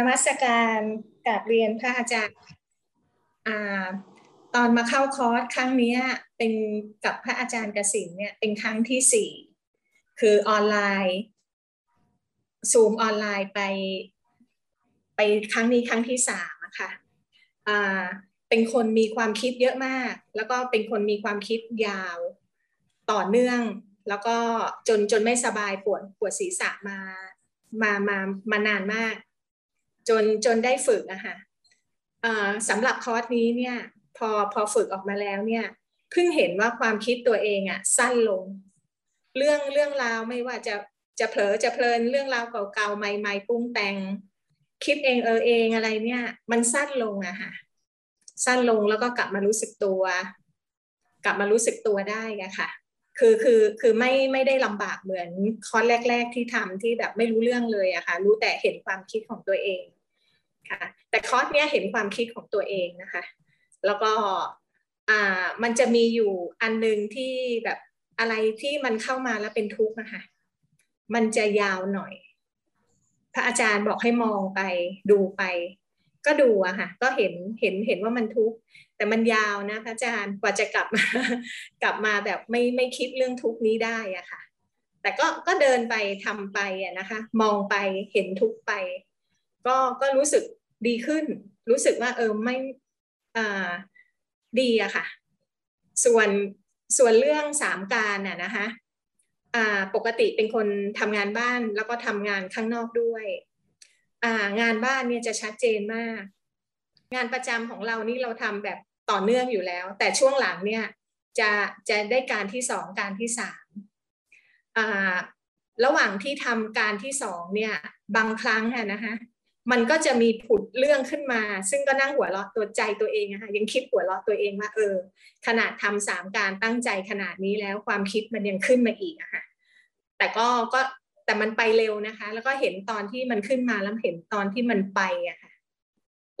นมัสการกับเรียนพระอาจารย์ตอนมาเข้าคอร์สครั้งนี้เป็นกับพระอาจารย์กสินเนี่ยเป็นครั้งที่สี่คือออนไลน์ซูมออนไลน์ไปไปครั้งนี้ครั้งที่สามอะค่ะเป็นคนมีความคิดเยอะมาก แล้วก็เป็นคนมีความคิดยาวต่อเนื่อง แล้วก็จนจนไม่สบายปวดปวดศีรษะมา มามามานานมาก จนจนได้ฝึกอะค่ะสำหรับคอร์สนี้เนี่ยพอพอฝึกออกมาแล้วเนี่ยเพิ่งเห็นว่าความคิดตัวเองอะสั้นลง เรื่องเรื่องราวไม่ว่าจะจะเผลอจะเพลินเรื่องราวเก่าๆใหม่ๆปรุงแต่ง คิดเองเออเองอะไรเนี่ย มันสั้นลงอะค่ะสั้นลงแล้วก็กลับมารู้สึกตัว กลับมารู้สึกตัวได้อะค่ะ คือคือคือไม่ไม่ได้ลำบากเหมือนคอร์สแรก ๆ ที่ทำที่แบบไม่รู้เรื่องเลยอะค่ะ รู้แต่เห็นความคิดของตัวเอง ค่ะแต่คอร์สเนี้ยเห็นความคิดของตัวเองนะคะ แล้วก็อ่ามันจะมีอยู่อันหนึ่งที่แบบอะไรที่มันเข้ามาแล้วเป็นทุกข์นะคะมันจะยาวหน่อย พระอาจารย์บอกให้มองไปดูไป ก็ดูอะค่ะ ก็เห็นเห็นเห็นว่ามันทุกข์แต่มันยาวนะพระอาจารย์กว่าจะกลับมากลับมาแบบไม่ไม่คิดเรื่องทุกข์นี้ได้อะค่ะ แต่ก็ก็เดินไปทำไปอะนะคะ มองไปเห็นทุกข์ไป ก็ก็รู้สึก ดีขึ้น รู้สึกว่าเออไม่อ่าดีอะค่ะ ส่วนส่วนเรื่องสามการน่ะนะคะอ่าปกติเป็นคนทำงานบ้านแล้วก็ทำงานข้างนอกด้วยอ่างานบ้านเนี่ยจะชัดเจนมาก งานประจำของเรานี่เราทำแบบต่อเนื่องอยู่แล้ว แต่ช่วงหลังเนี่ยจะจะได้การที่สองการที่สามระหว่างที่ทำการที่สองเนี่ยบางครั้งอะนะคะ มันก็จะมีผุดเรื่องขึ้นมา ซึ่งก็นั่งหัวเราะตัวใจตัวเองอะค่ะยังคิดหัวเราะตัวเองว่าเออ ขนาดทำสามการตั้งใจขนาดนี้แล้วความคิดมันยังขึ้นมาอีกอะค่ะแต่ก็ก็แต่มันไปเร็วนะคะ แล้วก็เห็นตอนที่มันขึ้นมาแล้วเห็นตอนที่มันไปอะค่ะ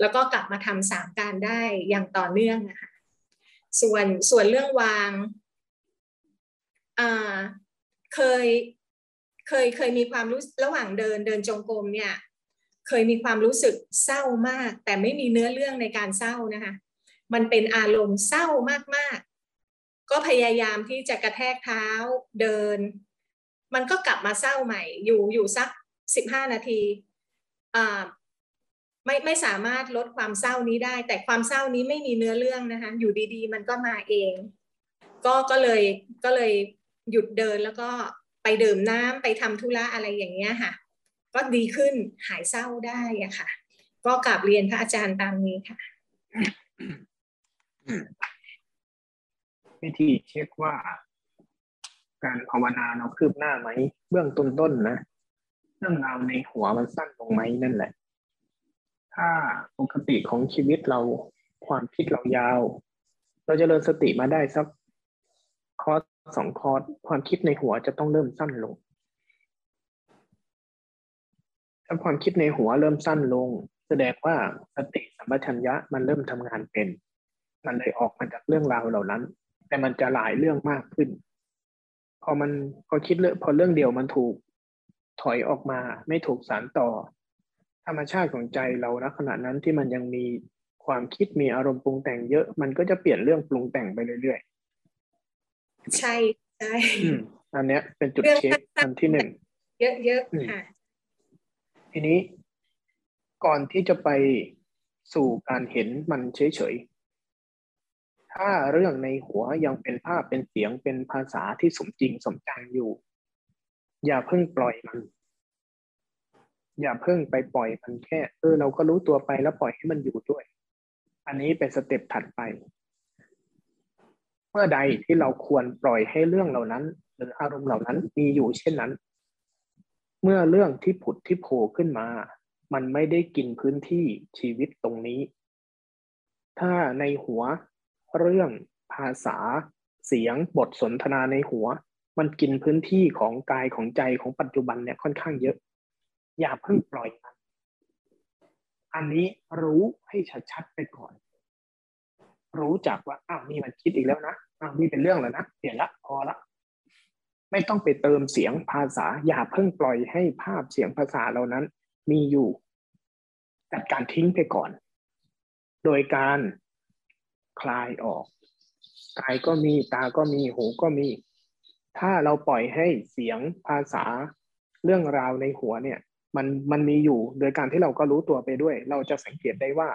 แล้วก็กลับมาทำสามการได้อย่างต่อเนื่องนะคะส่วนส่วนเรื่องวางอ่าเคยเคยเคยมีความรู้ระหว่างเดินเดินจงกรมเนี่ย เคยมีความรู้สึกเศร้ามาก แต่ไม่มีเนื้อเรื่องในการเศร้านะคะ มันเป็นอารมณ์เศร้ามากๆ ก็พยายามที่จะกระแทกเท้าเดิน มันก็กลับมาเศร้าใหม่ อยู่อยู่สักสิบห้านาทีอ่าไม่ไม่สามารถลดความเศร้านี้ได้ แต่ความเศร้านี้ไม่มีเนื้อเรื่องนะคะ อยู่ดีๆ มันก็มาเอง ก็ก็เลยก็เลยหยุดเดินแล้วก็ไปดื่มน้ำไปทำธุระอะไรอย่างเงี้ยค่ะ ก็ดีขึ้นหายเศร้าได้อะค่ะ ก็กลับเรียนพระอาจารย์ตามนี้ค่ะ วิธีเช็คว่า การภาวนาเราคืบหน้าไหม เบื้องต้นๆนะเรื่องราวในหัวมันสั้นลงไหมนั่นแหละ ถ้าปกติของชีวิตเราความคิดเรายาว เราจะเริญสติมาได้สักคอร์สสองคอร์สความคิดในหัวจะต้องเริ่มสั้นลง ถ้าความคิดในหัวเริ่มสั้นลง แสดงว่าสติสัมปชัญญะมันเริ่มทำงานเป็น มันเลยออกมาจากเรื่องราวเหล่านั้น แต่มันจะหลายเรื่องมากขึ้น พอมันพอคิดเรื่องพอเรื่องเดียวมันถูกถอยออกมาไม่ถูกสารต่อ ธรรมชาติของใจเราณขณะนั้นที่มันยังมีความคิดมีอารมณ์ปรุงแต่งเยอะ มันก็จะเปลี่ยนเรื่องปรุงแต่งไปเรื่อยๆ ใช่ใช่อันเนี้ยเป็นจุดเช็คอันที่หนึ่งเยอะๆค่ะ ทีนี้ก่อนที่จะไปสู่การเห็นมันเฉยๆ ถ้าเรื่องในหัวยังเป็นภาพเป็นเสียงเป็นภาษาที่สมจริงสมจังอยู่ อย่าเพิ่งปล่อยมัน อย่าเพิ่งไปปล่อยมันแค่ เออ เราก็รู้ตัวไปแล้วปล่อยให้มันอยู่ด้วย อันนี้เป็นสเต็ปถัดไป เมื่อใดที่เราควรปล่อยให้เรื่องเหล่านั้น หรืออารมณ์เหล่านั้นมีอยู่เช่นนั้น เมื่อเรื่องที่ผุดที่โผล่ขึ้นมา มันไม่ได้กินพื้นที่ชีวิตตรงนี้ ถ้าในหัว เรื่องภาษา เสียงบทสนทนาในหัว มันกินพื้นที่ของกายของใจของปัจจุบันเนี่ยค่อนข้างเยอะ อย่าเพิ่งปล่อยมันอันนี้รู้ให้ชัดๆไปก่อน รู้จักว่าอ้าวนี่มันคิดอีกแล้วนะอ้าวนี่เป็นเรื่องแล้วนะเปลี่ยนละพอละ ไม่ต้องไปเติมเสียงภาษา อย่าเพิ่งปล่อยให้ภาพเสียงภาษาเหล่านั้น มีอยู่จัดการทิ้งไปก่อน โดยการคลายออกกายก็มีตาก็มีหูก็มี ถ้าเราปล่อยให้เสียงภาษาเรื่องราวในหัวเนี่ย มันมันมีอยู่โดยการที่เราก็รู้ตัวไปด้วย เราจะสังเกตได้ว่า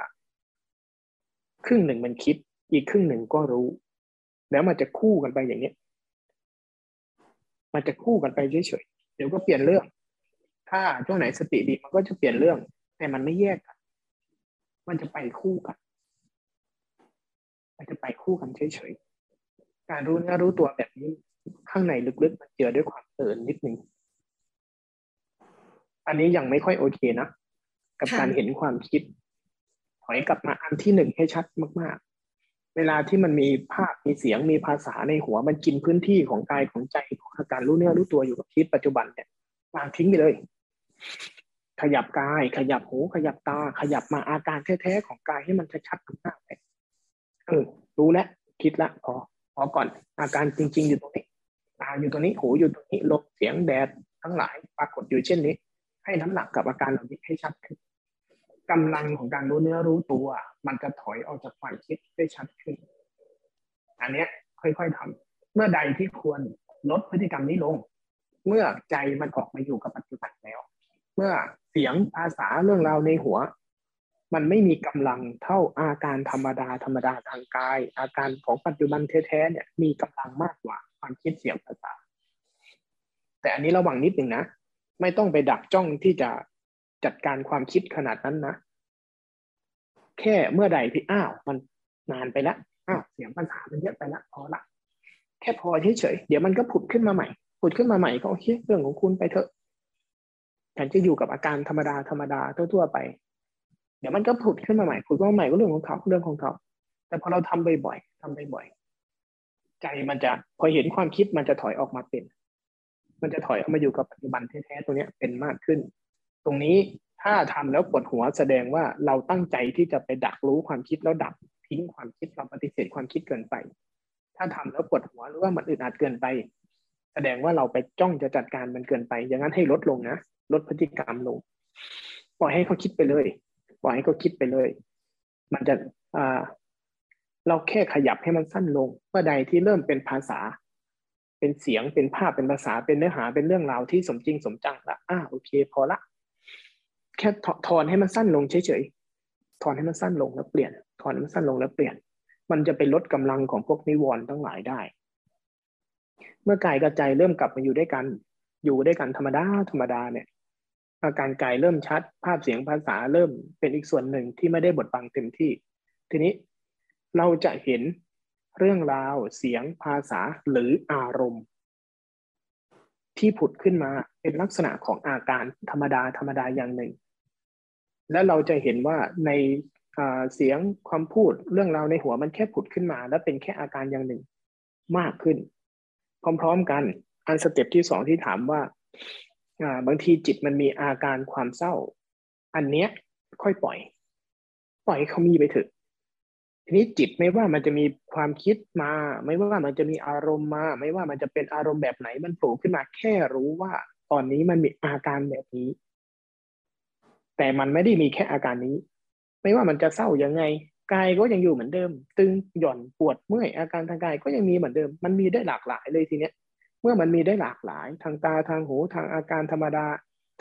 ครึ่งหนึ่งมันคิด อีกครึ่งหนึ่งก็รู้ แล้วมันจะคู่กันไปอย่างนี้ มันจะคู่กันไปเฉยๆเดี๋ยวก็เปลี่ยนเรื่อง ถ้าช่วงไหนสติดีมันก็จะเปลี่ยนเรื่อง แต่มันไม่แยกกัน มันจะไปคู่กัน มันจะไปคู่กันเฉยๆการรู้เนื้อรู้ตัวแบบนี้ข้างในลึกๆมันเจือด้วยความตื่นนิดนึงอันนี้ยังไม่ค่อยโอเคนะ กับการเห็นความคิด ถอยกลับมาอันที่หนึ่งให้ชัดมากๆ เวลาที่มันมีภาพมีเสียงมีภาษาในหัว มันกินพื้นที่ของกายของใจของอาการรู้เนื้อรู้ตัวอยู่กับชีวิตปัจจุบันเนี่ยวางทิ้งไปเลย ขยับกาย ขยับหู ขยับตา ขยับมาอาการแท้ๆของกายให้มันชัดๆมากๆเลยเออรู้แล้วคิดละพอพอก่อน อาการจริง ๆ อยู่ตรงนี้ตาอยู่ตรงนี้หูอยู่ตรงนี้ลมเสียงแดดทั้งหลายปรากฏอยู่เช่นนี้ ให้น้ำหนักกับอาการเหล่านี้ให้ชัดขึ้น กำลังของการรู้เนื้อรู้ตัว มันจะถอยออกจากความคิดได้ชัดขึ้น อันนี้ค่อยๆทำเมื่อใดที่ควรลดพฤติกรรมนี้ลง เมื่อใจมันออกมาอยู่กับปัจจุบันแล้ว เมื่อเสียงภาษาเรื่องราวในหัว มันไม่มีกำลังเท่าอาการธรรมดาธรรมดาทางกาย อาการของปัจจุบันแท้ๆเนี่ยมีกำลังมากกว่าความคิดเสียงภาษา แต่อันนี้ระวังนิดหนึ่งนะไม่ต้องไปดักจ้องที่จะ จัดการความคิดขนาดนั้นนะ แค่เมื่อใดที่อ้าวมันนานไปล้วอ้าวเสียงปัญหามันเยอะไปล้วพอละ แค่พอเฉยๆเดี๋ยวมันก็ผุดขึ้นมาใหม่ผุดขึ้นมาใหม่ก็โอเคเรื่องของคุณไปเถอะฉันจะอยู่กับอาการธรรมดาธรรมดาทั่วๆไป เดี๋ยวมันก็ผุดขึ้นมาใหม่ผุดขึ้นมาใหม่ก็เรื่องของเขาเรื่องของเขา แต่พอเราทำบ่อยๆทำบ่อยๆใจมันจะพอเห็นความคิดมันจะถอยออกมาเป็น มันจะถอยออกมาอยู่กับปัจจุบันแท้ๆตรงนี้เป็นมากขึ้น ตรงนี้ถ้าทำแล้วปวดหัวแสดงว่าเราตั้งใจที่จะไปดักรู้ความคิดแล้วดับทิ้งความคิดเราปฏิเสธความคิดเกินไป ถ้าทำแล้วปวดหัวหรือว่ามันอึดอัดเกินไป แสดงว่าเราไปจ้องจะจัดการมันเกินไป อย่างนั้นให้ลดลงนะลดพฤติกรรมลง ปล่อยให้เขาคิดไปเลย ปล่อยให้เขาคิดไปเลย มันจะอ่าเราแค่ขยับให้มันสั้นลงเมื่อใดที่เริ่มเป็นภาษา เป็นเสียงเป็นภาพเป็นภาษาเป็นเนื้อหาเป็นเรื่องราวที่สมจริงสมจังละอ่าโอเค พอละ แค่ถอนให้มันสั้นลงเฉยๆถอนให้มันสั้นลงแล้วเปลี่ยน ถอนให้มันสั้นลงแล้วเปลี่ยน มันจะไปลดกำลังของพวกนิวรณ์ทั้งหลายได้ เมื่อกายกับใจเริ่มกลับมาอยู่ด้วยกัน อยู่ด้วยกันธรรมดาธรรมดาเนี่ยอาการกายเริ่มชัด ภาพเสียงภาษาเริ่มเป็นอีกส่วนหนึ่งที่ไม่ได้บทบังเต็มที่ ทีนี้เราจะเห็นเรื่องราวเสียงภาษาหรืออารมณ์ ที่ผุดขึ้นมาเป็นลักษณะของอาการธรรมดาธรรมดาอย่างหนึ่ง และเราจะเห็นว่าในเสียงความพูดเรื่องราวในหัวมันแค่ผุดขึ้นมา และเป็นแค่อาการอย่างหนึ่งมากขึ้น พร้อมๆกันอันสเต็ปที่สองที่ถามว่าบางทีจิตมันมีอาการความเศร้า อันเนี้ยค่อยปล่อย ปล่อยเขามีไปเถอะทีนี้จิตไม่ว่ามันจะมีความคิดมา ไม่ว่ามันจะมีอารมณ์มา ไม่ว่ามันจะเป็นอารมณ์แบบไหนมันโผล่ขึ้นมาแค่รู้ว่า ตอนนี้มันมีอาการแบบนี้ แต่มันไม่ได้มีแค่อาการนี้ ไม่ว่ามันจะเศร้ายังไงกายก็ยังอยู่เหมือนเดิม ตึงหย่อนปวดเมื่อยอาการทางกายก็ยังมีเหมือนเดิม มันมีได้หลากหลายเลยทีเนี้ย เมื่อมันมีได้หลากหลาย ทางตาทางหูทางอาการธรรมดา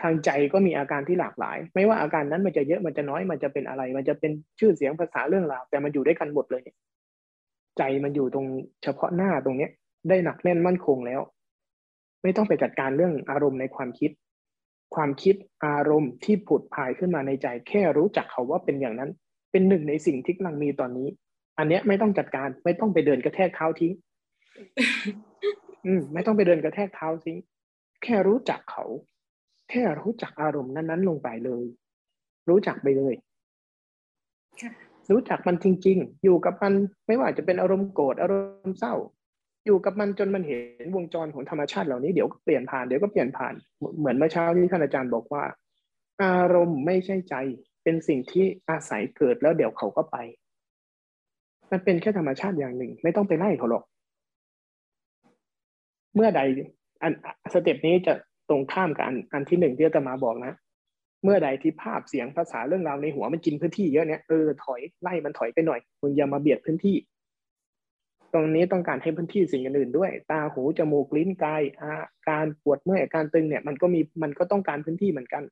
ทางใจก็มีอาการที่หลากหลาย ไม่ว่าอาการนั้นมันจะเยอะมันจะน้อยมันจะเป็นอะไร มันจะเป็นชื่อเสียงภาษาเรื่องราวแต่มันอยู่ด้วยกันหมดเลยเนี่ยใจมันอยู่ตรงเฉพาะหน้าตรงเนี้ย ได้หนักแน่นมั่นคงแล้ว ไม่ต้องไปจัดการเรื่องอารมณ์ในความคิด ความคิดอารมณ์ที่ผุดพายขึ้นมาในใจ แค่รู้จักเขาว่าเป็นอย่างนั้น เป็นหนึ่งในสิ่งที่กำลังมีตอนนี้ อันเนี้ยไม่ต้องจัดการ ไม่ต้องไปเดินกระแทกเท้าทิ้งอืมไม่ต้องไปเดินกระแทกเท้าทิ้งแค่รู้จักเขา แค่รู้จักอารมณ์นั้น ๆ ลงไปเลย รู้จักไปเลยรู้จักมันจริง ๆ อยู่กับมันไม่ว่าจะเป็นอารมณ์โกรธอารมณ์เศร้า อยู่กับมันจนมันเห็นวงจรของธรรมชาติเหล่านี้เดี๋ยวก็เปลี่ยนผ่านเดี๋ยวก็เปลี่ยนผ่านเหมือนเมื่อเช้าที่ท่านอาจารย์บอกว่า อารมณ์ไม่ใช่ใจ เป็นสิ่งที่อาศัยเกิดแล้วเดี๋ยวเขาก็ไป มันเป็นแค่ธรรมชาติอย่างหนึ่ง ไม่ต้องไปไล่เขาหรอกเมื่อใดอันสเต็ปนี้จะตรงข้ามกับอันอันที่หนึ่งที่อาตมาบอกนะเมื่อใดที่ภาพเสียงภาษาเรื่องราวในหัวมันกินพื้นที่เยอะเนี่ยเออถอยไล่มันถอยไปหน่อยมึงอย่ามาเบียดพื้นที่ ตรงนี้ต้องการให้พื้นที่สิ่งอื่นด้วย ตาหูจมูกลิ้นกายอาการปวดเมื่อยการตึงเนี่ยมันก็มีมันก็ต้องการพื้นที่เหมือนกัน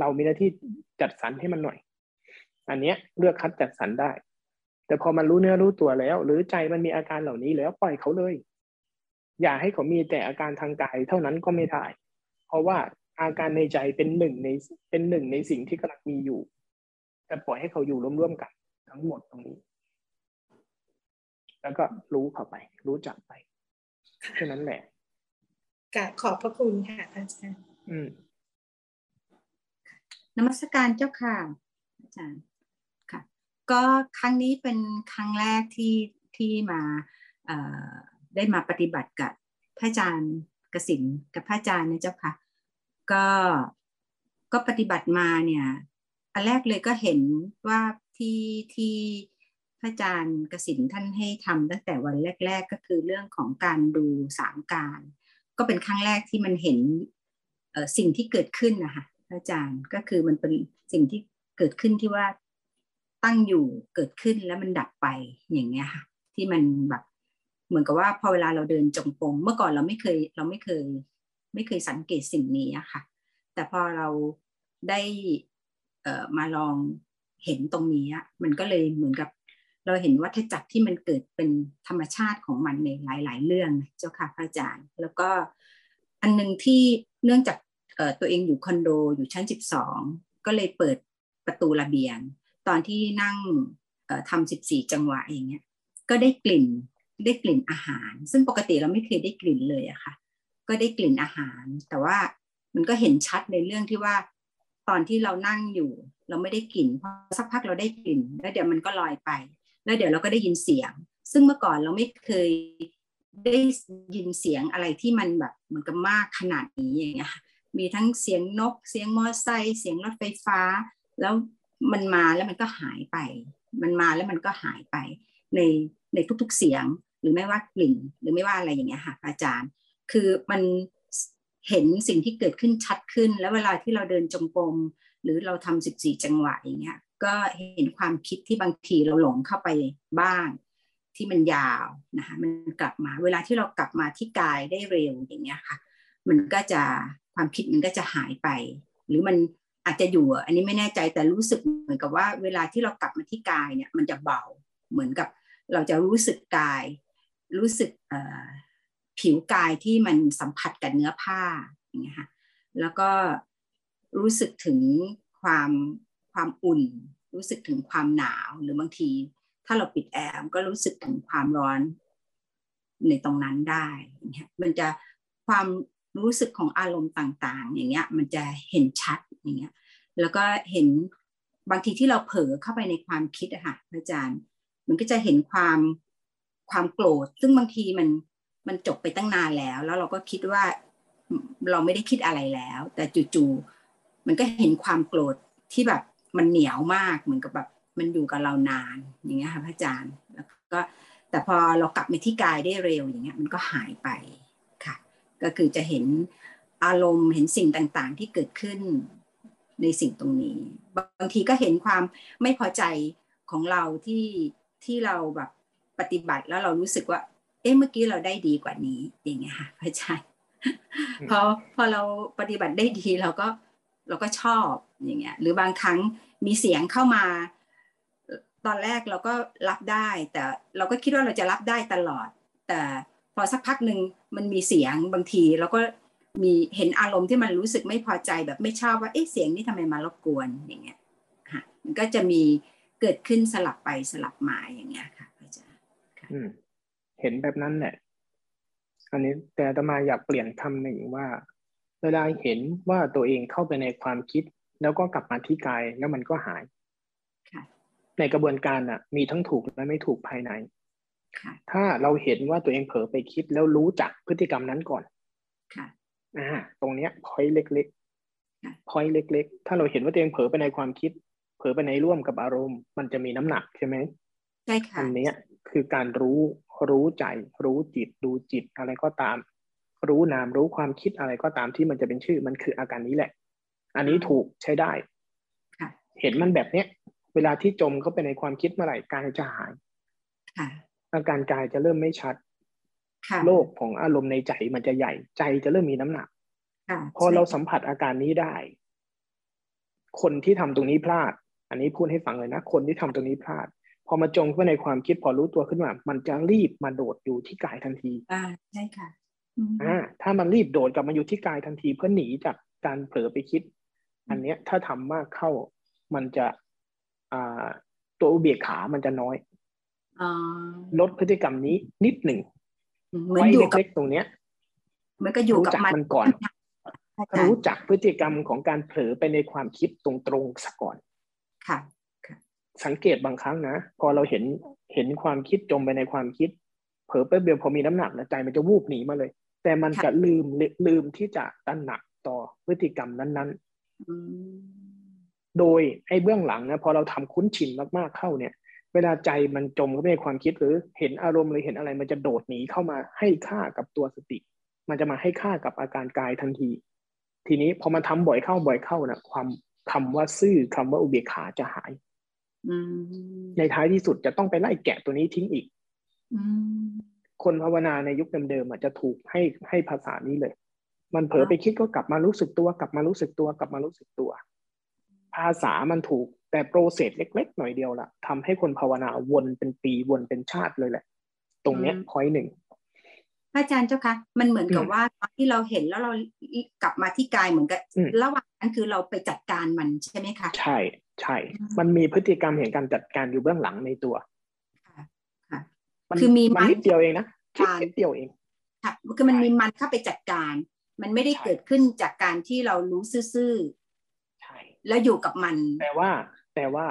เรามีหน้าที่จัดสรรให้มันหน่อย อันเนี้ยเลือกคัดจัดสรรได้ แต่พอมันรู้เนื้อรู้ตัวแล้ว หรือใจมันมีอาการเหล่านี้แล้วปล่อยเขาเลย อย่าให้เขามีแต่อาการทางกายเท่านั้นก็ไม่ได้ เพราะว่าอาการในใจเป็นหนึ่งในเป็นหนึ่งในสิ่งที่กำลังมีอยู่ แต่ปล่อยให้เขาอยู่ร่วมๆกัน ทั้งหมดตรงนี้ แล้วก็รู้เข้าไป รู้จักไปแค่นั้นแหละกะขอบพระคุณค่ะอาจารย์อืมนมัสการเจ้าค่ะอาจารย์ค่ะ ก็ครั้งนี้เป็นครั้งแรกที่ที่มาได้มาปฏิบัติกับพระอาจารย์กสินกับพระอาจารย์นะเจ้าค่ะ ก็ก็ปฏิบัติมาเนี่ย อันแรกเลยก็เห็นว่าที่ที่ พระอาจารย์กสินท่านให้ทำตั้งแต่วันแรก ๆ ก็คือเรื่องของการดูสามการ ก็เป็นครั้งแรกที่มันเห็นสิ่งที่เกิดขึ้นนะคะพระอาจารย์ก็คือมันเป็นสิ่งที่เกิดขึ้นที่ว่าตั้งอยู่เกิดขึ้นแล้วมันดับไปอย่างเงี้ยค่ะ ที่มันแบบเหมือนกับว่าพอเวลาเราเดินจงกรมเมื่อก่อนเราไม่เคยเราไม่เคย ไม่เคยสังเกตสิ่งนี้อะค่ะ แต่พอเราได้มาลองเห็นตรงนี้มันก็เลยเหมือนกับ เราเห็นวัฏจักรที่มันเกิดเป็นธรรมชาติของมันในหลาย ๆ เรื่องเจ้าค่ะพระอาจารย์ แล้วก็อันหนึ่งที่เนื่องจากตัวเองอยู่คอนโดอยู่ชั้น 12 ก็เลยเปิดประตูระเบียง ตอนที่นั่งทำ14 จังหวะอย่างเงี้ยก็ได้กลิ่นได้กลิ่นอาหาร ซึ่งปกติเราไม่เคยได้กลิ่นเลยอะค่ะ ก็ได้กลิ่นอาหาร แต่ว่ามันก็เห็นชัดในเรื่องที่ว่าตอนที่เรานั่งอยู่ เราไม่ได้กลิ่นพอสักพักเราได้กลิ่น แล้วเดี๋ยวมันก็ลอยไป แล้วเดี๋ยวเราก็ได้ยินเสียง ซึ่งเมื่อก่อนเราไม่เคยได้ยินเสียงอะไรที่มันแบบเหมือนกับมากขนาดนี้อย่างเงี้ยมีทั้งเสียงนก เสียงมอเตอร์ไซค์เสียงรถไฟฟ้า แล้วมันมาแล้วมันก็หายไป มันมาแล้วมันก็หายไป ในในทุกๆเสียงหรือไม่ว่ากลิ่น หรือไม่ว่าอะไรอย่างเงี้ยค่ะอาจารย์ คือมันเห็นสิ่งที่เกิดขึ้นชัดขึ้น แล้วเวลาที่เราเดินจงกรมหรือเราทำสิบสี่จังหวะอย่างเงี้ย ก็เห็นความคิดที่บางทีเราหลงเข้าไปบ้าง ที่มันยาวนะคะมันกลับมาเวลาที่เรากลับมาที่กายได้เร็วอย่างเงี้ยค่ะ มันก็จะความคิดมันก็จะหายไป หรือมันอาจจะอยู่อันนี้ไม่แน่ใจแต่รู้สึกเหมือนกับว่า เวลาที่เรากลับมาที่กายเนี่ย มันจะเบาเหมือนกับเราจะรู้สึกกาย รู้สึกผิวกายที่มันสัมผัสกับเนื้อผ้าอย่างเงี้ยค่ะแล้วก็รู้สึกถึงความ ความอุ่น รู้สึกถึงความหนาวหรือบางที ถ้าเราปิดแอร์ก็รู้สึกถึงความร้อนในตรงนั้นได้มันจะความรู้สึกของอารมณ์ต่างๆ อย่างเงี้ย มันจะเห็นชัดอย่างเงี้ย แล้วก็เห็นบางทีที่เราเผลอเข้าไปในความคิดอะค่ะอาจารย์ มันก็จะเห็นความความโกรธ ซึ่งบางทีมันมันจบไปตั้งนานแล้ว แล้วเราก็คิดว่าเราไม่ได้คิดอะไรแล้ว แต่จู่ๆมันก็เห็นความโกรธที่แบบ มันเหนียวมากเหมือนกับแบบมันอยู่กับเรานานอย่างเงี้ยค่ะพระอาจารย์แล้วก็แต่พอเรากลับมาที่กายได้เร็วอย่างเงี้ยมันก็หายไปค่ะ ก็คือจะเห็นอารมณ์เห็นสิ่งต่างๆที่เกิดขึ้นในสิ่งตรงนี้ บางทีก็เห็นความไม่พอใจของเราที่ที่เราแบบปฏิบัติแล้วเรารู้สึกว่า เอ๊ะเมื่อกี้เราได้ดีกว่านี้อย่างเงี้ยค่ะพระอาจารย์พอพอเราปฏิบัติได้ดีเราก็เราก็ชอบ อย่างเงี้ยหรือบางครั้งมีเสียงเข้ามา ตอนแรกเราก็รับได้ แต่เราก็คิดว่าเราจะรับได้ตลอด แต่พอสักพักหนึ่งมันมีเสียงบางทีเราก็มีเห็นอารมณ์ที่มันรู้สึกไม่พอใจแบบไม่ชอบว่าเอ๊ะเสียงนี้ทำไมมารบกวนอย่างเงี้ยค่ะมันก็จะมีเกิดขึ้นสลับไปสลับมาอย่างเงี้ยค่ะอาจารย์เห็นแบบนั้นแหละอันนี้แต่ตมาอยากเปลี่ยนคำหนึ่งว่า เวลาเห็นว่าตัวเองเข้าไปในความคิด แล้วก็กลับมาที่กายแล้วมันก็หายในกระบวนการอะ มีทั้งถูกและไม่ถูกภายในถ้าเราเห็นว่าตัวเองเผลอไปคิดแล้วรู้จักพฤติกรรมนั้นก่อนอ่าตรงเนี้ยพอยเล็กๆพอยเล็ก ๆ ถ้าเราเห็นว่าตัวเองเผลอไปในความคิด เผลอไปในร่วมกับอารมณ์ มันจะมีน้ำหนักใช่ไหมใช่ค่ะอันนี้คือการรู้รู้ใจ รู้จิตดูจิตอะไรก็ตาม รู้นามรู้ความคิดอะไรก็ตามที่มันจะเป็นชื่อมันคืออาการนี้แหละ อันนี้ถูกใช้ได้ เห็นมันแบบเนี้ย เวลาที่จมเข้าไปในความคิดเมื่อไหร่กายจะหายค่ะอาการกายจะเริ่มไม่ชัดค่ะโลกของอารมณ์ในใจมันจะใหญ่ ใจจะเริ่มมีน้ำหนักค่ะพอเราสัมผัสอาการนี้ได้ คนที่ทำตรงนี้พลาด อันนี้พูดให้ฟังเลยนะ คนที่ทำตรงนี้พลาด พอมาจงเข้าไปในความคิดพอรู้ตัวขึ้นมา มันจะรีบมาโดดอยู่ที่กายทันทีอ่าใช่ค่ะอืมอ่าถ้ามันรีบโดดกลับมาอยู่ที่กายทันทีเพื่อหนีจากการเผลอไปคิด อันเนี้ยถ้าทำมากเข้ามันจะอ่าตัวอุเบกขามันจะน้อยอ๋อลดพฤติกรรมนี้นิดหนึ่งเหมือนไว้อยู่กับเล็กๆตรงเนี้ยเหมือนก็อยู่รู้กับจักมันมันก่อนอาจารรู้ย์จักพฤติกรรมของการเผลอไปในความคิดตรงๆซะก่อนค่ะสังเกตบางครั้งนะพอเราเห็นเห็นความคิดจมไปในความคิด เผลอแป๊บเดียวพอมีน้ำหนักนะใจมันจะวูบหนีมาเลย แต่มันจะลืมลืมที่จะตระหนักต่อพฤติกรรมนั้นอืมๆ โดยไอ้เบื้องหลังนะพอเราทำคุ้นชินมากๆเข้าเนี่ย เวลาใจมันจมเข้าไปในความคิดหรือเห็นอารมณ์หรือเห็นอะไร มันจะโดดหนีเข้ามาให้ค่ากับตัวสติ มันจะมาให้ค่ากับอาการกายทันที ทีนี้พอมาทำบ่อยเข้าบ่อยเข้านะความคำว่าซื่อคำว่าอุเบกขาจะหายอืมในท้ายที่สุดจะต้องไปไล่แกะตัวนี้ทิ้งอีกอืมคนภาวนาในยุคเดิมๆอาจจะถูกให้ให้ภาษานี้เลย มันเผลอไปคิดก็กลับมารู้สึกตัว กลับมารู้สึกตัว กลับมารู้สึกตัว ภาษามันถูกแต่โปรเซสเล็ก ๆ หน่อยเดียวละทำให้คนภาวนาวนเป็นปีวนเป็นชาติเลยแหละ ตรงเนี้ยพอยหนึ่งพระอาจารย์เจ้าคะมันเหมือนกับอืมว่าตอนที่เราเห็นแล้วเรากลับมาที่กายเหมือนกับอืมระหว่างนั้นคือเราไปจัดการมันใช่ไหมคะใช่ใช่อืมมันมีพฤติกรรมแห่งการจัดการอยู่เบื้องหลังในตัวค่ะค่ะมันคือมีมันมันนิดเดียวเองนะคิดการนิดเดียวเองค่ะคือมันมีมันเข้าไปจัดการ มันไม่ได้ใช่เกิดขึ้นจากการที่เรารู้ซื่อใช่ๆแล้วอยู่กับมัน แต่ว่า แต่ว่า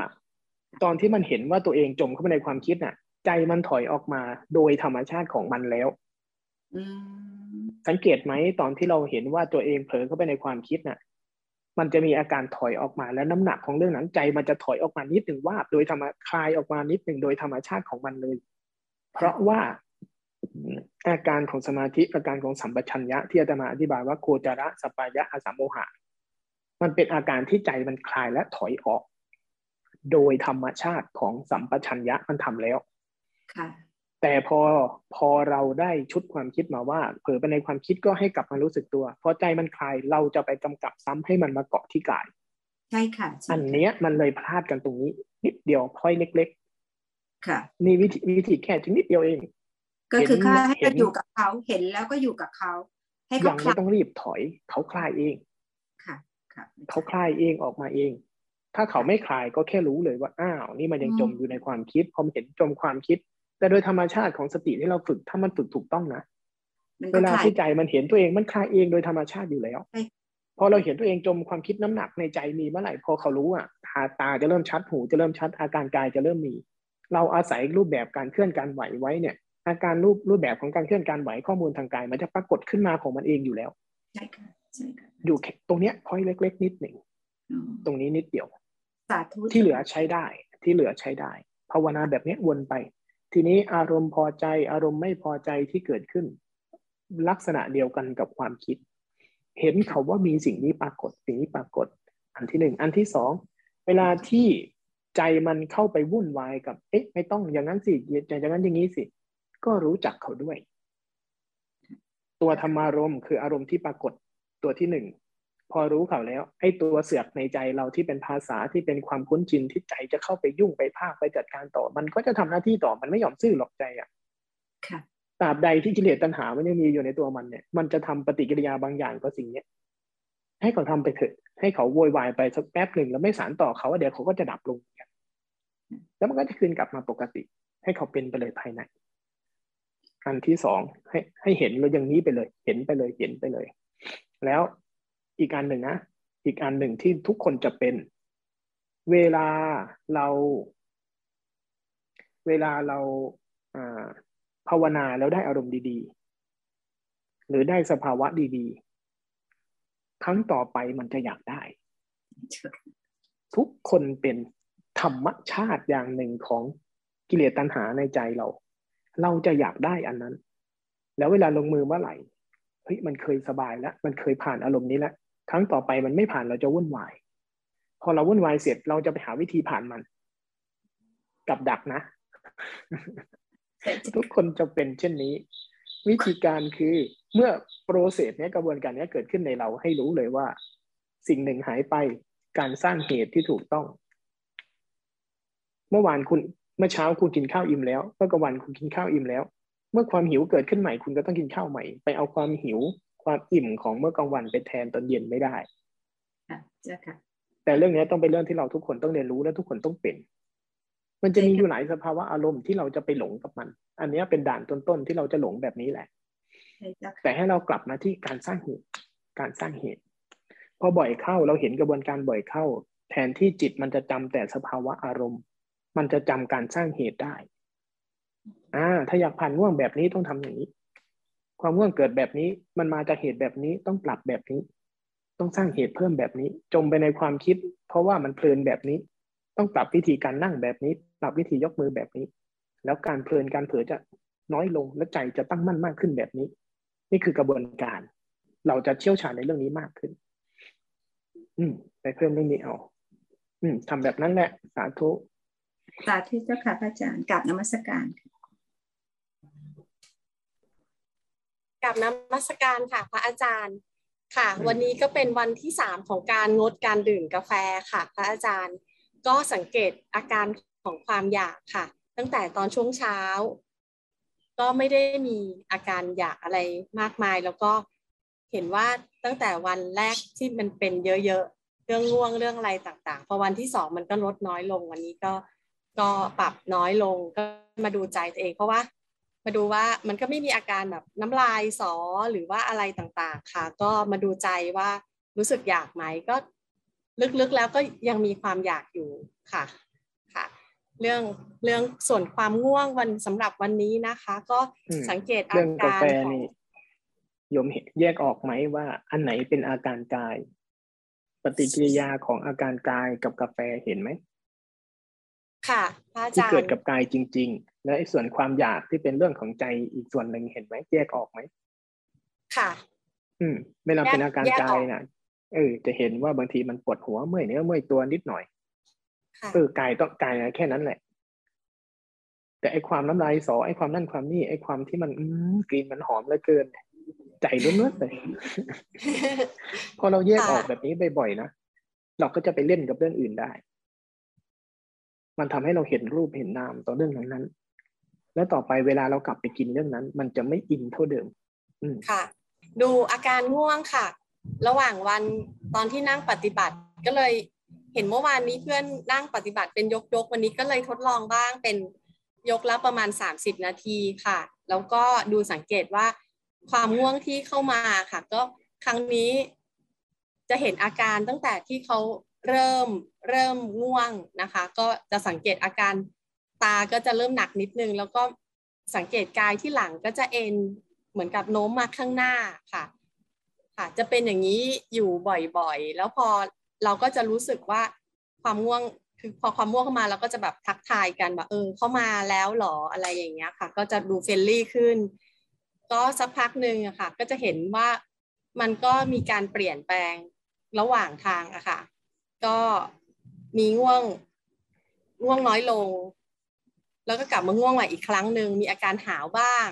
ตอนที่มันเห็นว่าตัวเองจมเข้าไปในความคิดน่ะ ใจมันถอยออกมาโดยธรรมชาติของมันแล้วอืมสังเกตไหมตอนที่เราเห็นว่าตัวเองเผลอเข้าไปในความคิดน่ะ มันจะมีอาการถอยออกมาและน้ำหนักของเรื่องนั้นใจมันจะถอยออกมานิดหนึ่งว่าบโดยธรรมคลายออกมานิดหนึ่งโดยธรรมชาติของมันเลย เพราะว่า อาการของสมาธิอาการของสัมปชัญญะที่อาตมาอธิบายว่าโคจระสปายะอสัมโมหะ มันเป็นอาการที่ใจมันคลายและถอยออก โดยธรรมชาติของสัมปชัญญะมันทำแล้วค่ะแต่พอพอเราได้ชุดความคิดมาว่า เผลอไปในความคิดก็ให้กลับมารู้สึกตัวพอใจมันคลายเราจะไปกำกับซ้ำให้มันมาเกาะที่กายใช่ค่ะใช่อันเนี้ยมันเลยพลาดกันตรงนี้ นิดเดียวพอยเล็กค่ะๆนี่วิธีวิธีแค่นิดเดียวเอง ก็คือเห็นค่าให้เห็เรานอยู่กับเขาเห็นแล้วก็อยู่กับเขา ให้ยัเขางคไม่ลายต้องรีบถอย เขาคลายเองค่ะค่ะเขาคลายเองออกมาเอง ถ้าเขาไม่คลายก็แค่รู้เลยว่าอ้าวนี่มันยังจมอยู่ในความคิดพอเห็นจมความคิด แต่โดยธรรมชาติของสติที่เราฝึกถ้ามันฝึกถูกต้องนะมันเวก็ลาคลายที่ใจมันเห็นตัวเองมันคลายเองโดยธรรมชาติอยู่แล้วใช่พอเราเห็นตัวเองจมความคิดน้ำหนักในใจมีเมื่อไหร่พอเขารู้อะตาตาจะเริ่มชัดหูจะเริ่มชัดอาการกายจะเริ่มมี เราอาศัยรูปแบบการเคลื่อนการไหวไว้เนี่ย อาการรูปรูปแบบของการเคลื่อนการไหวข้อมูลทางกาย มันจะปรากฏขึ้นมาของมันเองอยู่แล้วใช่ค่ะใช่ค่ะอยู่แค่ตรงเนี้ยพอยเล็ก ๆ นิดหนึ่งอืมตรงนี้นิดเดียวสาธุที่เหลือใช้ได้ ที่เหลือใช้ได้ ภาวนาแบบเนี้ยวนไป ทีนี้อารมณ์พอใจ อารมณ์ไม่พอใจที่เกิดขึ้น ลักษณะเดียวกันกับความคิด เห็นเขาว่ามีสิ่งนี้ปรากฏสิ่งนี้ปรากฏ อันที่หนึ่งอันที่สองเวลาที่ใจมันเข้าไปวุ่นวายกับ เอ๊ะ ไม่ต้องอย่างนั้นสิอย่างนั้นอย่างนี้สิ ก็รู้จักเขาด้วย ตัวธรรมารมณ์คืออารมณ์ที่ปรากฏตัวที่หนึ่งพอรู้เขาแล้ว ไอ้ตัวเสือกในใจเราที่เป็นภาษาที่เป็นความคุ้นชินที่ใจจะเข้าไปยุ่งไปภาคไปจัดการต่อ มันก็จะทำหน้าที่ต่อมันไม่ยอมซื่อหรอกใจอะค่ะตราบใดที่กิเลสตัณหามันยังมีอยู่ในตัวมันเนี่ยมันจะทำปฏิกิริยาบางอย่างกับสิ่งเนี้ยให้เขาทำไปเถอะให้เขาโวยวายไปสักแป๊บหนึ่งแล้วไม่สารต่อเขาว่าเดี๋ยวเขาก็จะดับลงกันแล้วมันก็จะคืนกลับมาปกติ ให้เขาเป็นไปเลยภายใน อันที่สองให้ให้เห็นเราอย่างนี้ไปเลย เห็นไปเลยเห็นไปเลย แล้วอีกอันหนึ่งนะอีกอันหนึ่งที่ทุกคนจะเป็น เวลาเรา เวลาเราอ่าภาวนาแล้วได้อารมณ์ดีๆ หรือได้สภาวะดีๆ ครั้งต่อไปมันจะอยากได้ ทุกคนเป็นธรรมชาติอย่างหนึ่งของกิเลสตัณหาในใจเรา เราจะอยากได้อันนั้น แล้วเวลาลงมือเมื่อไหร่เฮ้ยมันเคยสบายแล้ว มันเคยผ่านอารมณ์นี้แล้วครั้งต่อไปมันไม่ผ่านเราจะวุ่นวาย พอเราวุ่นวายเสร็จเราจะไปหาวิธีผ่านมัน กับดักนะ ทุกคนจะเป็นเช่นนี้ วิธีการคือเมื่อโปรเซสเนี้ยกระบวนการนี้เกิดขึ้นในเราให้รู้เลยว่า สิ่งหนึ่งหายไปการสร้างเหตุที่ถูกต้อง เมื่อวานคุณเมื่อเช้าคุณกินข้าวอิ่มแล้ว เมื่อกลางวันคุณกินข้าวอิ่มแล้ว เมื่อความหิวเกิดขึ้นใหม่คุณก็ต้องกินข้าวใหม่ ไปเอาความหิวความอิ่มของเมื่อกลางวันไปแทนตอนเย็นไม่ได้ค่ะเจ้าค่ะ แต่เรื่องนี้ต้องเป็นเรื่องที่เราทุกคนต้องเรียนรู้และทุกคนต้องเป็น มันจะมีอยู่หลายสภาวะอารมณ์ที่เราจะไปหลงกับมัน อันนี้เป็นด่านต้นๆที่เราจะหลงแบบนี้แหละ แต่ให้เรากลับมาที่การสร้างเหตุ การสร้างเหตุ พอบ่อยเข้าเราเห็นกระบวนการบ่อยเข้า แทนที่จิตมันจะจำแต่สภาวะอารมณ์ มันจะจำการสร้างเหตุได้อ่าถ้าอยากผ่านง่วงแบบนี้ต้องทำอย่างนี้ ความง่วงเกิดแบบนี้ มันมาจากเหตุแบบนี้ต้องปรับแบบนี้ ต้องสร้างเหตุเพิ่มแบบนี้ จมไปในความคิด เพราะว่ามันเพลินแบบนี้ ต้องปรับวิธีการนั่งแบบนี้ ปรับวิธียกมือแบบนี้ แล้วการเพลินการเผลอจะน้อยลงและใจจะตั้งมั่นมากขึ้นแบบนี้ นี่คือกระบวนการ เราจะเชี่ยวชาญในเรื่องนี้มากขึ้น อืมไปเพิ่มเรื่องนี้เอา อืมทำแบบนั้นแหละ สาธุ สาธุเจ้าค่ะพระอาจารย์กลับนมัสการกับนมัสการค่ะพระอาจารย์ค่ะ วันนี้ก็เป็นวันที่สามของการงดการดื่มกาแฟค่ะพระอาจารย์ ก็สังเกตอาการของความอยากค่ะ ตั้งแต่ตอนช่วงเช้า ก็ไม่ได้มีอาการอยากอะไรมากมาย แล้วก็เห็นว่าตั้งแต่วันแรกที่มันเป็นเยอะๆเรื่องง่วงเรื่องอะไรต่างๆ พอวันที่สองมันก็ลดน้อยลงวันนี้ก็ ก็ปรับน้อยลงก็มาดูใจตัวเองเพราะว่ามาดูว่ามันก็ไม่มีอาการแบบน้ำลายสอหรือว่าอะไรต่างๆ ค่ะ ก็มาดูใจว่ารู้สึกอยากไหมก็ลึกๆแล้วก็ยังมีความอยากอยู่ค่ะค่ะ เรื่องเรื่องส่วนความง่วงวันสำหรับวันนี้นะคะ ก็สังเกตอาการของยมแยกออกไหมว่า อันไหนเป็นอาการกาย ปฏิกิริยาของอาการกายกับกาแฟเห็นไหม ค่ะพระอาจารย์ที่เกิดกับกายจริง ๆ และส่วนความอยากที่เป็นเรื่องของใจอีกส่วนหนึ่งเห็นไหมแยกออกไหมค่ะ อืมเวลาเป็นอาการกายน่ะเออจะเห็นว่าบางทีมันปวดหัวเมื่อยเนื้อเมื่อยตัวนิดหน่อยเออกายต้องกายแค่นั้นแหละ แต่ไอความน้ำลายสอไอความนั่นความนี่ไอความที่มันอืมกลิ่นมันหอมเหลือเกิน ใจล้วนๆเลยพอเราแยกออกแบบนี้บ่อยๆนะเราก็จะไปเล่นกับเรื่องอื่นได้ มันทำให้เราเห็นรูปเห็นนามต่อเรื่องนั้น แล้วต่อไปเวลาเรากลับไปกินเรื่องนั้น มันจะไม่อินเท่าเดิมค่ะ ดูอาการง่วงค่ะ ระหว่างวันตอนที่นั่งปฏิบัติก็เลยเห็นเมื่อวานนี้เพื่อนนั่งปฏิบัติเป็นยกยกวันนี้ก็เลยทดลองบ้างเป็นยกละประมาณ 30 นาทีค่ะ แล้วก็ดูสังเกตว่าความง่วงที่เข้ามาค่ะ ก็ครั้งนี้จะเห็นอาการตั้งแต่ที่เขา เริ่มเริ่มง่วงนะคะ ก็จะสังเกตอาการตาก็จะเริ่มหนักนิดนึง แล้วก็สังเกตกายที่หลังก็จะเอนเหมือนกับโน้มมาข้างหน้าค่ะ ค่ะ จะเป็นอย่างนี้อยู่บ่อยๆ แล้วพอเราก็จะรู้สึกว่าความง่วงคือพอความง่วงเข้ามาเราก็จะแบบทักทายกันแบบเออเข้ามาแล้วหรออะไรอย่างเงี้ยค่ะ ก็จะดู friendly ขึ้น ก็สักพักหนึ่งอะค่ะ ก็จะเห็นว่ามันก็มีการเปลี่ยนแปลงระหว่างทางอะค่ะ ก็มีง่วงง่วงน้อยลง แล้วก็กลับมาง่วงใหม่อีกครั้งหนึ่งมีอาการหาวบ้าง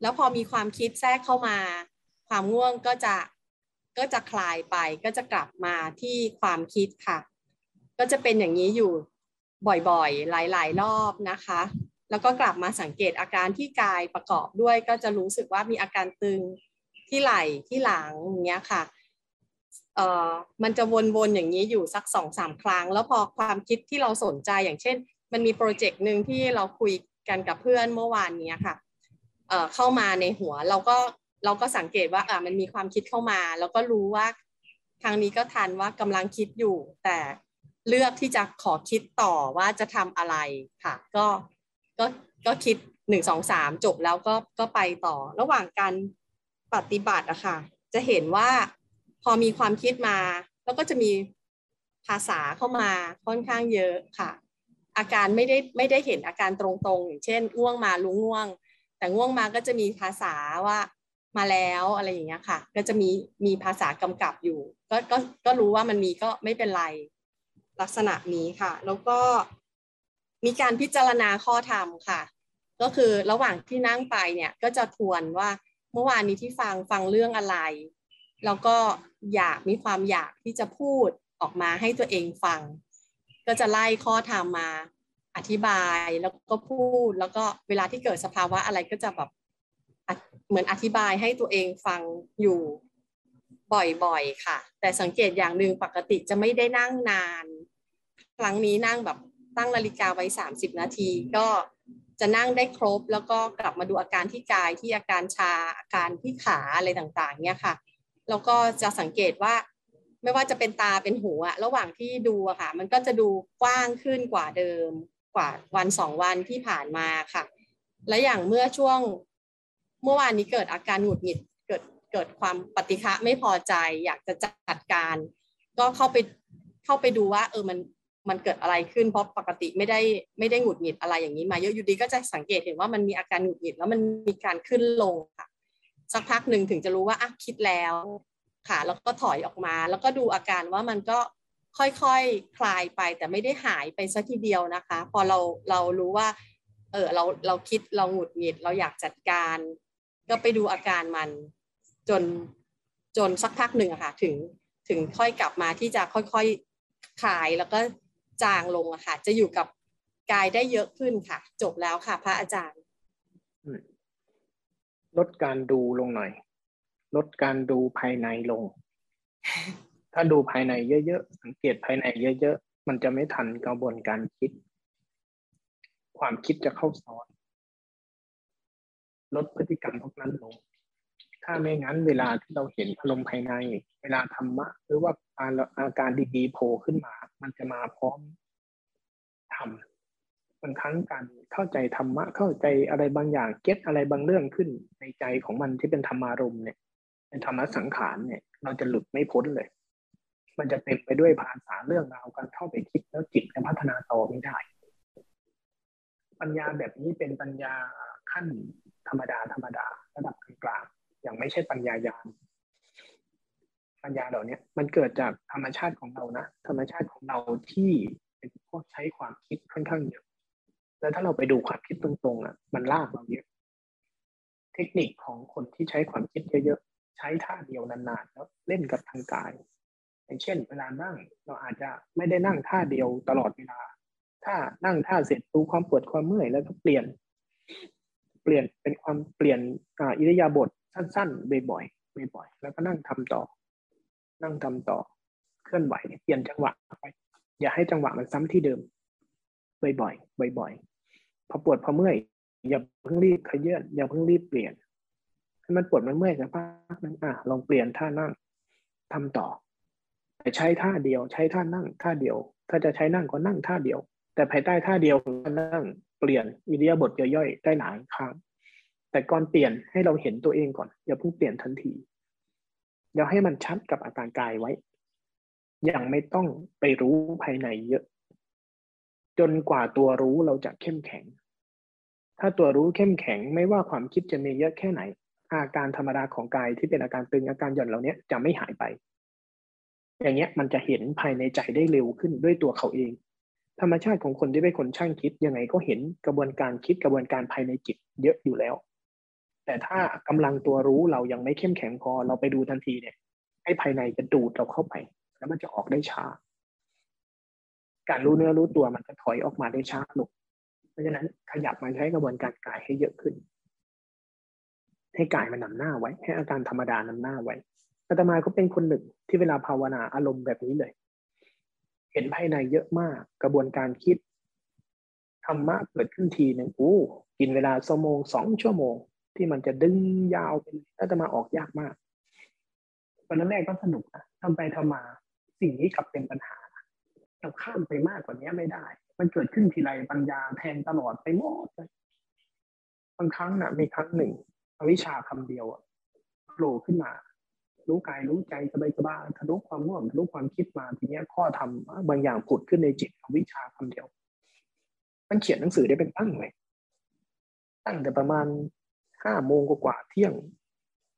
แล้วพอมีความคิดแทรกเข้ามา ความง่วงก็จะก็จะคลายไป ก็จะกลับมาที่ความคิดค่ะ ก็จะเป็นอย่างนี้อยู่บ่อยๆ หลาย ๆ รอบนะคะ แล้วก็กลับมาสังเกตอาการที่กายประกอบด้วย ก็จะรู้สึกว่ามีอาการตึงที่ไหล่ที่หลังอย่างเงี้ยค่ะ เอ่อมันจะวนๆอย่างนี้อยู่สักสองสามครั้ง แล้วพอความคิดที่เราสนใจอย่างเช่น มันมีโปรเจกต์หนึ่งที่เราคุยกันกับเพื่อนเมื่อวานนี้ค่ะเอ่อเข้ามาในหัวเราก็เราก็สังเกตว่าอ่ามันมีความคิดเข้ามา แล้วก็รู้ว่าทางนี้ก็ทันว่ากำลังคิดอยู่ แต่เลือกที่จะขอคิดต่อว่าจะทำอะไรค่ะ ก็ก็ก็คิดหนึ่งสองสามจบแล้วก็ก็ไปต่อ ระหว่างการปฏิบัติอะค่ะ จะเห็นว่า พอมีความคิดมา แล้วก็จะมีภาษาเข้ามาค่อนข้างเยอะค่ะ อาการไม่ได้ไม่ได้เห็นอาการตรงๆ อย่างเช่นง่วงมาลุงง่วง แต่ง่วงมาก็จะมีภาษาว่ามาแล้วอะไรอย่างเงี้ยค่ะ ก็จะมีมีภาษากำกับอยู่ ก็ก็ก็รู้ว่ามันมีก็ไม่เป็นไรลักษณะนี้ค่ะ แล้วก็มีการพิจารณาข้อธรรมค่ะ ก็คือระหว่างที่นั่งไปเนี่ยก็จะทวนว่าเมื่อวานนี้ที่ฟังฟังเรื่องอะไร แล้วก็อยากมีความอยากที่จะพูดออกมาให้ตัวเองฟัง ก็จะไล่ข้อธรรมมาอธิบายแล้วก็พูดแล้วก็เวลาที่เกิดสภาวะอะไรก็จะแบบเหมือนอธิบายให้ตัวเองฟังอยู่บ่อยๆค่ะ แต่สังเกตอย่างหนึ่งปกติจะไม่ได้นั่งนาน ครั้งนี้นั่งแบบตั้งนาฬิกาไว้ 30 นาที ก็จะนั่งได้ครบแล้วก็กลับมาดูอาการที่กายที่อาการชาอาการที่ขาอะไรต่างๆเนี่ยค่ะ แล้วก็จะสังเกตว่า ไม่ว่าจะเป็นตาเป็นหูอะระหว่างที่ดูอะค่ะ มันก็จะดูกว้างขึ้นกว่าเดิมกว่าวันสองวันที่ผ่านมาค่ะ และอย่างเมื่อช่วงเมื่อวานนี้เกิดอาการหงุดหงิดเกิดเกิดความปฏิฆะไม่พอใจ อยากจะจัดการ ก็เข้าไปเข้าไปดูว่า เออมันมันเกิดอะไรขึ้นเพราะปกติไม่ได้ไม่ได้หงุดหงิดอะไรอย่างนี้มาเยอะอยู่ดีก็จะสังเกตเห็นว่ามันมีอาการหงุดหงิดแล้วมันมีการขึ้นลงค่ะ สักพักหนึ่งถึงจะรู้ว่าอะคิดแล้วค่ะ แล้วก็ถอยออกมา แล้วก็ดูอาการว่ามันก็ค่อยๆคคลายไปแต่ไม่ได้หายไปสักทีเดียวนะคะ พอเราเรารู้ว่า เออเราเราคิดเราหงุดหงิด เราอยากจัดการ ก็ไปดูอาการมันจนจนสักพักหนึ่งอะค่ะ ถึงถึงค่อยกลับมาที่จะค่อยๆคลายแล้วก็จางลงอะค่ะ จะอยู่กับกายได้เยอะขึ้นค่ะ จบแล้วค่ะ พระอาจารย์ ลดการดูลงหน่อย ลดการดูภายในลง ถ้าดูภายในเยอะๆสังเกตภายในเยอะๆมันจะไม่ทันกระบวนการคิด ความคิดจะเข้าซ้อน ลดพฤติกรรมพวกนั้นลง ถ้าไม่งั้นเวลาที่เราเห็นอารมณ์ภายใน เวลาธรรมะ หรือว่าอาการดีๆโผล่ขึ้นมา มันจะมาพร้อมทำ บางครั้งการเข้าใจธรรมะเข้าใจอะไรบางอย่างเก็ตอะไรบางเรื่องขึ้นในใจของมันที่เป็นธรรมารมเนี่ยเป็นธรรมะสังขารเนี่ย เราจะหลุดไม่พ้นเลย มันจะเต็มไปด้วยภาษาเรื่องราวการเข้าไปคิดแล้วจิตจะพัฒนาต่อไม่ได้ ปัญญาแบบนี้เป็นปัญญาขั้นธรรมดาธรรมดาระดับกลางๆอย่างไม่ใช่ปัญญายาณปัญญาเหล่านี้มันเกิดจากธรรมชาติของเรานะ ธรรมชาติของเราที่เป็นพวกใช้ความคิดค่อนข้างเยอะ แล้วถ้าเราไปดูความคิดตรงๆอะ มันลากเราเยอะเทคนิคของคนที่ใช้ความคิดเยอะๆใช้ท่าเดียวนานๆแล้วเล่นกับทางกาย อย่างเช่น เวลานั่งเราอาจจะไม่ได้นั่งท่าเดียวตลอดเวลา ถ้านั่งท่าเสร็จดูความปวดความเมื่อยแล้วก็เปลี่ยน เปลี่ยนเป็นความเปลี่ยนอิริยาบถสั้นๆบ่อยๆบ่อยๆแล้วก็นั่งทำต่อ นั่งทำต่อ เคลื่อนไหวเปลี่ยนจังหวะไปอย่าให้จังหวะมันซ้ำที่เดิมบ่อยๆบ่อยๆ พอปวดพอเมื่อยอย่าเพิ่งรีบขยื่นอย่าเพิ่งรีบเปลี่ยนให้มันปวดมันเมื่อยสักพักนึงอะลองเปลี่ยนท่านั่งทำต่อแต่ใช้ท่าเดียว ใช้ท่านั่งท่าเดียว ถ้าจะใช้นั่งก็นั่งท่าเดียว แต่ภายใต้ท่าเดียวนั่งเปลี่ยนอิริยาบถย่อยๆได้หลายครั้ง แต่ก่อนเปลี่ยนให้เราเห็นตัวเองก่อน อย่าเพิ่งเปลี่ยนทันทีอย่าให้มันชัดกับอาการกายไว้ ยังไม่ต้องไปรู้ภายในเยอะ จนกว่าตัวรู้เราจะเข้มแข็ง ถ้าตัวรู้เข้มแข็งไม่ว่าความคิดจะมีเยอะแค่ไหน อาการธรรมดาของกายที่เป็นอาการตึงอาการหย่อนเหล่านี้จะไม่หายไป อย่างเงี้ยมันจะเห็นภายในใจได้เร็วขึ้นด้วยตัวเขาเอง ธรรมชาติของคนที่เป็นคนช่างคิดยังไงก็เห็นกระบวนการคิดกระบวนการภายในจิต เยอะอยู่แล้ว แต่ถ้ากำลังตัวรู้เรายังไม่เข้มแข็งพอเราไปดูทันทีเนี่ยให้ภายในจะดูดเราเข้าไป แล้วมันจะออกได้ช้า การรู้เนื้อรู้ตัวมันจะถอยออกมาได้ช้าลงเพ ราะฉะนั้นขยับมาใช้กระบวนการกายให้เยอะขึ้น ให้กายมันนำหน้าไว้ ให้อาการธรรมดานำหน้าไว้อาตมาก็เป็นคนหนึ่งที่เวลาภาวนาอารมณ์แบบนี้เลย เห็นภายในเยอะมากกระบวนการคิดธรรมะเกิดขึ้นทีหนึ่งโอ้กินเวลาสมงสองชั่วโมง ที่มันจะดึงยาวเป็นถ้าจะมาออกยากมากตอนนั้นแรกก็สนุกนะทำไปทำมาสิ่งนี้กลับเป็นปัญหาเราข้ามไปมากกว่านี้ไม่ได้ มันเกิดขึ้นทีไรปัญญาแทนตลอดไปหมดเลยบางครั้งนะ่ะมีครั้งหนึ่งวิชาคำเดียวโผล่ขึ้นมา รู้กายรู้ใจสบายสบายทะลุความง่วงทะลุความคิดมาทีเนี้ยข้อทำบางอย่างผุดขึ้นในจิตวิชาคำเดียว มันเขียนหนังสือได้เป็นตั้งเลยตั้งแต่ประมาณห้าโมงกว่าเที่ยง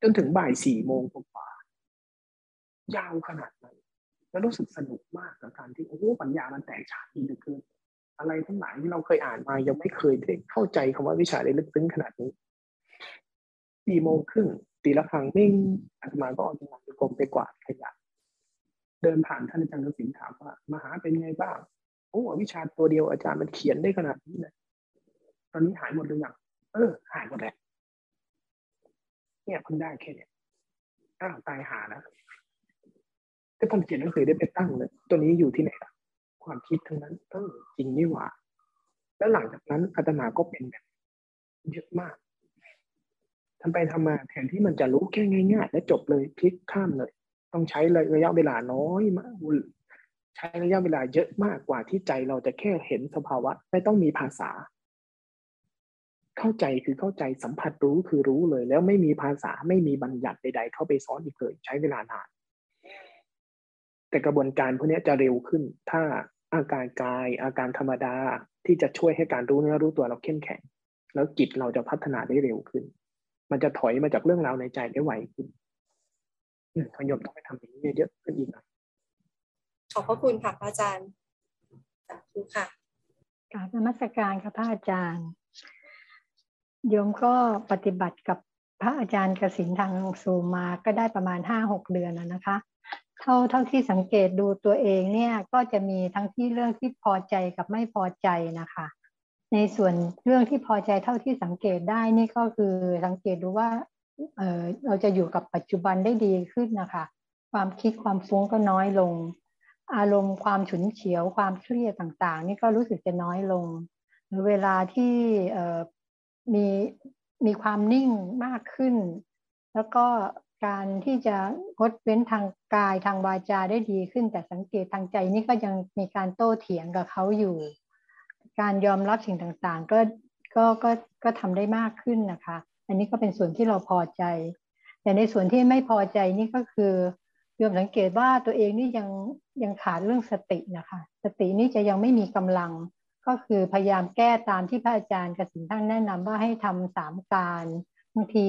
จนถึงบ่ายสี่โมงกว่ายาวขนาดนั้นแล้วรู้สึกสนุกมากกับการที่โอ้ปัญญามันแตกฉานดีเหลือเกิน อะไรทั้งหลายที่เราเคยอ่านมายังไม่เคยได้เข้าใจคำว่าวิชาได้ลึกซึ้งขนาดนี้สี่โมงครึ่งตีละครั้งนิ่งอาตมาก็ออกจากงานกรมไปกวาดขยะเดินผ่านท่านอาจารย์กสินถามว่ามหาเป็นไงบ้างโอ้วิชาตัวเดียวอาจารย์มันเขียนได้ขนาดนี้เลยตอนนี้หายหมดหรือยังเออ หายหมดแล้วเนี่ยเพิ่งได้แค่เนี่ยอ้าวตายหาแล้วก็ต้องเขียนหนังสือได้ไปตั้งเลย ตัวนี้อยู่ที่ไหนล่ะ ความคิดทั้งนั้นเออจริงนี่หว่า แล้วหลังจากนั้นอาตมาก็เป็นแบบเยอะมากทำไปทำมาแทนที่มันจะรู้แค่ง่าย ๆ และจบเลยพลิกข้ามเลย ต้องใช้ระยะเวลาน้อยมากใช้ระยะเวลาเยอะมากกว่าที่ใจเราจะแค่เห็นสภาวะ ไม่ต้องมีภาษา เข้าใจคือเข้าใจสัมผัสรู้คือรู้เลย แล้วไม่มีภาษาไม่มีบัญญัติใด ๆ เข้าไปซ้อนอีกเลย ใช้เวลานานแต่กระบวนการพวกนี้จะเร็วขึ้น ถ้า อาการกาย อาการธรรมดาที่จะช่วยให้การรู้เนื้อรู้ตัวเราเข้มแข็ง แล้วจิตเราจะพัฒนาได้เร็วขึ้น มันจะถอยมาจากเรื่องราวในใจได้ไวขึ้นพยมต้องไปทำอย่างนี้เยอะขึ้นอีกนะขอบพระคุณค่ะพระอาจารย์สาธุค่ะกราบนมัสการค่ะพระอาจารย์โยมก็ปฏิบัติกับพระอาจารย์กสินทางซูมาก็ได้ประมาณห้าหกเดือนแล้วนะคะ เท่าเท่าที่สังเกตดูตัวเองเนี่ยก็จะมีทั้งที่เรื่องที่พอใจกับไม่พอใจนะคะ ในส่วนเรื่องที่พอใจเท่าที่สังเกตได้นี่ก็คือสังเกตดูว่าเออเราจะอยู่กับปัจจุบันได้ดีขึ้นนะคะ ความคิดความฟุ้งก็น้อยลง อารมณ์ความฉุนเฉียวความเครียดต่างๆ นี่ก็รู้สึกจะน้อยลงเวลาที่มีมีความนิ่งมากขึ้น แล้วก็ การที่จะงดเว้นทางกายทางวาจาได้ดีขึ้น แต่สังเกตทางใจนี่ก็ยังมีการโต้เถียงกับเขาอยู่ การยอมรับสิ่งต่างๆ ก็ก็ก็ก็ทำได้มากขึ้นนะคะ อันนี้ก็เป็นส่วนที่เราพอใจ แต่ในส่วนที่ไม่พอใจนี่ก็คือโยมสังเกตว่าตัวเองนี่ยังยังขาดเรื่องสตินะคะ สตินี่จะยังไม่มีกำลัง ก็คือพยายามแก้ตามที่พระอาจารย์กสินท่านแนะนำว่าให้ทำสามการบางที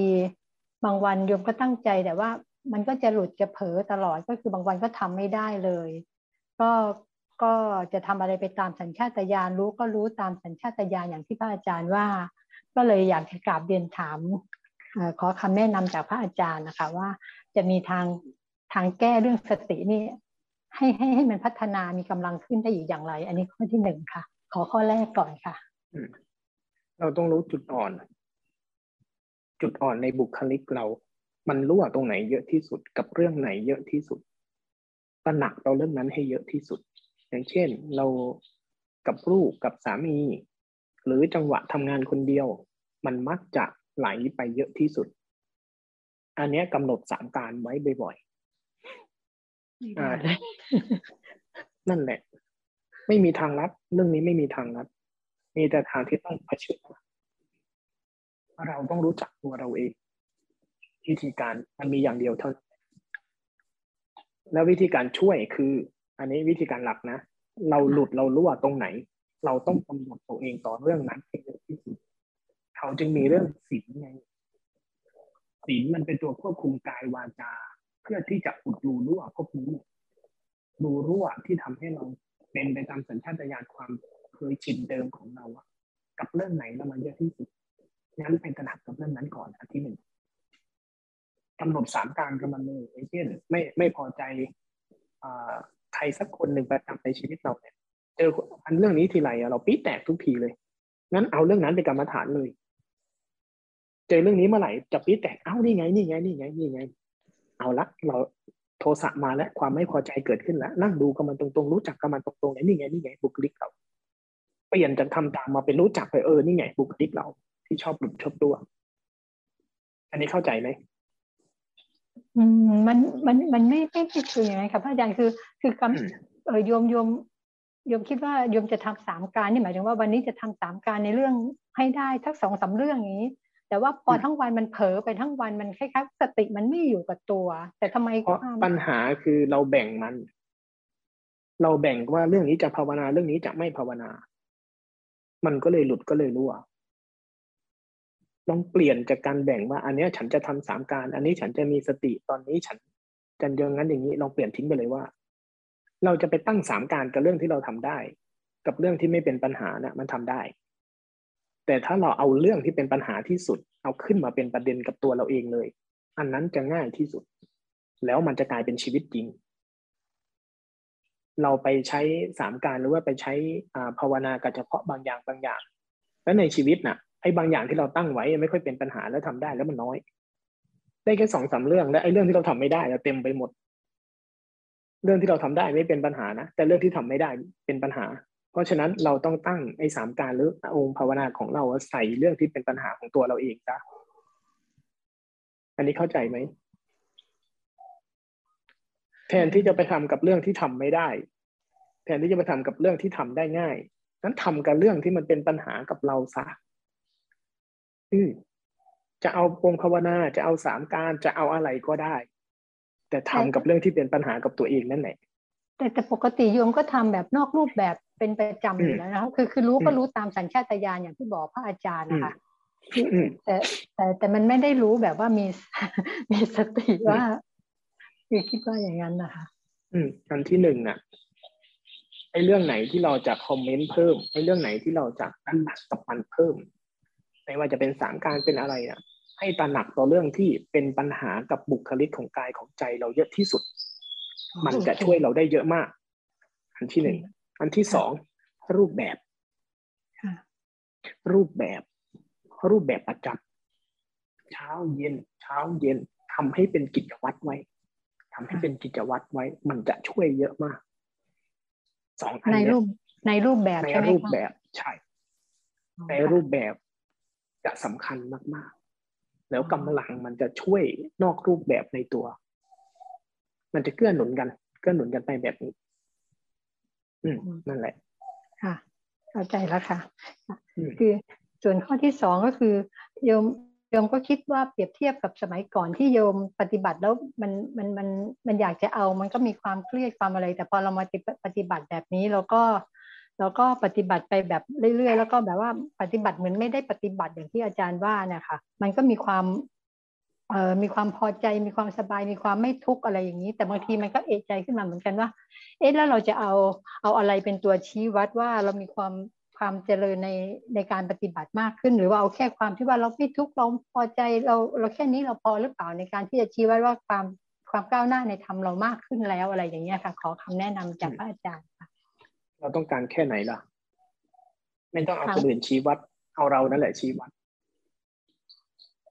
บางวันโยมก็ตั้งใจแต่ว่ามันก็จะหลุดจะเผลอตลอดก็คือบางวันก็ทำไม่ได้เลย ก็ก็จะทำอะไรไปตามสัญชาตญาณรู้ก็รู้ตามสัญชาตญาณอย่างที่พระอาจารย์ว่า ก็เลยอยากจะกราบเรียนถามขอคำแนะนำจากพระอาจารย์นะคะว่าจะมีทางทางแก้เรื่องสตินี่ให้ให้ให้มันพัฒนามีกำลังขึ้นได้อยู่อย่างไร อันนี้ข้อที่หนึ่งค่ะ ขอข้อแรกก่อนค่ะ เราต้องรู้จุดอ่อน จุดอ่อนในบุคลิกเรา มันรั่วตรงไหนเยอะที่สุดกับเรื่องไหนเยอะที่สุดตระหนักเราเรื่องนั้นให้เยอะที่สุด อย่างเช่น เรากับลูกกับสามี หรือจังหวะทำงานคนเดียว มันมักจะไหลไปเยอะที่สุด อันนี้กำหนดสามการไว้บ่อยๆนั่นแหละ ไม่มีทางลัดเรื่องนี้ไม่มีทางลัดมีแต่ทางที่ต้องเผชิญ เราต้องรู้จักตัวเราเองวิธีการมันมีอย่างเดียวเท่านั้นแล้ววิธีการช่วยคือ อันนี้วิธีการหลักนะ เราหลุดเรารั่วตรงไหน เราต้องกำหนดตัวเองต่อเรื่องนั้นให้เยอะที่สุดเขาจึงมีเรื่องศีลไงศีลมันเป็นตัวควบคุมกายวาจา เพื่อที่จะอุดรูรั่วควบคุมรูรั่วที่ทำให้เราเป็นไปตามสัญชาตญาณความเคยชินเดิมของเราอะกับเรื่องไหนเรามาเยอะที่สุด งั้นเป็นตระหนักกับเรื่องนั้นก่อนอันที่หนึ่งกำหนดสามการกับมันเลยเช่น ไม่ไม่พอใจใครสักคนหนึ่งประจำในชีวิตเราเนี่ยเจออันเรื่องนี้ทีไรเราปี๊แตกทุกทีเลย งั้นเอาเรื่องนั้นเป็นกรรมฐานเลย เจอเรื่องนี้เมื่อไหร่จะปี๊แตกเอ้านี่ไงนี่ไงนี่ไงนี่ไง เอาละเราโทสะมาแล้วความไม่พอใจเกิดขึ้นแล้วนั่งดูกับมันตรงๆรู้จักกับมันตรงๆนี่ไงนี่ไงบุคลิกเราเปลี่ยนจากทำตามมาเป็นรู้จักไปเออนี่ไงบุคลิกเรา ที่ชอบหลุดชอบตัวอันนี้เข้าใจไหมอืมมันมันมันไม่ไม่คือยังไงครับพระอาจารย์คือคือกำเออโยมโยมโยมคิดว่าโยมจะทำสามการนี่หมายถึงว่าวันนี้จะทำสามการในเรื่องให้ได้ทั้งสองสาเรื่องอย่างนี้ แต่ว่าพอทั้งวันมันเผลอไปทั้งวันมันคล้ายๆสติมันไม่อยู่กับตัว แต่ทำไมเพราะปัญหาคือเราแบ่งมัน เราแบ่งว่าเรื่องนี้จะภาวนาเรื่องนี้จะไม่ภาวนา มันก็เลยหลุดก็เลยรั่ว ลองเปลี่ยนจากการแบ่งว่า อันนี้ฉันจะทำสามการ อันนี้ฉันจะมีสติตอนนี้ฉันจะยังงั้นอย่างนี้ลองเปลี่ยนทิ้งไปเลยว่า เราจะไปตั้งสามการกับเรื่องที่เราทำได้ กับเรื่องที่ไม่เป็นปัญหานะ่ะ มันทำได้ แต่ถ้าเราเอาเรื่องที่เป็นปัญหาที่สุด เอาขึ้นมาเป็นประเด็นกับตัวเราเองเลย อันนั้นจะง่ายที่สุด แล้วมันจะกลายเป็นชีวิตจริง เราไปใช้สามการหรือว่าไปใช้ภาวนากับเฉพาะบางอย่างบางอย่าง แล้วในชีวิตนะ่ะ ไอ้บางอย่างที่เราตั้งไว้ไม่ค่อยเป็นปัญหาแล้วทำได้แล้วมันน้อย ได้แค่สองสาเรื่องและไอ้เรื่องที่เราทำไม่ได้เราเต็มไปหมด เรื่องที่เราทำได้ไม่เป็นปัญหานะแต่เรื่องที่ทำไม่ได้เป็นปัญหา เพราะฉะนั้นเราต้องตั้งไอ้สามการหรือองค์ภาวนาของเราใส่เรื่องที่เป็นปัญหาของตัวเราเองจ้ะอันนี้เข้าใจไหมแทนที่จะไปทำกับเรื่องที่ทำไม่ได้ แทนที่จะไปทำกับเรื่องที่ทำได้ง่ายนั้นทำกับเรื่องที่มันเป็นปัญหากับเราซะ อือจะเอาองค์ภาวนาจะเอาสามการจะเอาอะไรก็ได้ แต่ทำกับเรื่องที่เป็นปัญหากับตัวเองนั่นแหละแต่แต่ปกติโยมก็ทำแบบนอกรูปแบบเป็นประจำอยู่แล้วนะคะคือคือรู้ก็รู้ตามสัญชาตญาณอย่างที่บอกพระอาจารย์นะคะแต่แต่แต่มันไม่ได้รู้แบบว่ามีมีสติว่าคือคิดว่าอย่างนั้นนะคะอืมอันที่หนึ่งน่ะไอ้เรื่องไหนที่เราจะคอมเมนต์เพิ่มไอ้เรื่องไหนที่เราจะตั้งหนักกับมันเพิ่ม ไม่ว่าจะเป็นสามการเป็นอะไรอะให้ตระหนักต่อเรื่องที่เป็นปัญหากับบุคลิกของกายของใจเราเยอะที่สุด มันจะช่วยเราได้เยอะมาก อันที่หนึ่งอันที่สองรูปแบบรูปแบบ รูปแบบประจำเช้าเย็น เช้าเย็นทำให้เป็นกิจวัตรไว้ทำให้เป็นกิจวัตรไว้ มันจะช่วยเยอะมากสองอันในรูปในรูปแบบในรูปแบบใช่ ในรูปแบบ จะสำคัญมากแล้วกำลังมันจะช่วยนอกรูปแบบในตัว มันจะเกื้อหนุนกัน เกื้อหนุนกันไปแบบนี้ อืมนั่นแหละ ค่ะเข้าใจแล้วค่ะ คือส่วนข้อที่สองก็คือโยมโยมก็คิดว่าเปรียบเทียบกับสมัยก่อนที่โยมปฏิบัติแล้วมันมันมันมันอยากจะเอา มันก็มีความเครียดความอะไร แต่พอเรามาปฏิบัติแบบนี้เราก็ แล้วก็ปฏิบัติไปแบบเรื่อยๆ แล้วก็แบบว่าปฏิบัติเหมือนไม่ได้ปฏิบัติอย่างที่อาจารย์ว่าเนี่ยค่ะมันก็มีความเอ่อมีความพอใจมีความสบายมีความไม่ทุกข์อะไรอย่างนี้ แต่บางทีมันก็เอะใจขึ้นมาเหมือนกันว่า เอ๊ะแล้วเราจะเอาเอาอะไรเป็นตัวชี้วัดว่าเรามีความความเจริญในในการปฏิบัติมากขึ้น หรือว่าเอาแค่ความที่ว่าเราไม่ทุกข์เราพอใจเราเราแค่นี้เราพอหรือเปล่าในการที่จะชี้วัดว่าความความก้าวหน้าในธรรมเรามากขึ้นแล้วอะไรอย่างเงี้ยค่ะ ขอคำแนะนำจากพระอาจารย์ค่ะ เราต้องการแค่ไหนล่ะ ไม่ต้องเอาคนอื่นชี้วัด เอาเรานั่นแหละชี้วัด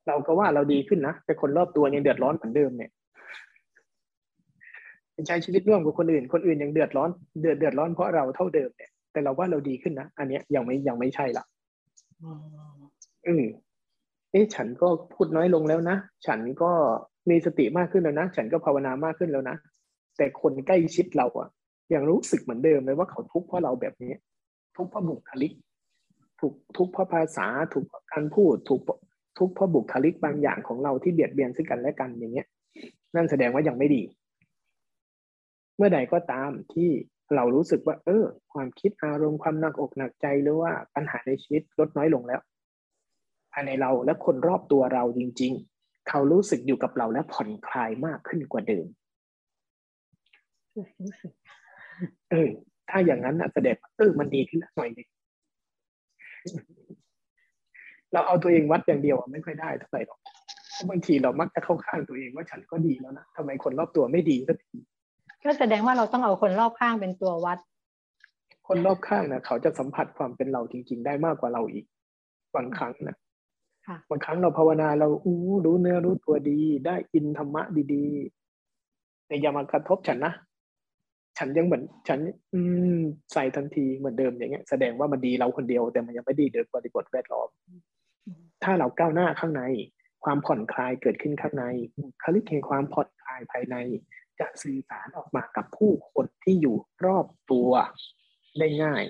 เราก็ว่าเราดีขึ้นนะแต่คนรอบตัวยังเดือดร้อนเหมือนเดิมเนี่ยใช้ชีวิตร่วมกับคนอื่น คนอื่นยังเดือดร้อน เดือดเดือดร้อนเพราะเราเท่าเดิมเนี่ย แต่เราว่าเราดีขึ้นนะ อันเนี้ยยังไม่ยังไม่ใช่ละอืมเอ๊ะฉันก็พูดน้อยลงแล้วนะ ฉันก็มีสติมากขึ้นแล้วนะ ฉันก็ภาวนามากขึ้นแล้วนะ แต่คนใกล้ชิดเราอะ ยังรู้สึกเหมือนเดิมเลยว่าเขาทุกข์เพราะเราแบบนี้ ทุกข์เพราะบุคลิก ถูกทุกข์เพราะภาษาถูกการพูดถูกทุกข์เพราะบุคลิกบางอย่างของเราที่เบียดเบียนซึ่งกันและกันอย่างเงี้ย นั่นแสดงว่ายังไม่ดี เมื่อใดก็ตามที่เรารู้สึกว่า เออ ความคิดอารมณ์ความหนักอกหนักใจหรือว่าปัญหาในชีวิตลดน้อยลงแล้วภายในเราและคนรอบตัวเราจริง ๆ เขารู้สึกอยู่กับเราและผ่อนคลายมากขึ้นกว่าเดิม เออ ถ้าอย่างนั้นนะแสดงเออมันดีขึ้นหน่อยนึงเราเอาตัวเองวัดอย่างเดียวไม่ค่อยได้เท่าไหร่หรอกเพราะบางทีเรามักจะเข้าข้างตัวเองว่าฉันก็ดีแล้วนะทำไมคนรอบตัวไม่ดีสักทีก็แสดงว่าเราต้องเอาคนรอบข้างเป็นตัววัด คนรอบข้างนะเขาจะสัมผัสความเป็นเราจริง ๆ ได้มากกว่าเราอีกบางครั้งนะบางครั้งเราภาวนาเราอู้รู้เนื้อรู้ตัวดี ได้อินธรรมะดีๆแต่อย่ามากระทบฉันนะ ฉันยังเหมือนฉัน อืมใส่ทันทีเหมือนเดิมอย่างเงี้ยแสดงว่ามันดีเราคนเดียว แต่มันยังไม่ดีเดินบริบทแวดล้อม ถ้าเราก้าวหน้าข้างใน ความผ่อนคลายเกิดขึ้นข้างในคลิกแห่งความผ่อนคลายภายใน จะสื่อสารออกมากับผู้คนที่อยู่รอบตัวได้ง่าย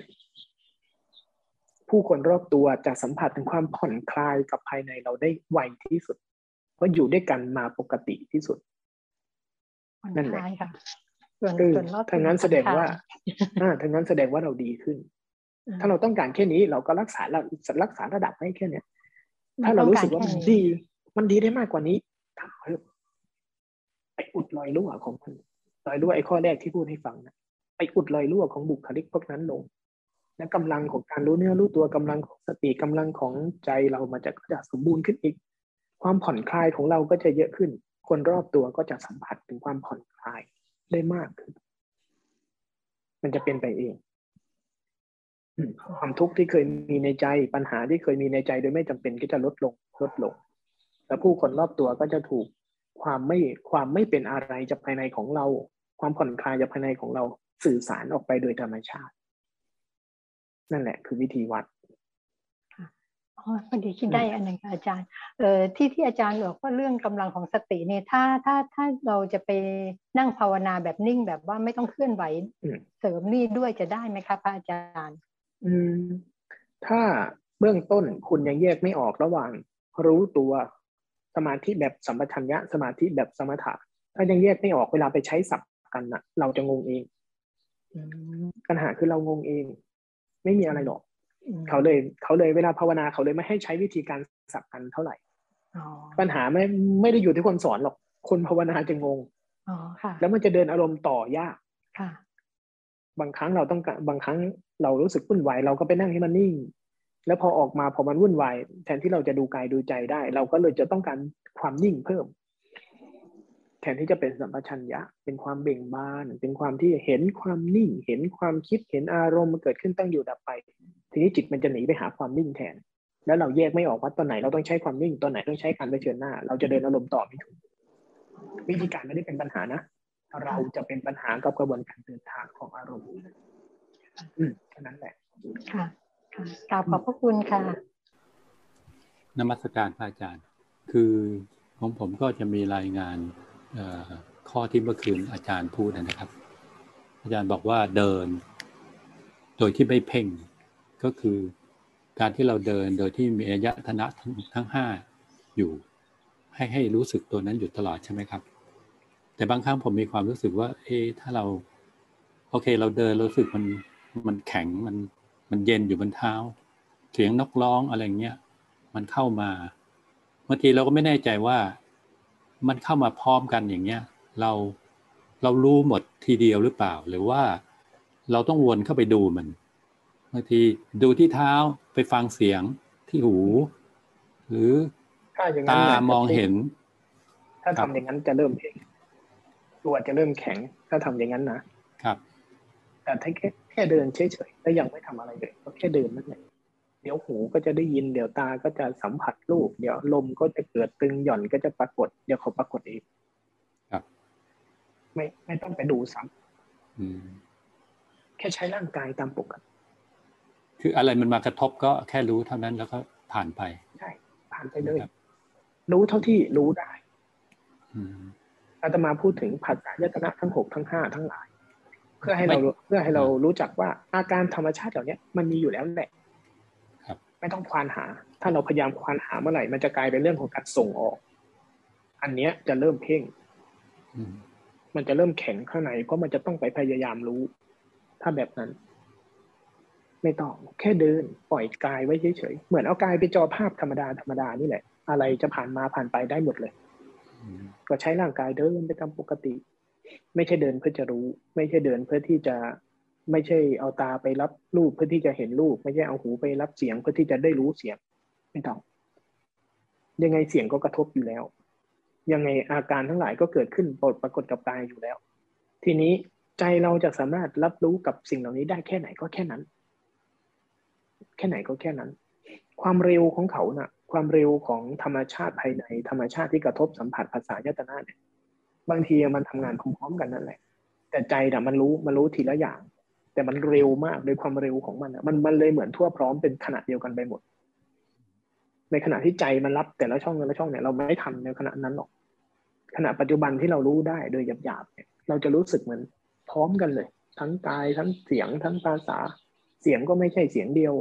ผู้คนรอบตัวจะสัมผัสถึงความผ่อนคลายกับภายในเราได้ไวที่สุด เพราะอยู่ด้วยกันมาปกติที่สุด นั่นแหละ ส่วนส่วนรอบทางนั้นแสดงว่าอ่าทางนั้นแสดงว่าเราดีขึ้น ถ้าเราต้องการแค่นี้เราก็รักษาเรารักษาระดับให้แค่เนี้ยถ้าเรารู้สึกว่ามันดี มันดีได้มากกว่านี้ทำเถอะไปอุดรอยรั่วของมันรอยรั่วไอ้ข้อแรกที่พูดให้ฟังนะไปอุดรอยรั่วของบุคลิกพวกนั้นลง และกำลังของการรู้เนื้อรู้ตัวกำลังของสติกำลังของใจเรามันจะก็จะสมบูรณ์ขึ้นอีก ความผ่อนคลายของเราก็จะเยอะขึ้น คนรอบตัวก็จะสัมผัสถึงความผ่อนคลาย ได้มากขึ้น มันจะเป็นไปเองความทุกข์ที่เคยมีในใจปัญหาที่เคยมีในใจโดยไม่จำเป็นก็จะลดลงลดลง แล้วผู้คนรอบตัวก็จะถูกความไม่ความไม่เป็นอะไรจากภายในของเรา ความผ่อนคลายจากภายในของเราสื่อสารออกไปโดยธรรมชาติ นั่นแหละคือวิธีวัด พอดีคิดได้อันหนึ่งค่ะอาจารย์เอ่อที่ที่อาจารย์บอกว่าเรื่องกำลังของสติเนี่ยถ้าถ้าถ้าเราจะไปนั่งภาวนาแบบนิ่งแบบว่าไม่ต้องเคลื่อนไหวเสริมนี่ด้วยจะได้ไหมคะพระอาจารย์ อืม ถ้าเบื้องต้นคุณยังแยกไม่ออกระหว่าง รู้ตัวสมาธิแบบสัมปชัญญะสมาธิแบบสมถะถ้ายังแยกไม่ออกเวลาไปใช้สับกันนะเราจะงงเองปัญหาคือเรางงเอง ไม่มีอะไรหรอก เขาเลยเขาเลยเวลาภาวนาเขาเลยไม่ให้ใช้วิธีการสับกันเท่าไหร่ปัญหาไม่ไม่ได้อยู่ที่คนสอนหรอกคนภาวนาจะงงแล้วมันจะเดินอารมณ์ต่อยากบางครั้งเราต้องบางครั้งเรารู้สึกวุ่นวายเราก็ไปนั่งให้มันนิ่ง แล้วพอออกมาพอมันวุ่นวายแทนที่เราจะดูกายดูใจได้ เราก็เลยจะต้องการความนิ่งเพิ่ม แทนที่จะเป็นสัมปชัญญะ เป็นความเบ่งบาน เป็นความที่เห็นความนิ่ง เห็นความคิด เห็นอารมณ์มันเกิดขึ้นตั้งอยู่ดับไป ทีนี้จิตมันจะหนีไปหาความนิ่งแทน แล้วเราแยกไม่ออกว่าตอนไหนเราต้องใช้ความนิ่ง ตอนไหนต้องใช้การเผชิญหน้า เราจะเดินอารมณ์ต่อไม่ถูก วิธีการไม่ได้เป็นปัญหานะ เราจะเป็นปัญหากับกระบวนการเดินทางของอารมณ์ อืมแค่นั้นแหละ ค่ะกราบขอบพระคุณค่ะ นมัสการพระอาจารย์ คือของผมก็จะมีรายงาน ข้อที่เมื่อคืนอาจารย์พูดนะครับ อาจารย์บอกว่าเดิน โดยที่ไม่เพ่ง ก็คือการที่เราเดินโดยที่มีอายะธนะทั้งทั้งห้าอยู่ ให้ให้รู้สึกตัวนั้นอยู่ตลอดใช่ไหมครับ แต่บางครั้งผมมีความรู้สึกว่า เอ๊ถ้าเรา โอเค เราเดินรู้สึกมันมันแข็งมันมันเย็นอยู่บนเท้า เสียงนกร้องอะไรเงี้ยมันเข้ามาบางทีเราก็ไม่แน่ใจว่า มันเข้ามาพร้อมกันอย่างเงี้ยเราเรารู้หมดทีเดียวหรือเปล่า หรือว่าเราต้องวนเข้าไปดูมันบางทีดูที่เท้าไปฟังเสียงที่หู หรือตามองเห็น ถ้าทำอย่างนั้นจะเริ่มเองตัวจะเริ่มแข็ง ถ้าทำอย่างนั้นนะครับ แต่ถ้าแค่แค่เดินเฉยๆแล้วยังไม่ทำอะไรเลยก็แค่เดินนั่นแหละ เดี๋ยวหูก็จะได้ยินเดี๋ยวตาก็จะสัมผัสรูปเดี๋ยวลมก็จะเกิดตึงหย่อนก็จะปรากฏ เดี๋ยวเขาปรากฏเองครับไม่ไม่ต้องไปดูซ้ำแค่ใช้ร่างกายตามปกติคืออะไรมันมากระทบก็แค่รู้เท่านั้นแล้วก็ผ่านไปใช่ผ่านไปเลย รู้เท่าที่รู้ได้อาตมาพูดถึงผัสสะยตนะทั้งหกทั้งห้าทั้งหลาย เพื่อให้เราเพื่อให้เรารู้จักว่าอาการธรรมชาติเหล่านี้มันมีอยู่แล้วแหละ ไม่ต้องควานหา ถ้าเราพยายามควานหาเมื่อไหร่ มันจะกลายเป็นเรื่องของการส่งออก อันเนี้ยจะเริ่มเพ่ง มันจะเริ่มแข็งข้างใน เพราะมันจะต้องไปพยายามรู้ ถ้าแบบนั้น ไม่ต้องแค่เดิน ปล่อยกายไว้เฉยๆ เหมือนเอากายไปจอภาพธรรมดาธรรมดานี่แหละ อะไรจะผ่านมาผ่านไปได้หมดเลย ก็ใช้ร่างกายเดินไปตามปกติ ไม่ใช่เดินเพื่อจะรู้ ไม่ใช่เดินเพื่อที่จะ ไม่ใช่เอาตาไปรับรูปเพื่อที่จะเห็นรูป ไม่ใช่เอาหูไปรับเสียงเพื่อที่จะได้รู้เสียง ไม่ต้อง ยังไงเสียงก็กระทบอยู่แล้ว ยังไงอาการทั้งหลายก็เกิดขึ้นปรากฏกับกายอยู่แล้ว ทีนี้ใจเราจะสามารถรับรู้กับสิ่งเหล่านี้ได้แค่ไหนก็แค่นั้น แค่ไหนก็แค่นั้น ความเร็วของเขานะ่ะ ความเร็วของธรรมชาติภายใน ธรรมชาติที่กระทบสัมผัสภาษายตนาเนี่ยบางทีมันทำงานพร้อมๆกันนั่นแหละ แต่ใจน่ะมันรู้มันรู้ทีละอย่าง แต่มันเร็วมากโดยความเร็วของมันมันมันเลยเหมือนทั่วพร้อมเป็นขนาดเดียวกันไปหมด ในขณะที่ใจมันรับแต่ละช่องแต่ละช่องเนี่ยเราไม่ทำในขณะนั้นหรอกขณะปัจจุบันที่เรารู้ได้โดยหยาบๆเนี่ยเราจะรู้สึกเหมือนพร้อมกันเลย ทั้งกายทั้งเสียงทั้งภาษา เสียงก็ไม่ใช่เสียงเดียว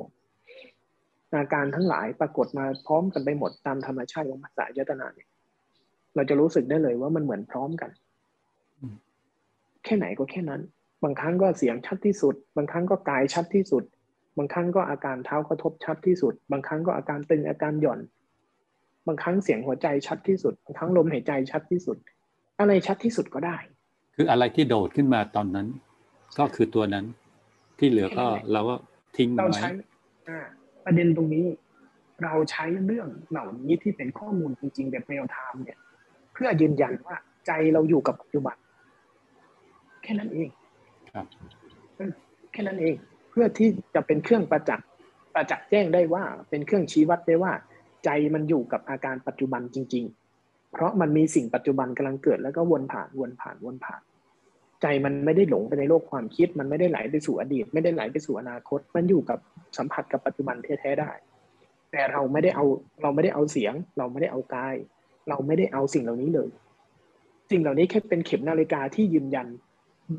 อาการทั้งหลายปรากฏมาพร้อมกันไปหมดตามธรรมชาติของภาษายตนาเนี่ยเราจะรู้สึกได้เลยว่ามันเหมือนพร้อมกัน แค่ไหนก็แค่นั้น บางครั้งก็เสียงชัดที่สุด บางครั้งก็กายชัดที่สุด บางครั้งก็อาการเท้ากระทบชัดที่สุด บางครั้งก็อาการตึงอาการหย่อน บางครั้งเสียงหัวใจชัดที่สุด บางครั้งลมหายใจชัดที่สุด อะไรชัดที่สุดก็ได้ คืออะไรที่โดดขึ้นมาตอนนั้น ก็คือตัวนั้นที่เหลือก็เราก็ทิ้งมันเราไว้ใช้อ่าประเด็นตรงนี้ เราใช้เรื่องเหล่านี้ที่เป็นข้อมูลจริงๆแบบเรียลไทม์เนี่ย เพื่อยืนยันว่าใจเราอยู่กับปัจจุบันแค่นั้นเอง ครับแค่นั้นเองเพื่อที่จะเป็นเครื่องประจักษ์ประจักษ์แจ้งได้ว่า เป็นเครื่องชี้วัดได้ว่า ใจมันอยู่กับอาการปัจจุบันจริง ๆ เพราะมันมีสิ่งปัจจุบันกำลังเกิดแล้วก็วนผ่านวนผ่านวนผ่าน ใจมันไม่ได้หลงไปในโลกความคิด มันไม่ได้ไหลไปสู่อดีต ไม่ได้ไหลไปสู่อนาคต มันอยู่กับสัมผัสกับปัจจุบันแท้ๆได้ แต่เราไม่ได้เอาเราไม่ได้เอาเสียง เราไม่ได้เอากาย เราไม่ได้เอาสิ่งเหล่านี้เลย สิ่งเหล่านี้แค่เป็นเข็มนาฬิกาที่ยืนยัน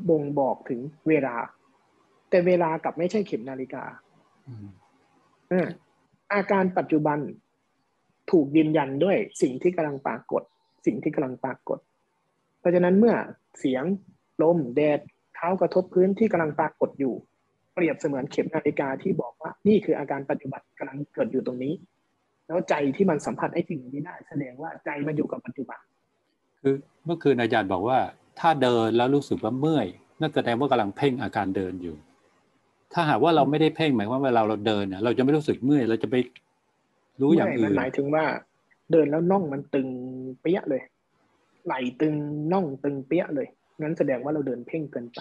บ่งบอกถึงเวลา แต่เวลากลับไม่ใช่เข็มนาฬิกาอืมอ่าอาการปัจจุบันถูกยืนยันด้วยสิ่งที่กำลังปรากฏ สิ่งที่กำลังปรากฏ เพราะฉะนั้นเมื่อเสียงลมแดดเท้ากระทบพื้นที่กำลังปรากฏอยู่ เปรียบเสมือนเข็มนาฬิกาที่บอกว่า นี่คืออาการปัจจุบันกำลังเกิดอยู่ตรงนี้ แล้วใจที่มันสัมผัสไอ้สิ่งนี้ได้ แสดงว่าใจมันอยู่กับปัจจุบัน คือเมื่อคืนอาจารย์บอกว่า ถ้าเดินแล้วรู้สึกว่าเมื่อยนั่นแสดงว่ากำลังเพ่งอาการเดินอยู่ ถ้าหากว่าเราไม่ได้เพ่งหมายความว่าเวลาเราเดินเนี่ยเราจะไม่รู้สึกเมื่อยเราจะไปรู้อย่างไม่อื่มันนหมายถึงว่า เดินแล้วน่องมันตึงเปี้ยเลย ไหลตึงน่องตึงเปี้ยเลยงั้นแสดงว่าเราเดินเพ่งเกินไป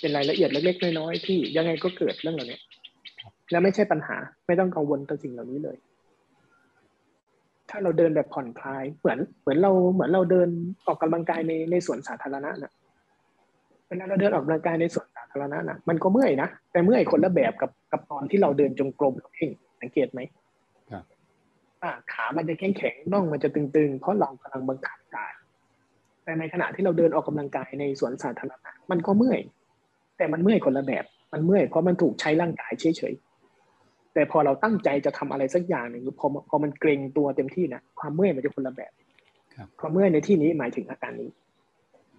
เป็นรายละเอียดเล็กๆน้อยๆที่ยังไงก็เกิดเรื่องเหล่านี้และไม่ใช่ปัญหาไม่ต้องกังวลต่อสิ่งเหล่านี้เลย ถ้าเราเดินแบบผ่อนคลาย เหมือนเหมือนเราเหมือนเราเดินออกกำลังกายในในสวนสาธารณะนะเวลาเราเดินออกกำลังกายในสวนสาธารณะนะมันก็เมื่อยนะแต่เมื่อยคนละแบบกับกับตอนที่เราเดินจงกรมเพ่งสังเกตไหมครับอ่าขามันจะแข็งแข็งๆน่องมันจะตึงๆ เพราะเรากำลังบังคับกายแต่ในขณะที่เราเดินออกกำลังกายในสวนสาธารณะมันก็เมื่อย แต่มันเมื่อยคนละแบบ มันเมื่อยเพราะมันถูกใช้ร่างกายเฉยๆ แต่พอเราตั้งใจจะทำอะไรสักอย่างหนึ่งพอพอมันเกรงตัวเต็มที่นะความเมื่อยมันจะคนละแบบครับความเมื่อยในที่นี้หมายถึงอาการนี้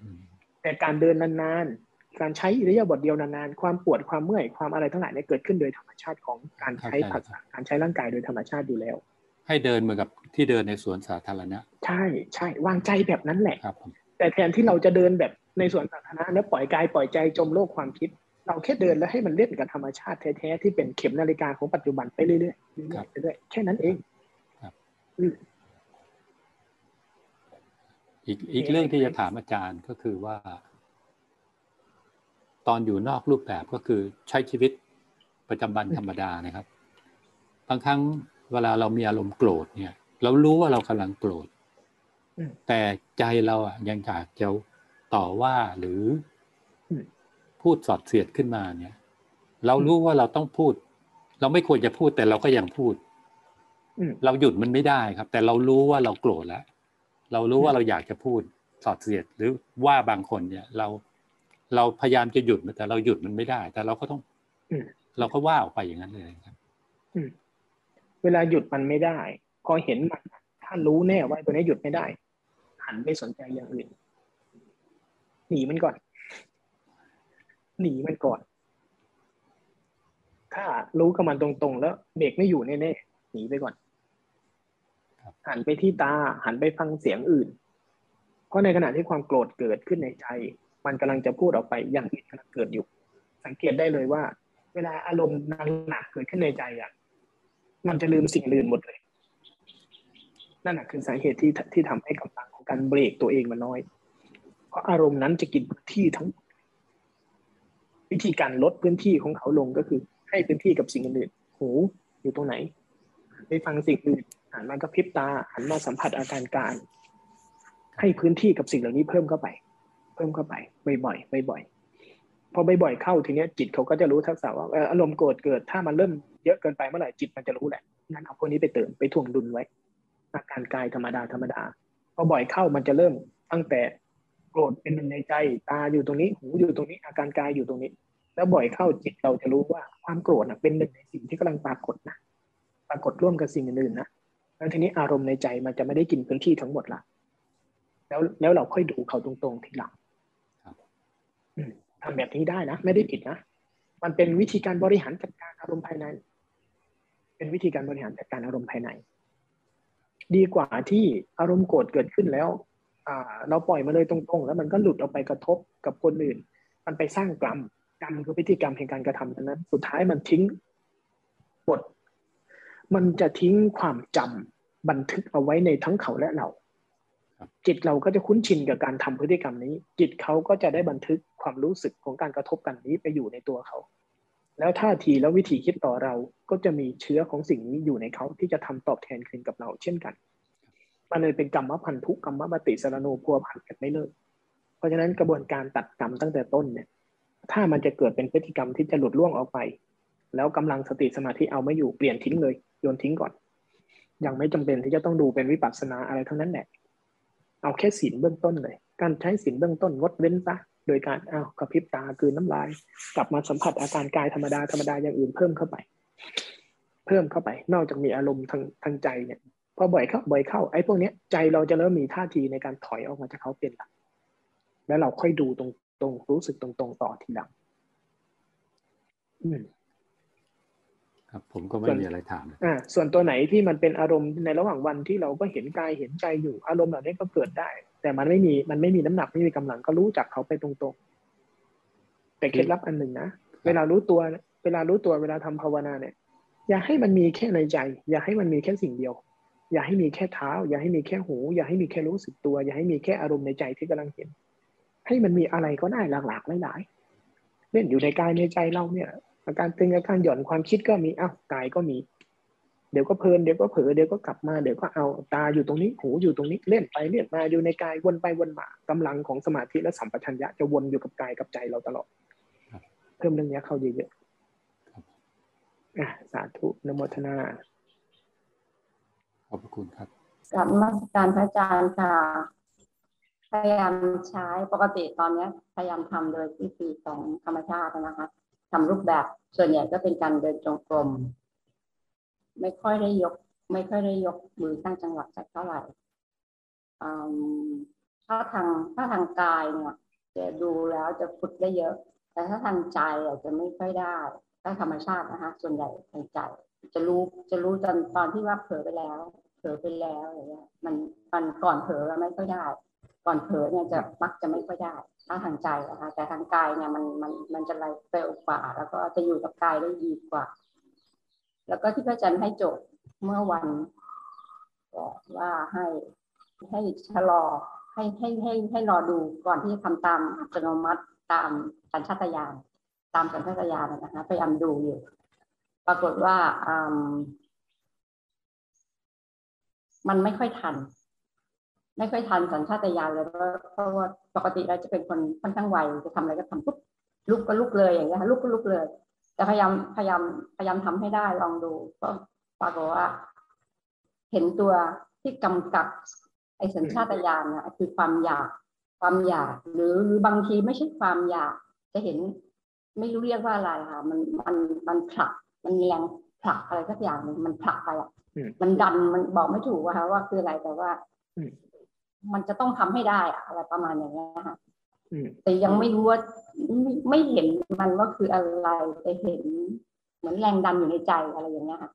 อืมแต่การเดินนานๆ การใช้อิริยาบถเดียวนานๆ ความปวดความเมื่อยความอะไรทั้งหลายเนี่ยเกิดขึ้นโดยธรรมชาติของการใช้ภาษาการใช้ร่างกายโดยธรรมชาติอยู่แล้ว ให้เดินเหมือนกับที่เดินในสวนสาธารณะ ใช่ใช่วางใจแบบนั้นแหละครับผมแต่แทนที่เราจะเดินแบบในสวนสาธารณะแล้วปล่อยกายปล่อยใจจมโลกความคิด เราแค่เดินแล้วให้มันเล่นกับธรรมชาติแท้ๆที่เป็นเข็มนาฬิกาของปัจจุบันไปเรื่อยๆเรื่อยๆเรื่อยๆแค่นั้นเองอืมอีกอีกเรื่องที่จะถามอาจารย์ก็คือว่า ตอนอยู่นอกรูปแบบก็คือใช้ชีวิตประจำวันธรรมดานะครับ บางครั้งเวลาเรามีอารมณ์โกรธเนี่ย เรารู้ว่าเรากำลังโกรธอืมแต่ใจเราอะยังอยากจะต่อว่าหรืออม พูดสอดเสียดขึ้นมาเนี่ย เรารู้ว่าเราต้องพูด เราไม่ควรจะพูดแต่เราก็ยังพูดอืมเราหยุดมันไม่ได้ครับ แต่เรารู้ว่าเราโกรธแล้วเรารู้ว่าเราอยากจะพูดสอดเสียดหรือว่าบางคนเนี่ย เราเราพยายามจะหยุดมันแต่เราหยุดมันไม่ได้ แต่เราก็ต้องอืมเราก็ว่าออกไปอย่างนั้นเลยครับเวลาหยุดมันไม่ได้ พอเห็นมันถ้ารู้แน่ว่าตัวนี้หยุดไม่ได้ หันไปสนใจอย่างอื่นหนีมันก่อน หนีมันก่อน ถ้ารู้กับมันตรงๆ แล้วเบรกไม่อยู่แน่ๆหนีไปก่อนครับหันไปที่ตาหันไปฟังเสียงอื่น เพราะในขณะที่ความโกรธเกิดขึ้นในใจ มันกำลังจะพูดออกไปอย่างอื่นกำลังเกิดอยู่ สังเกตได้เลยว่า เวลาอารมณ์หนักๆเกิดขึ้นในใจอะ มันจะลืมสิ่งอื่นหมดเลย นั่นแหะคือสาเหตุที่ที่ทำให้กำลังของการเบรกตัวเองมันน้อย เพราะอารมณ์นั้นจะกินพื้นที่ทั้งหมด วิธีการลดพื้นที่ของเขาลงก็คือ ให้พื้นที่กับสิ่งอื่นๆหูอยู่ตรงไหนไปฟังสิ่งอื่นหันมากระพริบตาหันมาสัมผัสอาการกายให้พื้นที่กับสิ่งเหล่านี้เพิ่มเข้าไป เพิ่มเข้าไปบ่อยๆบ่อยๆพอบ่อยๆเข้าทีเนี้ยจิตเขาก็จะรู้ทักษะว่าเอ่ออารมณ์โกรธเกิด ถ้ามันเริ่มเยอะเกินไปเมื่อไหร่จิตมันจะรู้แหละงั้นเอาพวกนี้ไปเติมไปถ่วงดุลไว้ อาการกายธรรมดาธรรมดาพอบ่อยเข้ามันจะเริ่มตั้งแต่ โกรธเป็นหนึ่งในใจ ตาอยู่ตรงนี้ หูอยู่ตรงนี้ อาการกายอยู่ตรงนี้ แล้วบ่อยเข้าจิตเราจะรู้ว่าความโกรธน่ะเป็นหนึ่งในสิ่งที่กำลังปรากฏนะ ปรากฏร่วมกับสิ่งอื่นๆนะ แล้วทีนี้อารมณ์ในใจมันจะไม่ได้กินพื้นที่ทั้งหมดละ แล้วแล้วเราค่อยดูเขาตรงๆทีหลังครับอืมทำแบบนี้ได้นะ ไม่ได้ผิดนะ มันเป็นวิธีการบริหารจัดการอารมณ์ภายใน เป็นวิธีการบริหารจัดการอารมณ์ภายใน ดีกว่าที่อารมณ์โกรธเกิดขึ้นแล้วอ่า เราปล่อยมาเลยตรงๆ แล้วมันก็หลุดออกไปกระทบกับคนอื่น มันไปสร้างกรรมกรรมคือพฤติกรรมแห่งการกระทำนั้น สุดท้ายมันทิ้งบท มันจะทิ้งความจำบันทึกเอาไว้ในทั้งเขาและเรา จิตเราก็จะคุ้นชินกับการทำพฤติกรรมนี้ จิตเขาก็จะได้บันทึกความรู้สึกของการกระทบกันนี้ไปอยู่ในตัวเขา แล้วท่าทีแล้ววิธีคิดต่อเราก็จะมีเชื้อของสิ่งนี้อยู่ในเขาที่จะทำตอบแทนคืนกับเราเช่นกัน มันเลยเป็นกรรมพันธุกรรมปฏิสารโนพัวพันกันไม่เลิก เพราะฉะนั้นกระบวนการตัดกรรมตั้งแต่ต้นเนี่ย ถ้ามันจะเกิดเป็นพฤติกรรมที่จะหลุดล่วงออกไป แล้วกำลังสติสมาธิเอาไม่อยู่เปลี่ยนทิ้งเลยโยนทิ้งก่อน ยังไม่จำเป็นที่จะต้องดูเป็นวิปัสสนาอะไรทั้งนั้นแหละ เอาแค่ศีลเบื้องต้นเลย การใช้ศีลเบื้องต้นงดเว้นซะโดยการอ้าวกระพริบตาคืนน้ำลาย กลับมาสัมผัสอาการกายธรรมดาธรรมดาอย่างอื่นเพิ่มเข้าไป เพิ่มเข้าไป นอกจากมีอารมณ์ทางทางใจเนี่ย พอบ่อยเข้าบ่อยเข้าไอ้พวกเนี้ยใจเราจะเริ่มมีท่าทีในการถอยออกมาจากเขาเป็นหลักแล้วเราค่อยดูตรงตรงรู้สึกตรงๆต่อทีหลังอืมครับผมก็ไม่มีอะไรถามอ่าส่วนตัวไหนที่มันเป็นอารมณ์ในระหว่างวันที่เราก็เห็นกายเห็นใจอยู่อารมณ์เหล่านี้ก็เกิดได้ แต่มันไม่มีมันไม่มีน้ำหนักไม่มีกำลังก็รู้จักเขาไปตรงๆ แต่เคล็ดลับอันหนึ่งนะเวลารู้ตัวเวลารู้ตัวเวลาทำภาวนาเนี่ย อย่าให้มันมีแค่ในใจ อย่าให้มันมีแค่สิ่งเดียว อย่าให้มีแค่เท้า อย่าให้มีแค่หู อย่าให้มีแค่รู้สึกตัว อย่าให้มีแค่อารมณ์ในใจที่กำลังเห็น ให้มันมีอะไรก็ได้หลากๆหลายๆเล่นอยู่ในกายในใจเราเนี่ย อาการตึงอาการหย่อนความคิดก็มีอ้าวกายก็มี เดี๋ยวก็เพลินเดี๋ยวก็เผลอเดี๋ยวก็กลับมาเดี๋ยวก็เอาตาอยู่ตรงนี้หูอยู่ตรงนี้เล่นไปเล่นมาอยู่ในกายวนไปวนมากำลังของสมาธิและสัมปชัญญะจะวนอยู่กับกายกับใจเราตลอดเพิ่มเรื่องนี้เข้าเยอะๆอะสาธุนโมทนาข อบคุณครับกับมาสการพระอาจารย์ค่ะ พยายามใช้ปกติตอนนี้พยายามทำโดยที่สีของธรรมชาตินะคะทำรูปแบบส่วนใหญ่ก็เป็นการเดินจงกรม ไม่ค่อยได้ยก ไม่ค่อยได้ยกมือตั้งจังหวะสักเท่าไหร่ถ้าทางถ้าทางกายเนี่ยจะดูแล้วจะฝึกได้เยอะ แต่ถ้าทางใจอาจจะไม่ค่อยได้ถ้าธรรมชาตินะคะ ส่วนใหญ่ทางใจ จะรู้จะรู้ตอนตอนที่ว่าเผลอไปแล้ว ผลอไปแล้วอะไรเงี้ยมันมันก่อนเผลอไม่ค่อยได้ ก่อนเผลอเนี่ยจะมักจะไม่ค่อยได้ถ้าทางใจนะคะแต่ทางกายเนี่ยมันมันมันจะไรเร็วกว่า แล้วก็จะอยู่กับกายได้ดีกว่า แล้วก็ที่พระอาจารย์ให้โจทย์เมื่อวันบอกว่าให้ให้ชะลอให้ให้ให้ให้รอดูก่อนที่จะทำตามอัตโนมัติตามสัญชาตญาณตามสัญชาตญาณนะคะพยายามดูอยู่ ปรากฏว่า มันไม่ค่อยทัน ไม่ค่อยทันสัญชาตญาณเลยเพราะว่าปกติเราจะเป็นคนค่อนข้างไวจะทำอะไรก็ทำปุ๊บลุกก็ลุกเลยอย่างเงี้ยลุกก็ลุกเลย แต่พยายามพยายามพยายามทำให้ได้ลองดูก็ปรากฏว่า เห็นตัวที่กำกับไอสัญชาตญาณนะคือความอยากความอยากหรือหรือบางทีไม่ใช่ความอยาก จะเห็นไม่รู้เรียกว่าอะไรค่ะ มันมันมันผลักมันแรงผลักอะไรสักอย่างหนึ่งมันผลักไปอะ มันดันมันบอกไม่ถูกว่าว่าคืออะไรแต่ว่ามันจะต้องทำให้ได้อะไรประมาณอย่างนี้ค่ะแต่ยังไม่รู้ว่าไม่ไม่เห็นมันว่าคืออะไรแต่เห็น เหมือนแรงดันอยู่ในใจอะไรอย่างเงี้ยค่ะ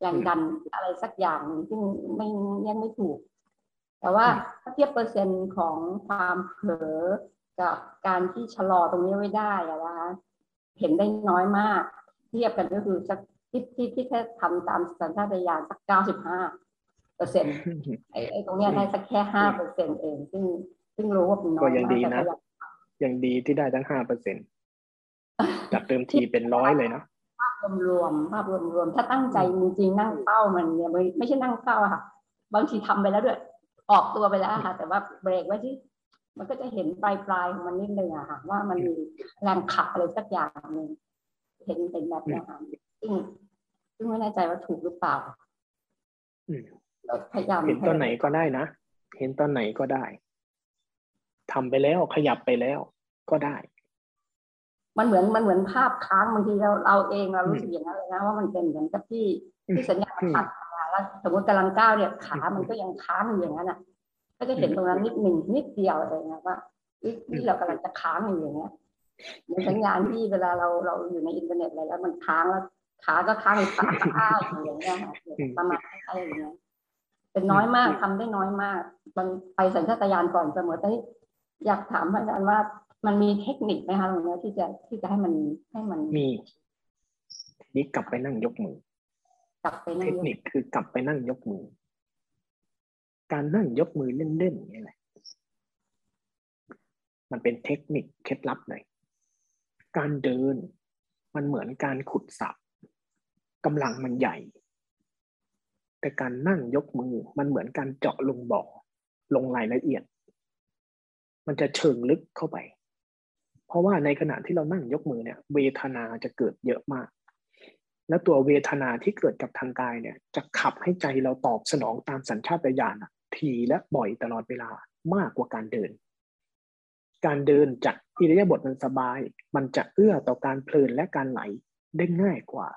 แรงดันอะไรสักอย่างหนึ่งซึ่งไม่ยังไม่ถูก แต่ว่าถ้าเทียบเปอร์เซ็นต์ของความเผลอกับการที่ชะลอตรงนี้ไว้ได้อะนะคะเห็นได้น้อยมาก เทียบกันก็คือสัก ที่ที่ที่แค่ทำตามสัญชาตญาณสักเก้าสิบห้าเปอร์เซ็นต์ไอ้ไอ้ตรงเนี้ยได้สักแค่ห้าเปอร์เซ็นต์เอง ซึ่งซึ่งรู้ว่าเป็นน้อยก็ยังดีนะยังดีที่ได้ทั้งห้าเปอร์เซ็นต์จากเติมทีเป็นร้อยเลยนะภาพรวมภาพรวมรวมถ้าตั้งใจจริงๆนั่งเป้ามันเนี่ยไม่ใช่นั่งเป้าค่ะ บางทีทำไปแล้วด้วย ออกตัวไปแล้วค่ะ แต่ว่าเบรกไว้ที่มันก็จะเห็นปลายปลายของมันนิดนึงอะค่ะ ว่ามันมีแรงขับอะไรสักอย่างหนึ่งเห็นเป็นแบบนี้ค่ะซึ่ง ซึ่งไม่แน่ใจว่าถูกหรือเปล่าพยายามเห็นตอนไหนก็ได้นะ เห็นตอนไหนก็ได้ทำไปแล้วขยับไปแล้วก็ได้ มันเหมือนมันเหมือนภาพค้างบางทีเราเราเองเรารู้สึกอย่างนั้นเลยนะว่ามันเป็นเหมือนกับที่ที่สัญญาณตัดแล้วสมมติกำลังก้าวเนี่ยขามันก็ยังค้างอยู่อย่างนั้นอะ ก็จะเห็นตรงนั้นนิดหนึ่งนิดเดียวเลยนะว่าที่เรากำลังจะค้างอยู่อย่างเงี้ยเหมือนสัญญาณที่เวลาเราเราอยู่ในอินเทอร์เน็ตอะไรแล้วมันค้างแล้ว ขาก็ค้างขาอ้าอยู่อย่างเงี้ยค่ะประมาณอะไรอย่างเงี้ยเป็นน้อยมากทำได้น้อยมาก มันไปสัญชาตญาณก่อนเสมอแต่อยากถามอาจารย์ว่ามันมีเทคนิคไหมคะตรงนี้ที่จะที่จะให้มันให้มันมีนี้กลับไปนั่งยกมือ กลับไปนั่เทคนิคคือกลับไปนั่งยกมือ การนั่งยกมือเล่นๆนี่แหละมันเป็นเทคนิคเคล็ดลับเลยการเดิน มันเหมือนการขุดสระ กำลังมันใหญ่ แต่การนั่งยกมือมันเหมือนการเจาะลงบ่อลงรายละเอียด มันจะเชิงลึกเข้าไป เพราะว่าในขณะที่เรานั่งยกมือเนี่ย เวทนาจะเกิดเยอะมาก แล้วตัวเวทนาที่เกิดกับทางกายเนี่ย จะขับให้ใจเราตอบสนองตามสัญชาตญาณทีและบ่อยตลอดเวลามากกว่าการเดิน การเดินจากอิริยาบถมันสบาย มันจะเอื้อต่อการเพลินและการไหลได้ง่ายกว่า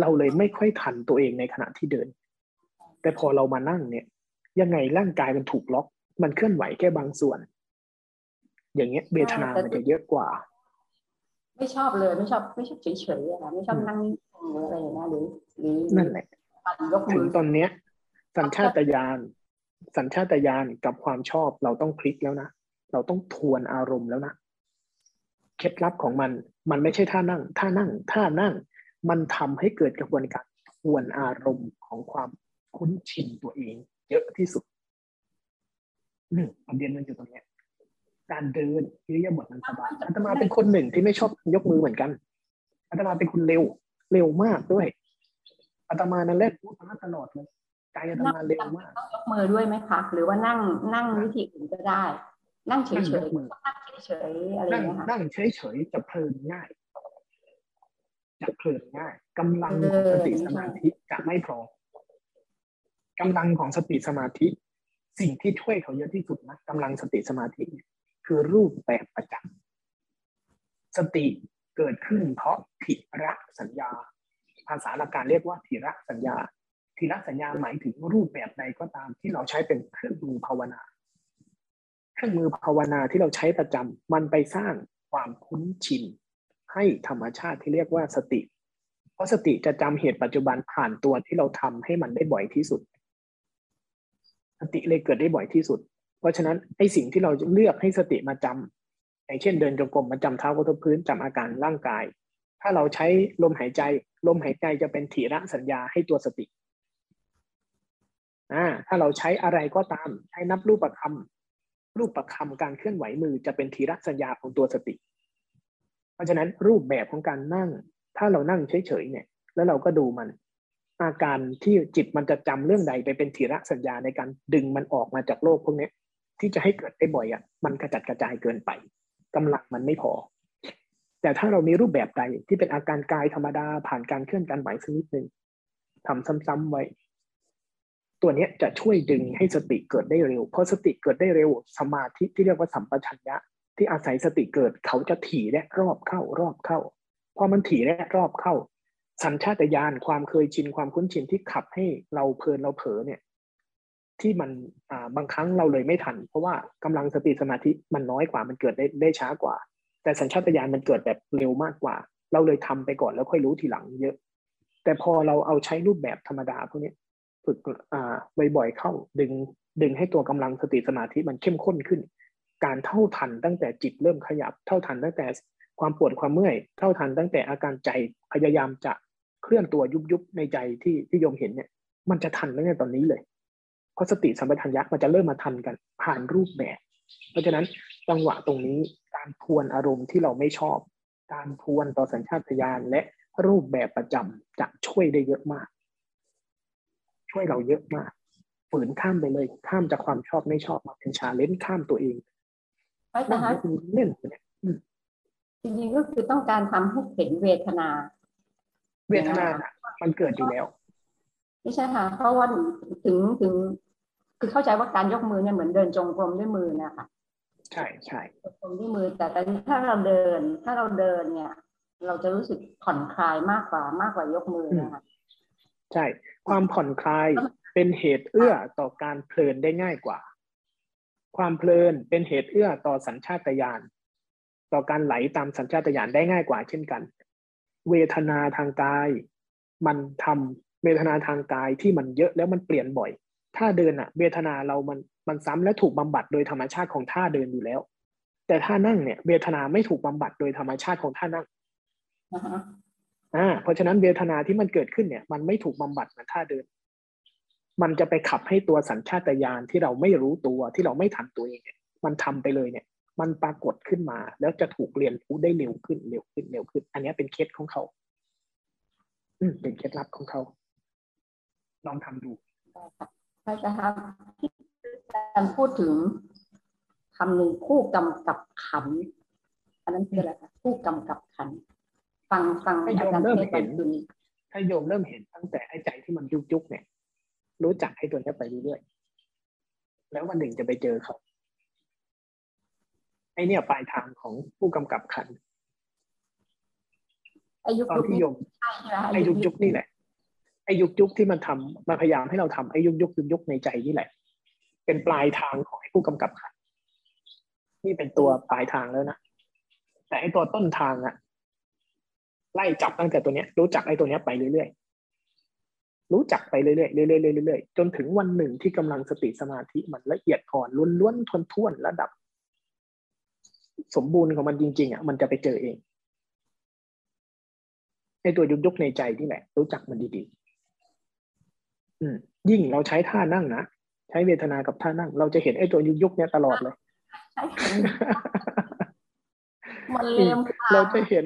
เราเลยไม่ค่อยทันตัวเองในขณะที่เดิน แต่พอเรามานั่งเนี่ย ยังไงร่างกายมันถูกล็อก มันเคลื่อนไหวแค่บางส่วน อย่างเงี้ยเวทนามันจะเยอะกว่า ไม่ชอบเลยไม่ชอบไม่ชอบเฉยๆอะค่ะไม่ชอบนั่งนิ่งๆหรืออะไรอย่างเงี้ยหรือหรือนั่นแหละยกถึมืงอตอนเนี้ย สัญชาตญาณสัญชาตญาณกับความชอบเราต้องพลิกแล้วนะเราต้องทวนอารมณ์แล้วนะเคล็ดลับของมัน มันไม่ใช่ท่านั่ง ท่านั่ง ท่านั่ง มันทำให้เกิดกระบวนการทวนอารมณ์ของความคุ้นชินตัวเอง เยอะที่สุดอืมประเด็นมันอยู่ตรงเนี้ยการเดินอิริยาบถมันสบายอาตมาเป็นคนหนึ่งที่ไม่ชอบยกมือเหมือนกันอาตมาเป็นคนเร็ว เร็วมากด้วยอาตมานั่นแหละพูดมาตลอดเลยใจอาตมาเร็วมากต้องยกมือด้วยไหมคะหรือว่านั่งนั่งวิธีอื่นก็ได้ นั่งเฉยนั่งยกมือๆนั่งเฉยๆอะไรอนั่ย่างงเงี้ยค่ะนั่งเฉยๆจะเพลินง่าย จะเพลินง่ายกำลังของสติสมาธิจะไม่พอกำลังของสติสมาธิ สิ่งที่ช่วยเขาเยอะที่สุดนะกำลังสติสมาธิเนี่ยคือรูปแบบประจักษ์สติเกิดขึ้นเพราะถิระสัญญา ภาษาหลักการเรียกว่าถิระสัญญาถิระสัญญาหมายถึงรูปแบบใดก็ตามที่เราใช้เป็นเครื่องมือภาวนา เครื่องมือภาวนาที่เราใช้ประจำมันไปสร้างความคุ้นชิน ให้ธรรมชาติที่เรียกว่าสติ เพราะสติจะจำเหตุปัจจุบันผ่านตัวที่เราทำให้มันได้บ่อยที่สุด สติเลยเกิดได้บ่อยที่สุด เพราะฉะนั้นไอ้สิ่งที่เราเลือกให้สติมาจำอย่างเช่นเดินจงกรมมาจำเท้ากระทบพื้นจำอาการร่างกาย ถ้าเราใช้ลมหายใจ ลมหายใจจะเป็นถีระสัญญาให้ตัวสติอ่าถ้าเราใช้อะไรก็ตามใช้นับรูปประคำรูปประคำการเคลื่อนไหวมือจะเป็นทีระสัญญาของตัวสติ เพราะฉะนั้นรูปแบบของการนั่ง ถ้าเรานั่งเฉยๆเนี่ย แล้วเราก็ดูมัน อาการที่จิตมันจะจำเรื่องใดไปเป็นทีระสัญญาในการดึงมันออกมาจากโลกพวกนี้ที่จะให้เกิดได้บ่อยอะมันกระจัดกระจายเกินไปกำลังมันไม่พอ แต่ถ้าเรามีรูปแบบใดที่เป็นอาการกายธรรมดาผ่านการเคลื่อนการไหวสักนิดหนึ่งทำซ้ำๆไว้ ตัวเนี้ยจะช่วยดึงให้สติเกิดได้เร็ว เพราะสติเกิดได้เร็ว สมาธิที่เรียกว่าสัมปชัญญะ ที่อาศัยสติเกิดเขาจะถี่และรอบเข้ารอบเข้าพอมันถี่และรอบเข้า สัญชาตญาณความเคยชินความคุ้นชินที่ขับให้เราเพลินเราเผลอเนี่ย ที่มันบางครั้งเราเลยไม่ทัน เพราะว่ากำลังสติสมาธิมันน้อยกว่ามันเกิดได้ได้ช้ากว่า แต่สัญชาตญาณมันเกิดแบบเร็วมากกว่า เราเลยทำไปก่อนแล้วค่อยรู้ทีหลังเยอะ แต่พอเราเอาใช้รูปแบบธรรมดาพวกนี้ฝึกบ่อยๆเข้าดึงดึงให้ตัวกำลังสติสมาธิมันเข้มข้นขึ้น การเท่าทันตั้งแต่จิตเริ่มขยับ เท่าทันตั้งแต่ความปวดความเมื่อย เท่าทันตั้งแต่อาการใจพยายามจะเคลื่อนตัวยุบยุบในใจที่ที่โยมเห็นเนี่ย มันจะทันตั้งแต่ตอนนี้เลยเพราะสติสัมปชัญญะมันจะเริ่มมาทันกัน ผ่านรูปแบบ เพราะฉะนั้นจังหวะตรงนี้การทวนอารมณ์ที่เราไม่ชอบ การทวนต่อสัญชาตญาณและรูปแบบประจำจะช่วยได้เยอะมาก ช่วยเราเยอะมากฝืนข้ามไปเลยข้ามจากความชอบไม่ชอบมาเป็นชาเลนจ์ข้ามตัวเอง พระอาจารย์คะเล่นเนี่ยจริงๆก็คือต้องการทำให้เห็นเวทนา เวทนาน่ะมันเกิดอยู่แล้ว ไม่ใช่ค่ะ เพราะว่าถึงถึง คือเข้าใจว่าการยกมือเนี่ยเหมือนเดินจงกรมด้วยมือนะคะใช่ใช่จงกรมด้วยมือ แต่ตอนนี้ถ้าเราเดิน ถ้าเราเดินเนี่ย เราจะรู้สึกผ่อนคลายมากกว่ามากกว่ายกมือนะคะใช่ ความผ่อนคลายเป็นเหตุเอื้อต่อการเพลินได้ง่ายกว่า ความเพลินเป็นเหตุเอื้อต่อสัญชาตญาณต่อการไหลตามสัญชาตญาณได้ง่ายกว่าเช่นกัน เวทนาทางกาย มันทำเวทนาทางกายที่มันเยอะแล้วมันเปลี่ยนบ่อยท่าเดินอะเวทนาเรามันมันซ้ำและถูกบำบัดโดยธรรมชาติของท่าเดินอยู่แล้ว แต่ท่านั่งเนี่ย เวทนาไม่ถูกบำบัดโดยธรรมชาติของท่านั่งอ่าฮะอ่าเพราะฉะนั้นเวทนาที่มันเกิดขึ้นเนี่ย มันไม่ถูกบำบัดเหมือนท่าเดิน มันจะไปขับให้ตัวสัญชาตญาณที่เราไม่รู้ตัวที่เราไม่ทันตัวเองเนี่ยมันทำไปเลยเนี่ย มันปรากฏขึ้นมา แล้วจะถูกเรียนรู้ได้เร็วขึ้นเร็วขึ้นเร็วขึ้น อันนี้เป็นเคล็ดของเขา อืมเป็นเคล็ดลับของเขา ลองทำดูพระอาจารย์ที่อาจารย์พูดถึงคำหนึ่งผู้กำกับขันธ์อันนั้นคืออะไรคะผู้กำกับขันธ์ฟังฟังให้อาโยมจารย์เริ่มเทศเห็วันนคืนนี้ถ้าโยมเริ่มเห็นตั้งแต่ไอ้ใจที่มันยุกยุกๆเนี่ย รู้จักให้ตัวนี้ไปเรื่อยๆแล้ววันหนึ่งจะไปเจอเขาไอ้เนี่ยปลายทางของผู้กำกับขันธ์ไอายุตอนยุคที่นี้โยมใช่ไหมคะไอ้ยุกยุกๆนี่แหละไอ้ยุกยุกๆที่มันทำมาพยายามให้เราทำไอ้ยุกยุกยุกยุกๆในใจนี่แหละ เป็นปลายทางของไอ้ผู้กำกับขันธ์นี่เป็นตัวปลายทางแล้วนะแต่ไอ้ตัวต้นทางอะไล่จับตั้งแต่ตัวเนี้ย รู้จักไอ้ตัวเนี้ยไปเรื่อยๆ รู้จักไปเรื่อยๆเรื่อยๆเรื่อยๆจนถึงวันหนึ่งที่กำลังสติสมาธิมันละเอียดอ่อนล้วนๆทนท่วนๆระดับ สมบูรณ์ของมันจริง ๆอะมันจะไปเจอเองไอ้ตัวยุกยุกๆในใจนี่แหละ รู้จักมันดีๆอืมยิ่งเราใช้ท่านั่งนะใช้เวทนากับท่านั่ง เราจะเห็นไอ้ตัวยุกยุกๆเนี่ยตลอดเลยใช่ค่ะมันเลียมค่ะเราจะเห็น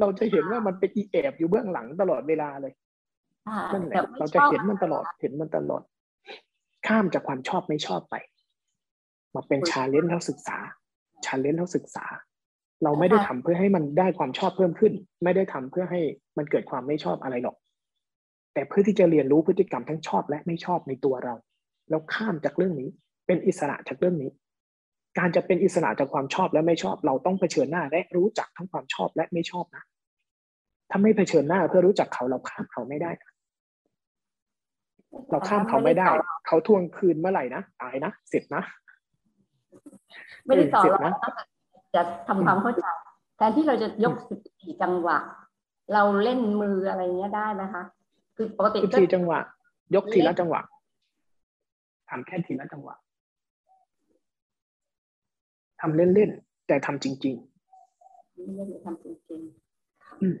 เราจะเห็นว่ามันเป็นอีแอบอยู่เบื้องหลังตลอดเวลาเลยอ่า นั่นแหละแต่ไม่เราจะชอบเห็นมันตลอดเห็นมันตลอด ข้ามจากความชอบไม่ชอบไป มาเป็น challenge แล้วศึกษา challenge แล้วศึกษา เราไม่ได้ทำเพื่อให้มันได้ความชอบเพิ่มขึ้น ไม่ได้ทำเพื่อให้มันเกิดความไม่ชอบอะไรหรอก แต่เพื่อที่จะเรียนรู้พฤติกรรมทั้งชอบและไม่ชอบในตัวเรา แล้วข้ามจากเรื่องนี้ เป็นอิสระจากเรื่องนี้ การจะเป็นอิสระจากความชอบและไม่ชอบ เราต้องเผชิญหน้าและรู้จักทั้งความชอบและไม่ชอบนะถ้าไม่เผชิญหน้าเพื่อรู้จักเขาเราข้ามเขาไม่ได้นะ เราข้ามเขาไม่ได้ เขาทวงคืนเมื่อไหร่นะตายนะเสร็จนะ ไม่ได้สอนเสร็จเรานะจะทำความเข้าใจแทนที่เราจะยกสิบสี่จังหวะ เราเล่นมืออะไรเงี้ยได้ไหมคะ คือปกติสิบก็สี่จังหวะ ยกทีละจังหวะทำแค่ทีละจังหวะทำเล่นๆแต่ทำจริงไม่ได้ทำจริงๆอืม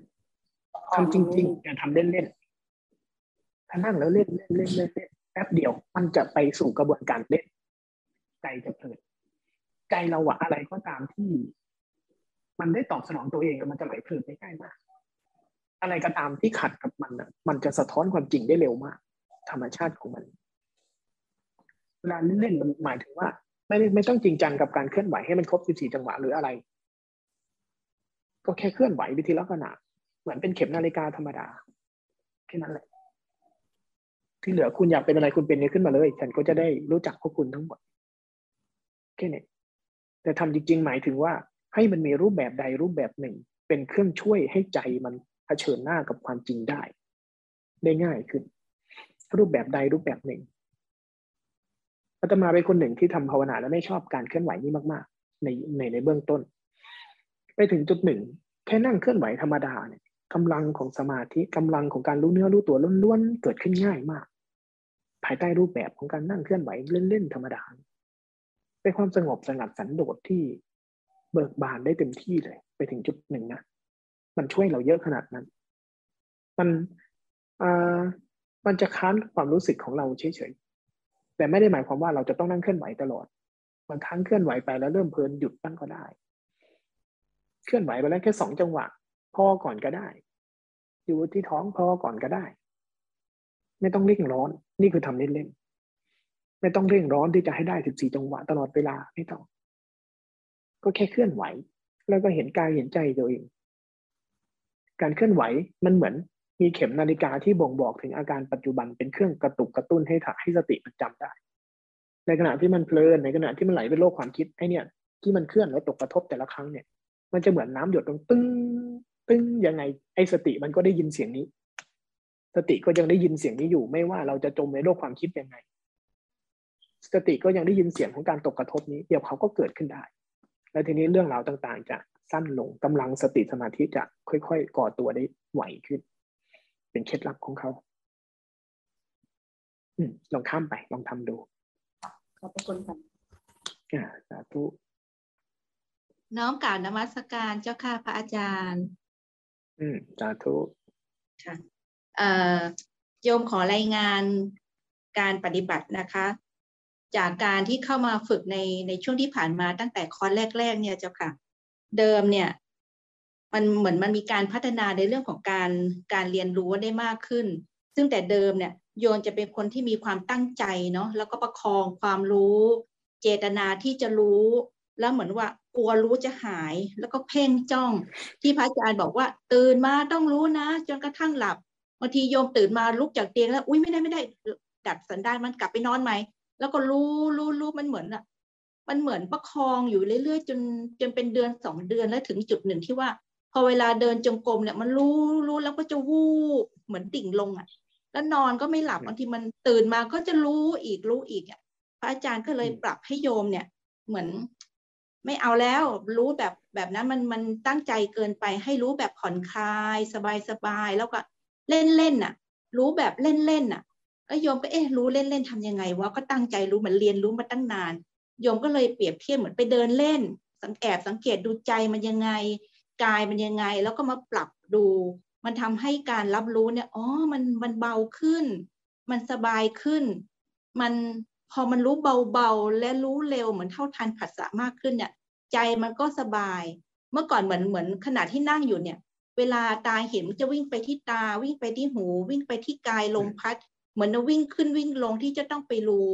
ทำจริงๆอย่าทำเล่นๆ ถ้านั่งแล้วเล่นเล่นเล่นเล่นเล่นแป๊บเดียว มันจะไปสู่กระบวนการเล่น ใจจะเพลิด ใจเราอะอะไรก็ตามที่ มันได้ตอบสนองตัวเองมันจะไหลเพลินได้ง่ายมาก อะไรก็ตามที่ขัดกับมันอะมันจะสะท้อนความจริงได้เร็วมาก ธรรมชาติของมัน เวลาเล่นมันหมายถึงว่า ไม่ได้ไม่ต้องจริงจังกับการเคลื่อนไหวให้มันครบ14จังหวะหรืออะไร ก็แค่เคลื่อนไหวไปทีละขณะเหมือนเป็นเข็มนาฬิกาธรรมดาแค่นั้นแหละ ที่เหลือคุณอยากเป็นอะไรคุณเป็นนี้ขึ้นมาเลย ฉันก็จะได้รู้จักพวกคุณทั้งหมดแค่นี้แต่ทำจริง ๆ หมายถึงว่า ให้มันมีรูปแบบใดรูปแบบหนึ่ง เป็นเครื่องช่วยให้ใจมันเผชิญหน้ากับความจริงได้ ได้ง่ายขึ้น รูปแบบใดรูปแบบหนึ่งอาตมาเป็นคนหนึ่งที่ทำภาวนาแล้วไม่ชอบการเคลื่อนไหวนี้มาก ๆ ในในในเบื้องต้น ไปถึงจุดหนึ่ง แค่นั่งเคลื่อนไหวธรรมดาเนี่ยกำลังของสมาธิกำลังของการรู้เนื้อรู้ตัวล้วนๆเกิดขึ้นง่ายมาก ภายใต้รูปแบบของการนั่งเคลื่อนไหวเล่นๆธรรมดาเป็นความสงบสงัดสันโดษที่เบิกบานได้เต็มที่เลย ไปถึงจุดหนึ่งนะมันช่วยเราเยอะขนาดนั้น มันอ่ามันจะค้านความรู้สึกของเราเฉยๆแต่ไม่ได้หมายความว่าเราจะต้องนั่งเคลื่อนไหวตลอดบางครั้งเคลื่อนไหวไปแล้วเริ่มเพลินหยุดบ้างก็ได้ เคลื่อนไหวไปแล้วแค่สองจังหวะพอก่อนก็ได้ อยู่ที่ท้องพอก่อนก็ได้ ไม่ต้องเร่งร้อน นี่คือทำเล่นๆไม่ต้องเร่งร้อนที่จะให้ได้สิบสี่จังหวะตลอดเวลาไม่ต้อง ก็แค่เคลื่อนไหว แล้วก็เห็นกายเห็นใจตัวเอง การเคลื่อนไหวมันเหมือนมีเข็มนาฬิกาที่บ่งบอกถึงอาการปัจจุบันเป็นเครื่องกระตุกกระตุ้นให้ถักให้สติมันจำได้ ในขณะที่มันเพลินในขณะที่มันไหลไปโลกความคิดไอ้เนี่ย ที่มันเคลื่อนแล้วตกกระทบแต่ละครั้งเนี่ย มันจะเหมือนน้ำหยดลงตึ้งตึ้งยังไงไอ้สติมันก็ได้ยินเสียงนี้ สติก็ยังได้ยินเสียงนี้อยู่ ไม่ว่าเราจะจมในโลกความคิดยังไง สติก็ยังได้ยินเสียงของการตกกระทบนี้ เดี๋ยวเขาก็เกิดขึ้นได้ แล้วทีนี้เรื่องราวต่างๆ จะสั้นลงกำลังสติสมาธิจะค่อยๆ ก่อตัวได้ไหวขึ้น เป็นเคล็ดลับของเขาอืมลองข้ามไป ลองทำดู ขอบพระคุณค่ะอ่าสาธุน้อมกล่าวนมัสการเจ้าค่ะพระอาจารย์ อืมสาธุค่ะเอ่อ โยมขอรายงานการปฏิบัตินะคะ จากการที่เข้ามาฝึกในในช่วงที่ผ่านมาตั้งแต่คอร์สแรก ๆ เนี่ยเจ้าค่ะ เดิมเนี่ยมันเหมือนมันมีการพัฒนาในเรื่องของการการเรียนรู้ได้มากขึ้น ซึ่งแต่เดิมเนี่ยโยนจะเป็นคนที่มีความตั้งใจเนาะแล้วก็ประคองความรู้ เจตนาที่จะรู้ แล้วเหมือนว่ากลัวรู้จะหายแล้วก็เพ่งจ้อง ที่พระอาจารย์บอกว่า ตื่นมาต้องรู้นะ จนกระทั่งหลับ บางทีโยมตื่นมาลุกจากเตียงแล้ว อุ้ยไม่ได้ไม่ได้ ดัดสันดานมันกลับไปนอนไหมแล้วก็รู้รู้รู้มันเหมือนอะมันเหมือนประคองอยู่เรื่อยๆจนจนเป็นเดือนสองเดือนแล้วถึงจุดหนึ่งที่ว่า พอเวลาเดินจงกรมเนี่ย มันรู้รู้แล้วก็จะวูบเหมือนดิ่งลงอะแล้วนอนก็ไม่หลับบางทีมันตื่นมาก็จะรู้อีกรู้อีกอะพระอาจารย์ก็เลยปรับให้โยมเนี่ย เหมือนไม่เอาแล้วรู้แบบแบบนั้นมันมันตั้งใจเกินไปให้รู้แบบผ่อนคลาย สบายสบายแล้วก็ เล่นเล่นน่ะ รู้แบบเล่นเล่นน่ะแล้วโยมก็เอ๊ะรู้เล่นเล่นทำยังไงวะก็ตั้งใจรู้เหมือนเรียนรู้มาตั้งนานโยมก็เลยเปรียบเทียบเหมือนไปเดินเล่น สังแอบสังเกตดูใจมันยังไงกายมันยังไง แล้วก็มาปรับดู มันทำให้การรับรู้เนี่ยอ๋อมันมันเบาขึ้น มันสบายขึ้น มันพอมันรู้เบาๆ และรู้เร็วเหมือนเท่าทันผัสสะมากขึ้นเนี่ย ใจมันก็สบาย เมื่อก่อนเหมือนเหมือนขณะที่นั่งอยู่เนี่ย เวลาตาเห็นมันจะวิ่งไปที่ตาวิ่งไปที่หู วิ่งไปที่กายลมพัด เหมือนวิ่งขึ้นวิ่งลงที่จะต้องไปรู้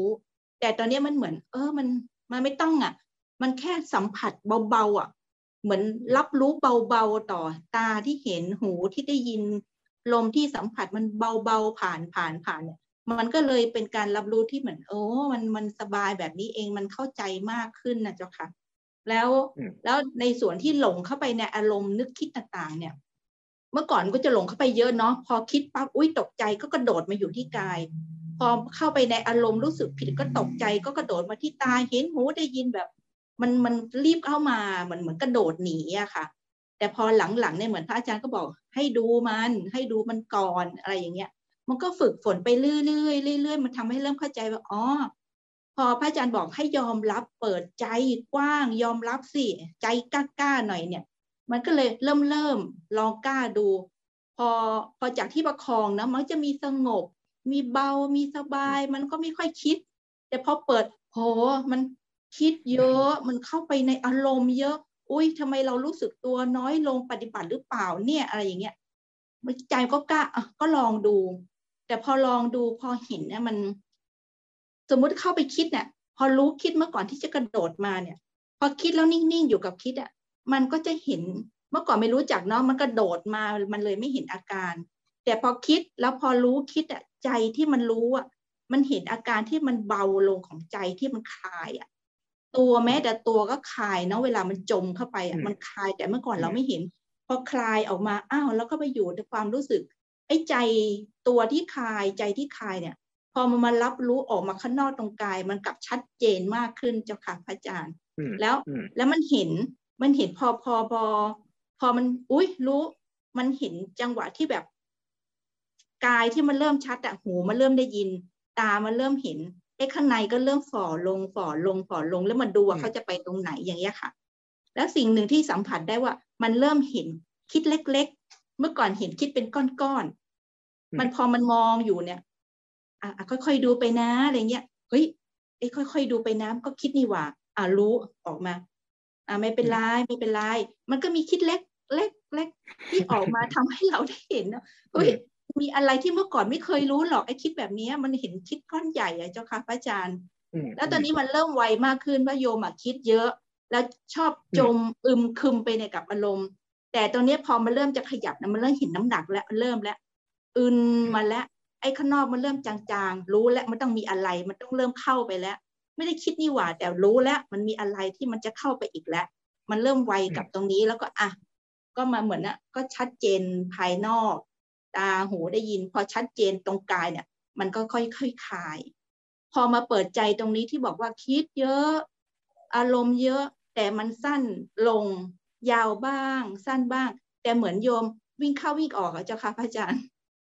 แต่ตอนนี้มันเหมือน เออมันมันไม่ต้องอะ มันแค่สัมผัสเบาๆอะ เหมือนรับรู้เบาๆต่อตาที่เห็นหูที่ได้ยินลมที่สัมผัสมันเบาๆผ่านผ่านผ่านเนี่ยมันก็เลยเป็นการรับรู้ที่เหมือน โอ้มันมันสบายแบบนี้เองมันเข้าใจมากขึ้นนะเจ้าค่ะ แล้วแล้วในส่วนที่หลงเข้าไปในอารมณ์นึกคิดต่างๆ เนี่ย เมื่อก่อนก็จะหลงเข้าไปเยอะเนาะพอคิดปั๊บอุ้ยตกใจก็กระโดดมาอยู่ที่กาย พอเข้าไปในอารมณ์รู้สึกผิดก็ตกใจก็กระโดดมาที่ตาเห็นหูได้ยินแบบ มันมันรีบเข้ามาเหมือนเหมือนกระโดดหนีอะค่ะ แต่พอหลังๆเนี่ยเหมือนพระอาจารย์ก็บอก ให้ดูมัน ให้ดูมันก่อนอะไรอย่างเงี้ย มันก็ฝึกฝนไปเรื่อยๆเรื่อยๆมันทำให้เริ่มเข้าใจว่าอ๋อพอพระอาจารย์บอกให้ยอมรับเปิดใจกว้าง ยอมรับสิใจกล้าๆหน่อยเนี่ย มันก็เลยเริ่มเริ่มลองกล้าดู พอพอจากที่ประคองนะมันจะมีสงบ มีเบามีสบาย มันก็ไม่ค่อยคิด แต่พอเปิดโหมันคิดเยอะมันเข้าไปในอารมณ์เยอะ อุ้ยทำไมเรารู้สึกตัวน้อยลงปฏิบัติหรือเปล่าเนี่ยอะไรอย่างเงี้ยใจก็กล้าอะก็ลองดู แต่พอลองดูพอเห็นเนี่ยมัน สมมุติเข้าไปคิดเนี่ยพอรู้คิดเมื่อก่อนที่จะกระโดดมาเนี่ย พอคิดแล้วนิ่งๆอยู่กับคิดอะ มันก็จะเห็นเมื่อก่อนไม่รู้จักเนาะมันกระโดดมามันเลยไม่เห็นอาการ แต่พอคิดแล้วพอรู้คิดอะใจที่มันรู้อะมันเห็นอาการที่มันเบาลงของใจที่มันคลายอะตัวแม้แต่ตัวก็คลายเนาะเวลามันจมเข้าไปอะมันคลายแต่เมื่อก่อนเราไม่เห็น พอคลายออกมาอ้าวแล้วก็ไปอยู่ในความรู้สึกไอ้ใจตัวที่คลายใจที่คลายเนี่ย พอมันมารับรู้ออกมาข้างนอกตรงกาย มันกลับชัดเจนมากขึ้นเจ้าค่ะพระอาจารย์ แล้วแล้วมันเห็น มันเห็นพอพอพอพอมันอุ้ยรู้ มันเห็นจังหวะที่แบบ กายที่มันเริ่มชัดอะหูมันเริ่มได้ยิน ตามันเริ่มเห็นไอ้ข้างในก็เริ่มฝ่อลงฝ่อลงฝ่อลง แล้วมันดูว่าเขาจะไปตรงไหนอย่างเงี้ยค่ะ แล้วสิ่งหนึ่งที่สัมผัสได้ว่า มันเริ่มเห็นคิดเล็ก ๆ เมื่อก่อนเห็นคิดเป็นก้อนๆมันพอมันมองอยู่เนี่ย อะค่อยๆดูไปนะอะไรเงี้ยเฮ้ยไอ้ค่อยๆดูไปนะก็คิดนี่หว่า อะรู้ออกมา อ่าไม่เป็นไรไม่เป็นไรมันก็มีคิดเล็กเล็กเล็กที่ออกมาทำให้เราได้เห็นนะเฮ้ยมีอะไรที่เมื่อก่อนไม่เคยรู้หรอกไอ้คิดแบบนี้มันเห็นคิดก้อนใหญ่อะเจ้าค่ะพระอาจารย์ แล้วตอนนี้มันเริ่มไวมากขึ้นว่าโยมอะคิดเยอะ แล้วชอบจมอึมคึมไปในกับอารมณ์ แต่ตอนนี้พอมันเริ่มจะขยับนะมันเริ่มเห็นน้ำหนักแล้วมันเริ่มแล้วอึนมาแล้วไอ้ข้างนอกมันเริ่มจางๆ รู้แล้วมันต้องมีอะไร มันต้องเริ่มเข้าไปแล้ว ไม่ได้คิดนี่หว่า แต่รู้แล้ว มันมีอะไรที่มันจะเข้าไปอีกแล้ว มันเริ่มไวกับตรงนี้แล้วก็อะก็มาเหมือนนะก็ชัดเจนภายนอก ตาหูได้ยิน พอชัดเจนตรงกายเนี่ย มันก็ค่อยๆคลาย พอมาเปิดใจตรงนี้ที่บอกว่าคิดเยอะ อารมณ์เยอะ แต่มันสั้นลง ยาวบ้าง สั้นบ้าง แต่เหมือนโยมวิ่งเข้าวิ่งออกอะเจ้าค่ะพระอาจารย์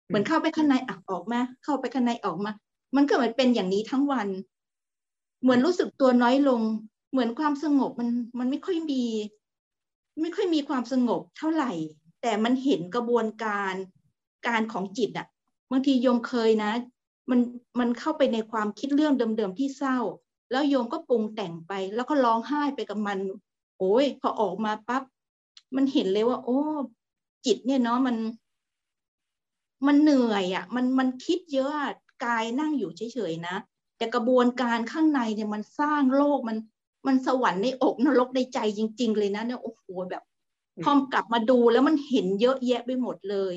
เหมือนเข้าไปข้างในอะออกมา เข้าไปข้างในออกมา มันก็เหมือนเป็นอย่างนี้ทั้งวัน เหมือนรู้สึกตัวน้อยลง เหมือนความสงบมันมันไม่ค่อยมี ไม่ค่อยมีความสงบเท่าไหร่ แต่มันเห็นกระบวนการการของจิตอะบางทีโยมเคยนะ มันมันเข้าไปในความคิดเรื่องเดิมๆที่เศร้า แล้วโยมก็ปรุงแต่งไป แล้วก็ร้องไห้ไปกับมัน โอ้ยพอออกมาปั๊บมันเห็นเลยว่า โอ้ จิตเนี่ยเนาะมัน มันเหนื่อยอะ่ะ มันมันคิดเยอะกายนั่งอยู่เฉยๆนะ แต่กระบวนการข้างในเนี่ยมันสร้างโลกมันมันสวรรค์ในอกนรกในใจจริง ๆ เลยนะเนี่ยโอ้โหแบบพอกลับมาดูแล้วมันเห็นเยอะแยะไปหมดเลย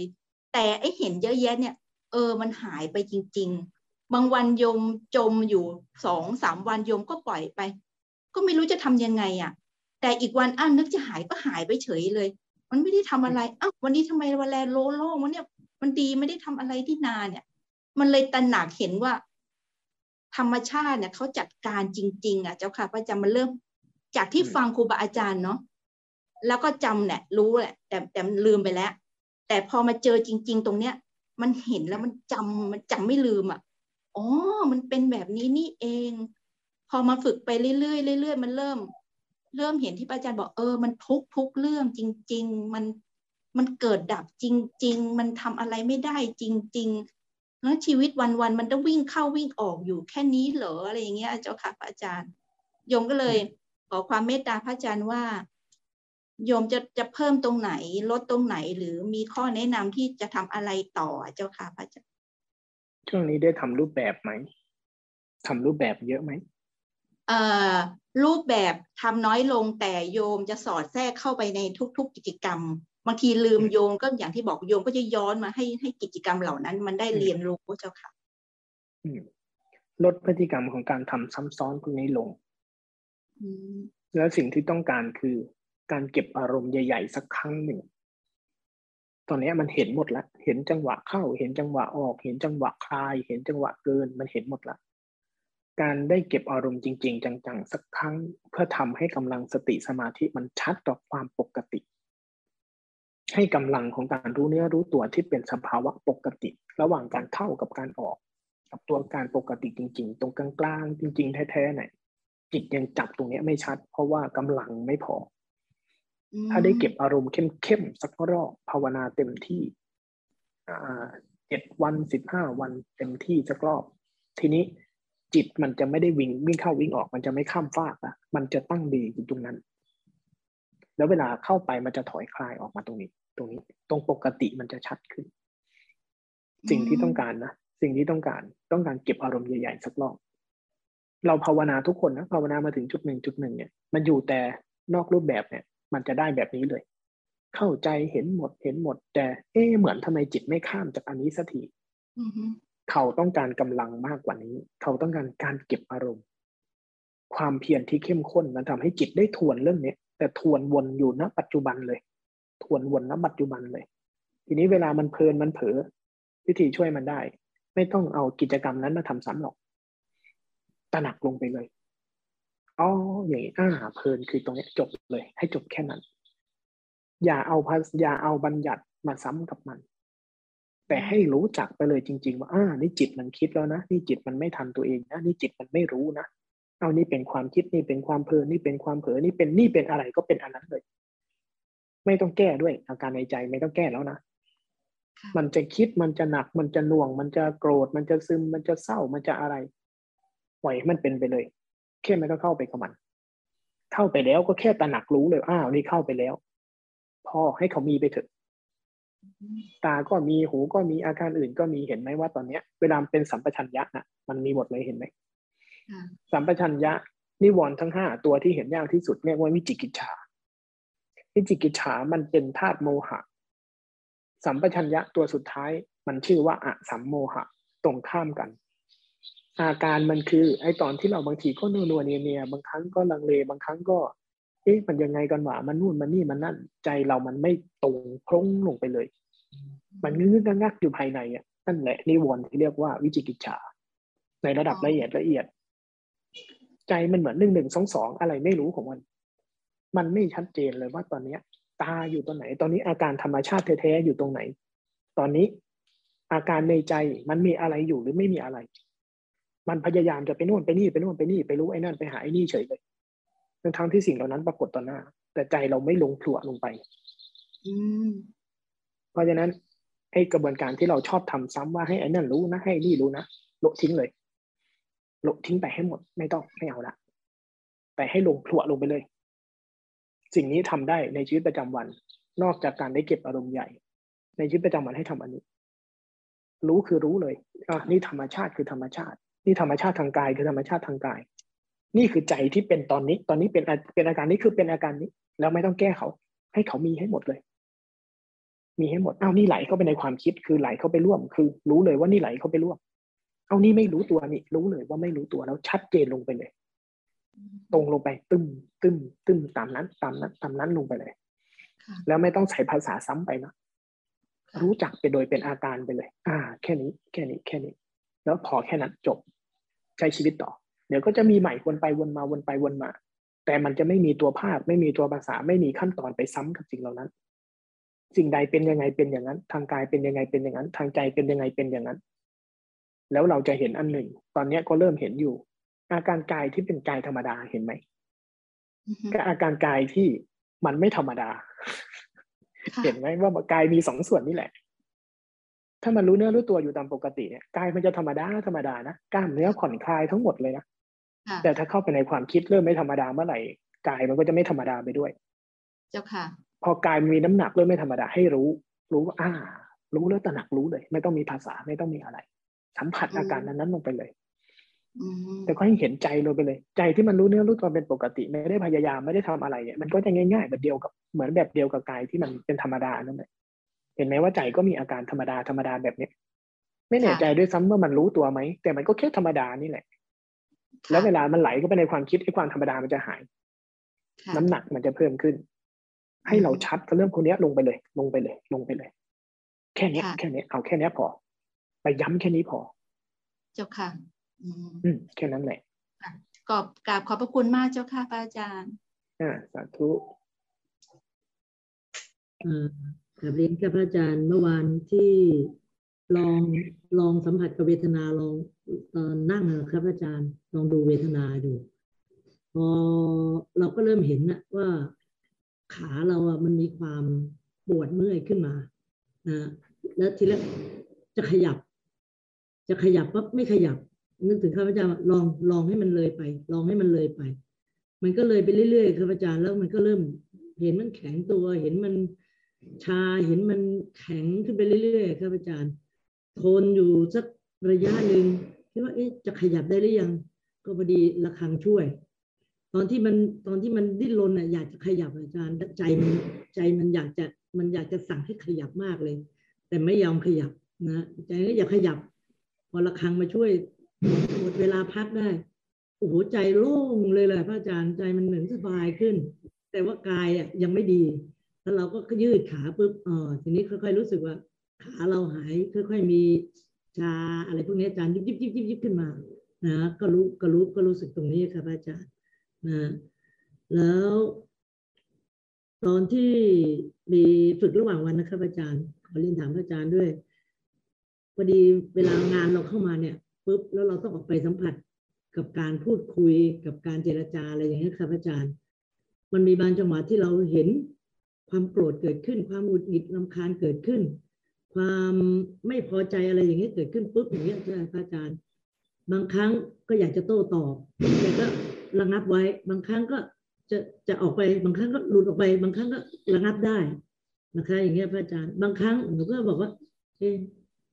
แต่ไอเห็นเยอะแยะเนี่ย เออมันหายไปจริง ๆ บางวันโยมจมอยู่สองสามวันโยมก็ปล่อยไป ก็ไม่รู้จะทำยังไงอะ่ะ แต่อีกวันอ้านึกจะหายก็หายไปเฉยเลย มันไม่ได้ทำอะไรอ้าววันนี้ทำไมวันแลโลโล่วันเนี้ยมันดีไม่ได้ทำอะไรที่นาเนี่ย มันเลยตระหนักเห็นว่า ธรรมชาติเนี่ยเขาจัดการจริง ๆ อะ เจ้าค่ะพระอาจารย์มันเริ่ม จากที่ฟังครูบาอาจารย์เนาะแล้วก็จำเนี่ยรู้แหละ แต่แต่ลืมไปแล้ว แต่พอมาเจอจริง ๆ ตรงเนี้ย มันเห็นแล้วมันจำมันจำไม่ลืมอะอ๋อ มันเป็นแบบนี้นี่เอง พอมาฝึกไปเรื่อยๆเรื่อยๆมันเริ่ม เริ่มเห็นที่พระอาจารย์บอกเออมันทุกทุกเรื่องจริง ๆ มันมันเกิดดับจริง ๆ มันทำอะไรไม่ได้จริง ๆ แล้วชีวิตวันๆมันต้องวิ่งเข้าวิ่งออกอยู่แค่นี้เหรออะไรอย่างเงี้ยเจ้าค่ะพระอาจารย์โยมก็เลยขอความเมตตาพระอาจารย์ว่าโยมจะจะเพิ่มตรงไหนลดตรงไหนหรือมีข้อแนะนำที่จะทำอะไรต่อเจ้าค่ะพระอาจารย์ช่วงนี้ได้ทำรูปแบบไหมทำรูปแบบเยอะไหมเอ่อรูปแบบทำน้อยลงแต่โยมจะสอดแทรกเข้าไปในทุก ๆกิจกรรม บางทีลืมโยงก็อย่างที่บอกโยงก็จะย้อนมาให้ให้กิจกรรมเหล่านั้น มันได้เรียนรู้เจ้าค่ะลดพฤติกรรมของการทำซ้ำซ้อนพวกนี้ลงแล้วสิ่งที่ต้องการคือการเก็บอารมณ์ใหญ่ ๆ สักครั้งหนึ่ง ตอนนี้มันเห็นหมดแล้วเห็นจังหวะเข้า เห็นจังหวะออก เห็นจังหวะคลาย เห็นจังหวะเกิน มันเห็นหมดละการได้เก็บอารมณ์จริง ๆ จังๆ สักครั้ง เพื่อทำให้กำลังสติสมาธิมันชัดต่อความปกติ ให้กำลังของการรู้เนื้อรู้ตัวที่เป็นสภาวะปกติ ระหว่างการเข้ากับการออก กับตัวการปกติจริง ๆ ตรงกลางๆจริง ๆ แท้ๆเนี่ยจิตยังจับตรงนี้ไม่ชัด เพราะว่ากำลังไม่พอ ถ้าได้เก็บอารมณ์เข้มๆสักรอบภาวนาเต็มที่เจ็ดวันสิบห้าวันเต็มที่สักรอบ ทีนี้จิตมันจะไม่ได้วิ่งวิ่งเข้าวิ่งออก มันจะไม่ข้ามฟากอะมันจะตั้งดีอยู่ตรงนั้น แล้วเวลาเข้าไปมันจะถอยคลายออกมาตรงนี้ ตรงนี้ ตรงปกติมันจะชัดขึ้น สิ่งที่ต้องการนะสิ่งที่ต้องการต้องการเก็บอารมณ์ใหญ่ๆสักรอบเราภาวนาทุกคนนะภาวนามาถึงจุดหนึ่งจุดหนึ่งเนี่ย มันอยู่แต่นอกรูปแบบเนี่ย มันจะได้แบบนี้เลย เข้าใจเห็นหมดเห็นหมด แต่เอ๊เหมือนทำไมจิตไม่ข้ามจากอันนี้สักทีเขาต้องการกำลังมากกว่านี้ เขาต้องการการเก็บอารมณ์ ความเพียรที่เข้มข้นมันทำให้จิตได้ทวนเรื่องนี้แต่ทวนวนอยู่ณปัจจุบันเลย ทวนวนณปัจจุบันเลย ทีนี้เวลามันเพลินมันเผลอวิธีช่วยมันได้ ไม่ต้องเอากิจกรรมนั้นมาทำซ้ำหรอกตระหนักลงไปเลยอ๋ออย่างนี้อ่าเพลินคือตรงนี้จบเลย ให้จบแค่นั้น อย่าเอาพัสอย่าเอาบัญญัติมาซ้ำกับมัน แต่ให้รู้จักไปเลยจริง ๆ ว่าอ่านี่จิตมันคิดแล้วนะนี่จิตมันไม่ทันตัวเองนะนี่จิตมันไม่รู้นะเอานี่เป็นความคิดนี่เป็นความเพลินนี่เป็นความเผลอนี่เป็นนี่เป็นอะไรก็เป็นอันนั้นเลย ไม่ต้องแก้ด้วย อาการในใจไม่ต้องแก้แล้วนะมันจะคิดมันจะหนักมันจะหน่วง มันจะโกรธมันจะซึมมันจะเศร้ามันจะอะไรปล่อยมันเป็นไปเลยแค่ไม่ต้องเข้าไปกับมัน เข้าไปแล้วก็แค่ตระหนักรู้เลยอ้าวนี่เข้าไปแล้วพอให้เขามีไปเถอะ ตาก็มีหูก็มีอาการอื่นก็มีเห็นไหมว่าตอนเนี้ย เวลาเป็นสัมปชัญญะนะมันมีหมดเลยเห็นไหมสัมปชัญญะนิวรณ์ทั้งห้าตัวที่เห็นยากที่สุดเรียกว่าวิจิกิจฉา วิจิกิจฉามันเป็นธาตุโมหะ สัมปชัญญะตัวสุดท้ายมันชื่อว่าอะสัมโมหะ ตรงข้ามกัน อาการมันคือ ไอตอนที่เราบางทีก็นัวนัวเนียเนียบางครั้งก็ลังเลบางครั้งก็ เอ๊ะมันยังไงกันวะมันนู่นมันนี่มันนั่นใจเรามันไม่ตรงพร่งลงไปเลย มันงึกงักอยู่ภายในอะนั่นแหละนิวรณ์ที่เรียกว่าวิจิกิจฉาในระดับละเอียดละเอียด ใจมันเหมือนหนึ่งหนึ่งสองสองอะไรไม่รู้ของมัน มันไม่ชัดเจนเลยว่าตอนนี้ตาอยู่ตรงไหน ตอนนี้อาการธรรมชาติแท้ๆอยู่ตรงไหน ตอนนี้อาการในใจมันมีอะไรอยู่หรือไม่มีอะไร มันพยายามจะไปนู่นไปนี่ไปนู่นไปนี่ไปรู้ไอ้นั่นไปหาไอ้นี่เฉยเลยทั้งที่สิ่งเหล่านั้นปรากฏต่อหน้า แต่ใจเราไม่ลงพลัวลงไป อืมเพราะฉะนั้นไอ้กระบวนการที่เราชอบทำซ้ำว่าให้ไอ้นั่นรู้นะให้นี่รู้นะโละทิ้งเลยโละทิ้งไปให้หมดไม่ต้องไม่เอาละแต่ให้ลงพลัวลงไปเลย สิ่งนี้ทำได้ในชีวิตประจำวัน นอกจากการได้เก็บอารมณ์ใหญ่ ในชีวิตประจำวันให้ทำอันนี้ รู้คือรู้เลยอะนี่ธรรมชาติคือธรรมชาติ นี่ธรรมชาติทางกายคือธรรมชาติทางกาย นี่คือใจที่เป็นตอนนี้ ตอนนี้เป็นเป็นอาการนี้คือเป็นอาการนี้ แล้วไม่ต้องแก้เขา ให้เขามีให้หมดเลย มีให้หมดเอ้านี่ไหลเข้าไปในความคิดคือไหลเข้าไปร่วม คือ รู้เลยว่านี่ไหลเข้าไปร่วมเอานี่ไม่รู้ตัวนี่รู้เลยว่าไม่รู้ตัวแล้วชัดเจนลงไปเลย ตรงลงไปตึมตึมตึมตามนั้น ตามนั้น ตามนั้นลงไปเลยค่ะแล้วไม่ต้องใส่ภาษาซ้ำไปนะรู้จักไปโดยเป็นอาการไปเลย อ่า แค่นี้ แค่นี้ แค่นี้ แล้วพอแค่นั้นจบ ใช้ชีวิตต่อ เดี๋ยวก็จะมีใหม่วนไปวนมาวนไปวนมา แต่มันจะไม่มีตัวภาพ ไม่มีตัวภาษา ไม่มีขั้นตอนไปซ้ำกับสิ่งเหล่านั้น สิ่งใดเป็นยังไงเป็นอย่างนั้น ทางกายเป็นยังไงเป็นอย่างนั้น ทางใจเป็นยังไงเป็นอย่างนั้น แล้วเราจะเห็นอันหนึ่ง ตอนเนี้ยก็เริ่มเห็นอยู่ อาการกายที่เป็นกายธรรมดาเห็นไหมอือฮึกับอาการกายที่มันไม่ธรรมดาค่ะเห็นไหมว่ากายมีสองส่วนนี่แหละ ถ้ามันรู้เนื้อรู้ตัวอยู่ตามปกติเนี่ยกายมันจะธรรมดาธรรมดานะกล้ามเนื้อผ่อนคลายทั้งหมดเลยนะค่ะแต่ถ้าเข้าไปในความคิดเริ่มไม่ธรรมดาเมื่อไหร่กายมันก็จะไม่ธรรมดาไปด้วย เจ้าค่ะ พอกายมีน้ำหนักเริ่มไม่ธรรมดาให้รู้ รู้ว่าอ่า รู้แล้วตระหนักรู้เลย ไม่ต้องมีภาษาไม่ต้องมีอะไร สัมผัสอาการนั้นๆลงไปเลยอืม แต่ก็ให้เห็นใจลงไปเลย ใจที่มันรู้เนื้อรู้ตัวเป็นปกติ ไม่ได้พยายามไม่ได้ทำอะไรเนี่ยมันก็จะง่ายๆแบบเดียวกับเหมือนแบบเดียวกับกายที่มันเป็นธรรมดานั่นแหละเห็นไหมว่าใจก็มีอาการธรรมดาธรรมดาแบบเนี้ยไม่แน่ใจด้วยซ้ำว่ามันรู้ตัวไหมแต่มันก็แค่ธรรมดานี่แหละค่ะแล้วเวลามันไหลเข้าไปในความคิดไอ้ความธรรมดามันจะหายค่ะน้ำหนักมันจะเพิ่มขึ้น ให้เราชัดกับเรื่องพวกเนี้ยลงไปเลย ลงไปเลย ลงไปเลย แค่เนี้ยค่ะแค่เนี้ยเอาแค่เนี้ยพอ ไปย้ำแค่นี้พอ เจ้าค่ะ อืมอืมแค่นั้นแหละกอบกราบขอบพระคุณมากเจ้าค่ะพระอาจารย์อ่าสาธุเอ่อกราบเรียนกับพระอาจารย์เมื่อวานที่ลองลองสัมผัสกับเวทนาลองตอนนั่งนะครับอาจารย์ ลองดูเวทนาดูพอเราก็เริ่มเห็นนะว่าขาเราอะมันมีความปวดเมื่อยขึ้นมานะแล้วทีแรกจะขยับ จะขยับปั๊บไม่ขยับ นึกถึงข้าพเจ้าลองลองให้มันเลยไป ลองให้มันเลยไป มันก็เลยไปเรื่อยๆครับอาจาแล้วมันก็เริ่ม เห็นมันแข็งตัว เห็นมันชาเห็นมันแข็งขึ้นไปเรื่อยๆครับอาจารย์ทนอยู่สักระยะหนึ่งคิดว่าเอ๊ะจะขยับได้หรือยัง ก็พอดีระฆังช่วย ตอนที่มันตอนที่มันดิ้นรนน่ะอยากจะขยับอาจารย์ใจมันใจมันอยากจะมันอยากจะสั่งให้ขยับมากเลย แต่ไม่ยอมขยับนะใจก็อยากขยับ พอระฆังมาช่วย หมดเวลาพักได้โอ้โหใจโล่งเลยแหละพระอาจารย์ใจมันเหมือนสบายขึ้น แต่ว่ากายอะยังไม่ดีแล้วเราก็ยืดขาปุ๊บอ๋อทีนี้ค่อย ๆ รู้สึกว่า ขาเราหายค่อย ๆ มีชาอะไรพวกนี้อาจารย์ยิบยิบยิบยิบยิบขึ้นมานะก็รู้ก็รู้ก็รู้สึกตรงนี้ครับอาจารย์นะแล้ว ตอนที่มีฝึกระหว่างวันนะครับอาจารย์ขอเรียนถามอาจารย์ด้วยพอดีเวลางานเราเข้ามาเนี่ย ปุ๊บแล้วเราต้องออกไปสัมผัสกับการพูดคุยกับการเจรจาอะไรอย่างนี้ครับอาจารย์ มันมีบางจังหวะที่เราเห็นความโกรธเกิดขึ้น ความหงุดหงิดลำคาญเกิดขึ้น ความไม่พอใจอะไรอย่างนี้เกิดขึ้นปุ๊บอย่างเงี้ยอาจารย์ บางครั้งก็อยากจะโต้ตอบแต่ก็ระงับไว้ บางครั้งก็จะจะออกไปบางครั้งก็หลุดออกไป บางครั้งก็ระงับได้นะคะอย่างเงี้ยพระอาจารย์ บางครั้งหนูก็บอกว่าเอ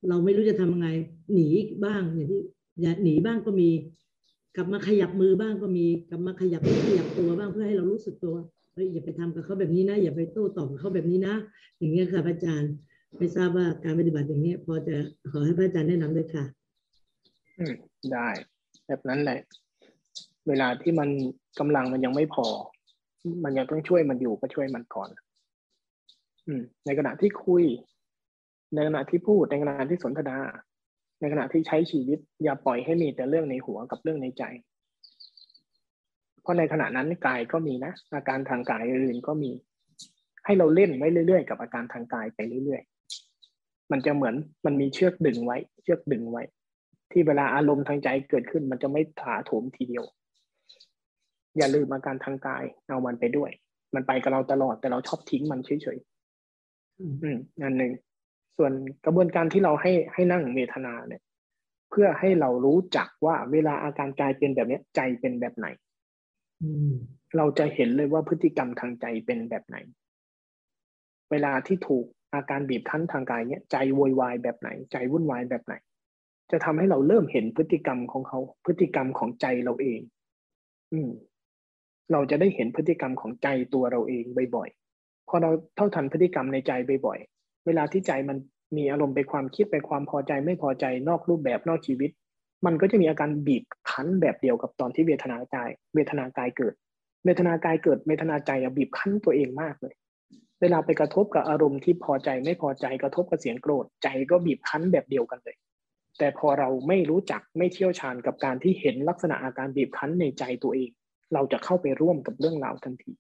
เราไม่รู้จะทำยังไง หนีบ้างอย่างที่อย่าหนีบ้างก็มี กลับมาขยับมือบ้างก็มี กลับมาขยับขยับตัวบ้างเพื่อให้เรารู้สึกตัวเฮ้ยอย่าไปทำกับเขาแบบนี้นะ อย่าไปโต้ตอบกับเขาแบบนี้นะ อย่างเงี้ยค่ะพระอาจารย์ ไม่ทราบว่าการปฏิบัติอย่างเงี้ย พอจะขอให้พระอาจารย์แนะนำด้วยค่ะ อืมได้ แบบนั้นแหละ เวลาที่มันกำลังมันยังไม่พอ มันยังต้องช่วยมันอยู่ก็ช่วยมันก่อน อืม ในขณะที่คุย ในขณะที่พูดในขณะที่สนทนา ในขณะที่ใช้ชีวิต อย่าปล่อยให้มีแต่เรื่องในหัวกับเรื่องในใจ เพราะในขณะนั้นกายก็มีนะ อาการทางกายอื่นก็มี ให้เราเล่นไว้เรื่อยๆ กับอาการทางกายไปเรื่อยๆ มันจะเหมือนมันมีเชือกดึงไว้ เชือกดึงไว้ ที่เวลาอารมณ์ทางใจเกิดขึ้น มันจะไม่ถาโถมทีเดียว อย่าลืมอาการทางกายเอามันไปด้วย มันไปกับเราตลอดแต่เราชอบทิ้งมันเฉยๆอืมอันหนึ่ง ส่วนกระบวนการที่เราให้ให้นั่งเวทนาเนี่ย เพื่อให้เรารู้จักว่าเวลาอาการกายเป็นแบบนี้ใจเป็นแบบไหนเราจะเห็นเลยว่าพฤติกรรมทางใจเป็นแบบไหน เวลาที่ถูกอาการบีบคั้นทางกายเนี่ยใจโวยวายแบบไหน ใจวุ่นวายแบบไหน จะทำให้เราเริ่มเห็นพฤติกรรมของเขา พฤติกรรมของใจเราเอง อืม เราจะได้เห็นพฤติกรรมของใจตัวเราเองบ่อยๆพอเราเท่าทันพฤติกรรมในใจบ่อยๆ เวลาที่ใจมันมีอารมณ์ไปความคิดไปความพอใจไม่พอใจนอกรูปแบบนอกชีวิต มันก็จะมีอาการบีบคั้นแบบเดียวกับตอนที่เวทนากาย เวทนากายเกิด เวทนากายเกิด เวทนาใจบีบคั้นตัวเองมากเลย เวลาไปกระทบกับอารมณ์ที่พอใจไม่พอใจกระทบกับเสียงโกรธใจก็บีบคั้นแบบเดียวกันเลย แต่พอเราไม่รู้จักไม่เชี่ยวชาญกับการที่เห็นลักษณะอาการบีบคั้นในใจตัวเอง เราจะเข้าไปร่วมกับเรื่องราวทันที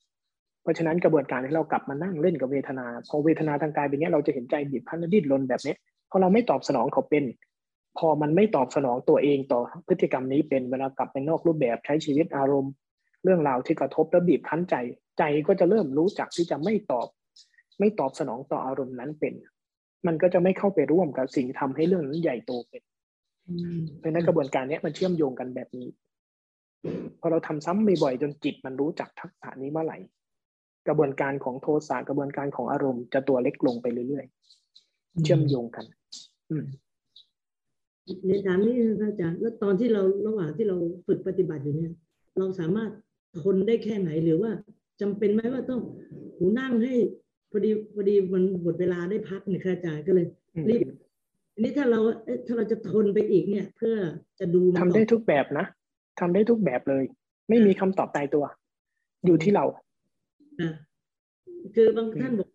ราะฉะนั้นกระบวนการที่เรากลับมานั่งเล่นกับเวทนา พอเวทนาทางกายเป็นนี้เราจะเห็นใจบีบคั้นดิ้นรนแบบนี้พอเราไม่ตอบสนองเขาเป็น พอมันไม่ตอบสนองตัวเองต่อพฤติกรรมนี้เป็นเวลากลับไปนอกรูปแบบใช้ชีวิตอารมณ์ เรื่องราวที่กระทบแล้วบีบคั้นใจ ใจก็จะเริ่มรู้จักที่จะไม่ตอบ ไม่ตอบสนองต่ออารมณ์นั้นเป็น มันก็จะไม่เข้าไปร่วมกับสิ่งทำให้เรื่องนั้นใหญ่โตเป็นเพราะนั้นกระบวนการนี้มันเชื่อมโยงกันแบบนี้ พอเราทำซ้ำบ่อยๆจนจิตมันรู้จักทักษะนี้เมื่อไหร่ กระบวนการของโทสะกระบวนการของอารมณ์จะตัวเล็กลงไปเรื่อยๆ เชื่อมโยงกัน อืมในถามนี้อาจารย์แล้วตอนที่เราระหว่างที่เราฝึกปฏิบัติอยู่เนี่ย เราสามารถทนได้แค่ไหนหรือว่าจำเป็นไหมว่าต้องหูนั่งให้พอดีพอดีมันหมดเวลาได้พักเนี่ยค่ะอาจารย์ก็เลยรีบอันนี้ถ้าเราถ้าเราจะทนไปอีกเนี่ย เพื่อจะดูทำได้ทุกแบบนะทำได้ทุกแบบเลย ไม่มีคำตอบตายตัว อยู่ที่เราอ่า คือบางท่านบอก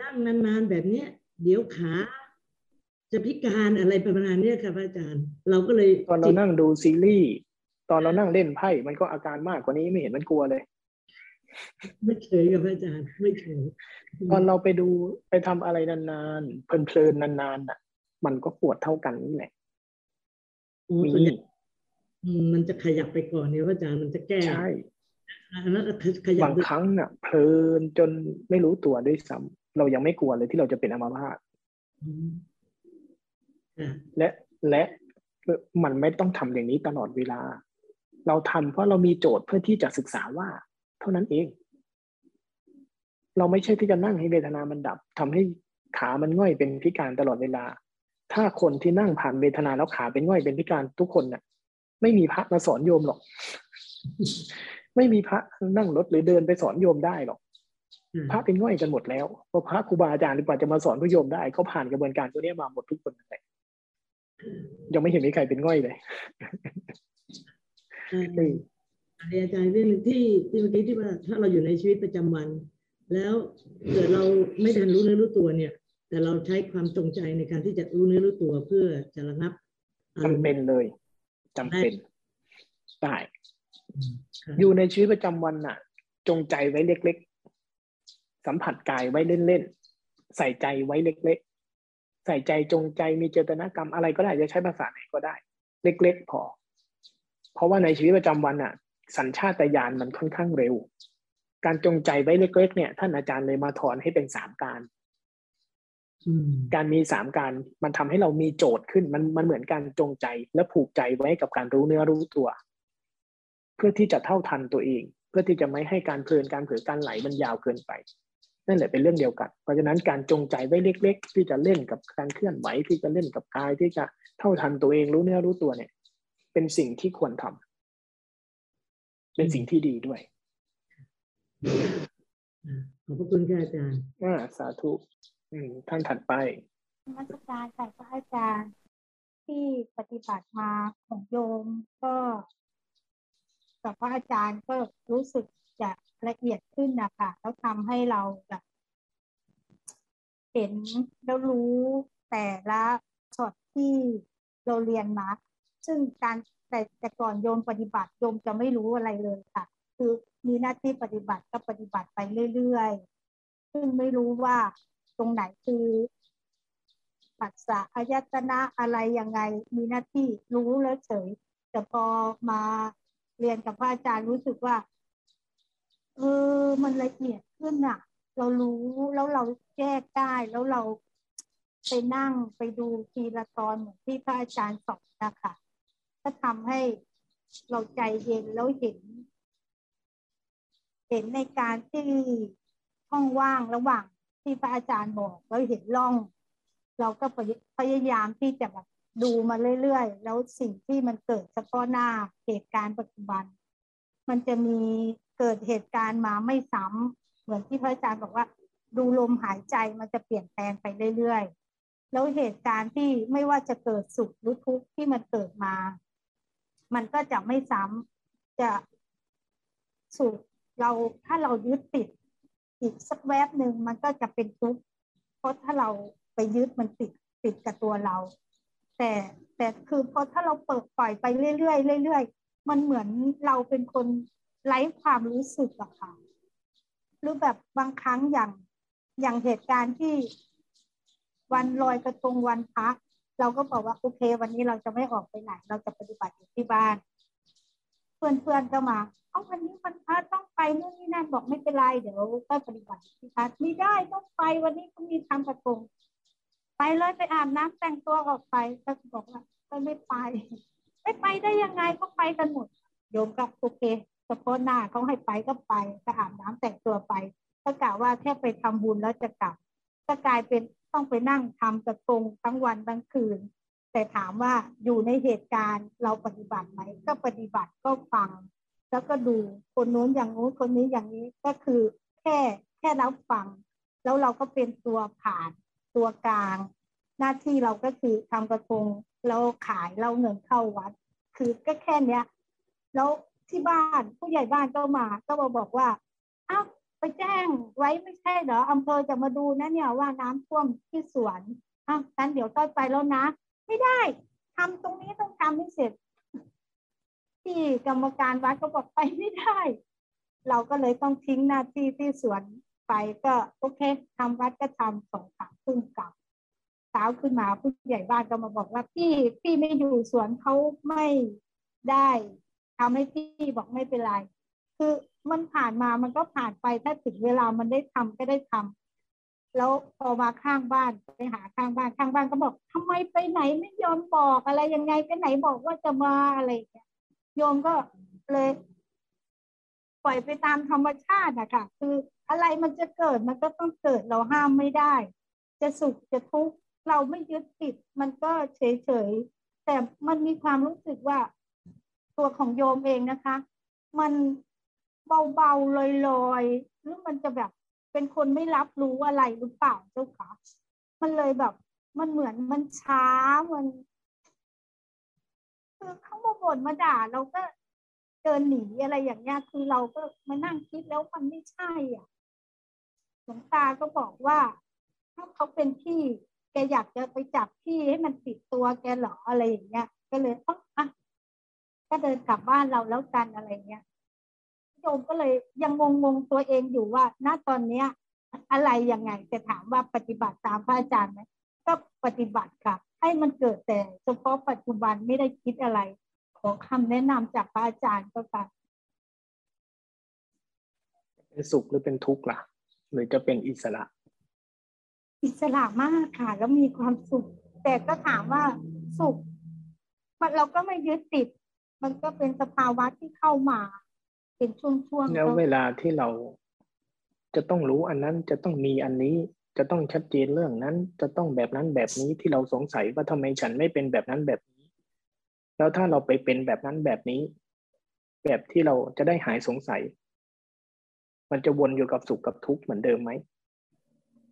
นั่งนานๆแบบเนี้ย เดี๋ยวขา จะพิการอะไรประมาณนี้ค่ะอาจารย์ เราก็เลยตอนเรานั่งดูซีรีส์ตอนเรานั่งเล่นไพ่ มันก็อาการมากกว่านี้ไม่เห็นมันกลัวเลย ไม่เคยกับอาจารย์ไม่เคยตอนเราไปดูไปทำอะไรนานๆเพลินๆนานๆอะ มันก็ปวดเท่ากันนี่แหละมีมันจะขยับไปก่อนเนี่ยอาจารย์มันจะแก้ใช่ บางครั้งน่ะ เพลินจนไม่รู้ตัวด้วยซ้ำเรายังไม่กลัวเลยที่เราจะเป็นอัมพาตและและมันไม่ต้องทำอย่างนี้ตลอดเวลา เราทำเพราะเรามีโจทย์เพื่อที่จะศึกษาว่าท่านั้นเอง เราไม่ใช่ที่จะนั่งให้เวทนามันดับทำให้ขามันง่อยเป็นพิการตลอดเวลา ถ้าคนที่นั่งผ่านเวทนาแล้วขาเป็นง่อยเป็นพิการทุกคนน่ะ ไม่มีพระมาสอนโยมหรอก ไม่มีพระนั่งรถหรือเดินไปสอนโยมได้หรอกพระเป็นง่อยกันหมดแล้วเพราะพระครูบาอาจารย์ดีกว่าจะมาสอนผู้โยมได้เขาผ่านกระบวนการตัวนี้มาหมดทุกคนเลยยังไม่เห็นมีใครเป็นง่อยเลยอาจารย์เรื่องที่ที่เมื่อกี้ที่ว่าถ้าเราอยู่ในชีวิตประจำวัน แล้วเกิดเราไม่ทันรู้เนื้อรู้ตัวเนี่ย แต่เราใช้ความจงใจในการที่จะรู้เนื้อรู้ตัวเพื่อจะระงับจำเป็นเลยจำเป็นได้ อยู่ในชีวิตประจำวันน่ะ จงใจไว้เล็กๆ สัมผัสกายไว้เล่นๆ ใส่ใจไว้เล็กๆ ใส่ใจจงใจมีเจตนากรรมอะไรก็ได้จะใช้ภาษาไหนก็ได้ เล็กๆ พอ เพราะว่าในชีวิตประจำวันน่ะ สัญชาตญาณมันค่อนข้างเร็ว การจงใจไว้เล็กๆ เนี่ย ท่านอาจารย์เลยมาถอนให้เป็นสามการการมีสามการมันทำให้เรามีโจทย์ขึ้นมันมันเหมือนการจงใจและผูกใจไว้กับการรู้เนื้อรู้ตัว เพื่อที่จะเท่าทันตัวเอง เพื่อที่จะไม่ให้การเพลินการเผลอการไหลมันยาวเกินไปนั่นแหละเป็นเรื่องเดียวกัน เพราะฉะนั้นการจงใจไว้เล็ก ๆ ที่จะเล่นกับการเคลื่อนไหวที่จะเล่นกับกายที่จะเท่าทันตัวเองรู้เนื้อรู้ตัวเนี่ย เป็นสิ่งที่ควรทำเป็นสิ่งที่ดีด้วยขอบพระคุณค่ะอาจารย์อ่าสาธุท่านถัดไปมาสการค่ะพระอาจารย์ที่ปฏิบัติมาของโยมก็ กับพระอาจารย์ก็รู้สึกจะละเอียดขึ้นนะคะแล้วทำให้เราแบบเห็นแล้วรู้แต่ละช็อตที่เราเรียนมา ซึ่งการแต่แต่ก่อนโยมปฏิบัติโยมจะไม่รู้อะไรเลยค่ะ คือมีหน้าที่ปฏิบัติก็ปฏิบัติไปเรื่อยๆ ซึ่งไม่รู้ว่าตรงไหนคือปัสสะอายตนะอะไรยังไง มีหน้าที่รู้แล้วเฉย แต่พอมา เรียนกับพระอาจารย์รู้สึกว่า เออ มันละเอียดขึ้นอะเรารู้แล้วเราแยกได้แล้วเราไปนั่งไปดูทีละตอนเหมือนที่พระอาจารย์สอนนะคะก็ทำให้เราใจเย็นแล้วเห็น เห็นในการที่ห้องว่างระหว่างที่พระอาจารย์บอกเราเห็นร่อง เราก็พยายามที่จะแบบ ดูมาเรื่อยๆ แล้วสิ่งที่มันเกิดเฉพาะหน้าเหตุการณ์ปัจจุบัน มันจะมีเกิดเหตุการณ์มาไม่ซ้ำเหมือนที่พระอาจารย์บอกว่า ดูลมหายใจมันจะเปลี่ยนแปลงไปเรื่อยๆ แล้วเหตุการณ์ที่ไม่ว่าจะเกิดสุขหรือทุกข์ที่มันเกิดมา มันก็จะไม่ซ้ำจะสุขเราถ้าเรายึดติดอีกสักแวบหนึ่งมันก็จะเป็นทุกข์เพราะถ้าเราไปยึดมันติดติดกับตัวเรา แต่แต่คือพอถ้าเราเปิดปล่อยไปเรื่อยๆเรื่อยๆมันเหมือนเราเป็นคนไร้ความรู้สึกอะค่ะหรือแบบบางครั้งอย่างอย่างเหตุการณ์ที่วันลอยกระทงวันพัก เราก็บอกว่าโอเค วันนี้เราจะไม่ออกไปไหน เราจะปฏิบัติอยู่ที่บ้าน เพื่อนๆก็มาเอาวันนี้วันพักต้องไปนู่นนี่นั่นบอกไม่เป็นไรเดี๋ยวก็ปฏิบัติที่พักไม่ได้ต้องไปวันนี้เขามีทำกระทง เลยไปอาบน้ำแต่งตัวออกไปก็บอกว่าก็ไม่ไป ไม่ไปได้ยังไงก็ไปกันหมดโยมก็โอเคเฉพาะหน้าเขาให้ไปก็ไปก็อาบน้ำแต่งตัวไปก็กะว่าแค่ไปทำบุญแล้วจะกลับก็กลายเป็นต้องไปนั่งทำกระทงทั้งวันทั้งคืน แต่ถามว่าอยู่ในเหตุการณ์เราปฏิบัติไหมก็ปฏิบัติก็ฟัง แล้วก็ดูคนนู้นอย่างนู้นคนนี้อย่างนี้ก็คือแค่แค่รับฟัง แล้วเราก็เป็นตัวผ่าน ตัวกลาง หน้าที่เราก็คือทำกระทงแล้วขายเราเงินเข้าวัด คือก็แค่เนี้ย แล้วที่บ้านผู้ใหญ่บ้านก็มา ก็มาบอกว่าอ้าวไปแจ้งไว้ไม่ใช่เหรออำเภอจะมาดูนะเนี่ยว่าน้ำท่วมที่สวนอ้าวงั้นเดี๋ยวต้อยไปแล้วนะ ไม่ได้ทำตรงนี้ต้องทำให้เสร็จ ที่กรรมการวัดก็บอกไปไม่ได้ เราก็เลยต้องทิ้งหน้าที่ที่สวน ไปก็โอเคทำวัดก็ทำสองสามรึ่งกลับเช้าขึ้นมาผู้ใหญ่บ้านก็มาบอกว่าพี่พี่ไม่อยู่สวนเขาไม่ได้ทำให้พี่บอกไม่เป็นไร คือมันผ่านมามันก็ผ่านไปถ้าถึงเวลามันได้ทำก็ได้ทำแล้วพอมาข้างบ้านไปหาข้างบ้านข้างบ้านก็บอกทำไมไปไหนไม่ยอมบอกอะไรยังไงไปไหนบอกว่าจะมาอะไรอย่างเงี้ยโยมก็เลย ปล่อยไปตามธรรมชาติอะค่ะ คืออะไรมันจะเกิดมันก็ต้องเกิดเราห้ามไม่ได้ จะสุขจะทุกข์เราไม่ยึดติด มันก็เฉยเฉยแต่มันมีความรู้สึกว่า ตัวของโยมเองนะคะ มันเบาๆลอยๆหรือมันจะแบบเป็นคนไม่รับรู้อะไรหรือเปล่าเจ้าคะมันเลยแบบ มันเหมือนมันช้ามันคือเขามาบ่นมาด่าเราก็ เดินหนีอะไรอย่างเงี้ยคือเราก็มานั่งคิดแล้วมันไม่ใช่อะหลวงตาก็บอกว่า ถ้าเขาเป็นพี่แกอยากจะไปจับพี่ให้มันติดตัวแกหรออะไรอย่างเงี้ยก็เลยอ๋ออะก็เดินกลับบ้านเราแล้วกันอะไรเงี้ยโยมก็เลยยังงงงตัวเองอยู่ว่าณตอนเนี้ย อะไรยังไงจะถามว่าปฏิบัติตามพระอาจารย์ไหมก็ปฏิบัติค่ะ ให้มันเกิดแต่เฉพาะปัจจุบันไม่ได้คิดอะไร คำแนะนำจากพระอาจารย์ก็ค่ะเป็นสุขหรือเป็นทุกข์ล่ะ หรือจะเป็นอิสระ อิสระมากค่ะ แล้วมีความสุข แต่ก็ถามว่าสุขมันเราก็ไม่ยึดติด มันก็เป็นสภาวะที่เข้ามา เป็นช่วงๆแล้วเวลาที่เราจะต้องรู้อันนั้นจะต้องมีอันนี้จะต้องชัดเจนเรื่องนั้น จะต้องแบบนั้นแบบนี้ที่เราสงสัยว่าทำไมฉันไม่เป็นแบบนั้นแบบนี้ แล้วถ้าเราไปเป็นแบบนั้นแบบนี้ แบบที่เราจะได้หายสงสัย มันจะวนอยู่กับสุขกับทุกข์เหมือนเดิมไหม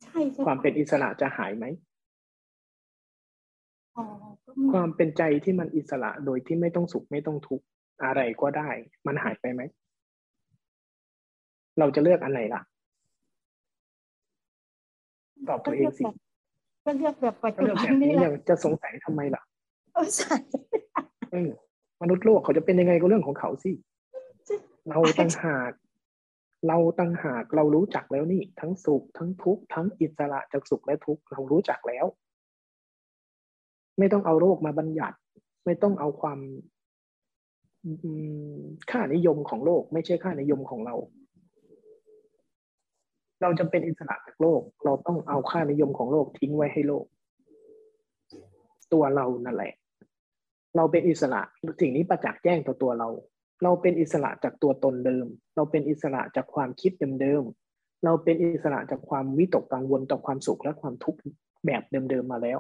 ใช่ความเป็นอิสระจะหายไหมความเป็นใจที่มันอิสระโดยที่ไม่ต้องสุขไม่ต้องทุกข์อะไรก็ได้ มันหายไปไหม เราจะเลือกอันไหนล่ะ ตอบตัวเองสิก็เลือกแบบปัจจุบันนี้แหละจะสงสัยทำไมล่ะ มนุษย์โลกเขาจะเป็นยังไงก็เรื่องของเขาสิเราตั้งหาก เราตั้งหากเรารู้จักแล้วนี่ ทั้งสุขทั้งทุกข์ทั้งอิสระจากสุขและทุกข์เรารู้จักแล้ว ไม่ต้องเอาโรคมาบัญญัติ ไม่ต้องเอาความค่านิยมของโลก ไม่ใช่ค่านิยมของเรา เราจะเป็นอิสระจากโลก เราต้องเอาค่านิยมของโลกทิ้งไว้ให้โลก ตัวเรานั่นแหละ เราเป็นอิสระสิ่งนี้ประจักษ์แจ้งต่อตัวเรา เราเป็นอิสระจากตัวตนเดิม เราเป็นอิสระจากความคิดเดิมๆเราเป็นอิสระจากความวิตกกังวลต่อความสุขและความทุกข์แบบเดิมๆมาแล้ว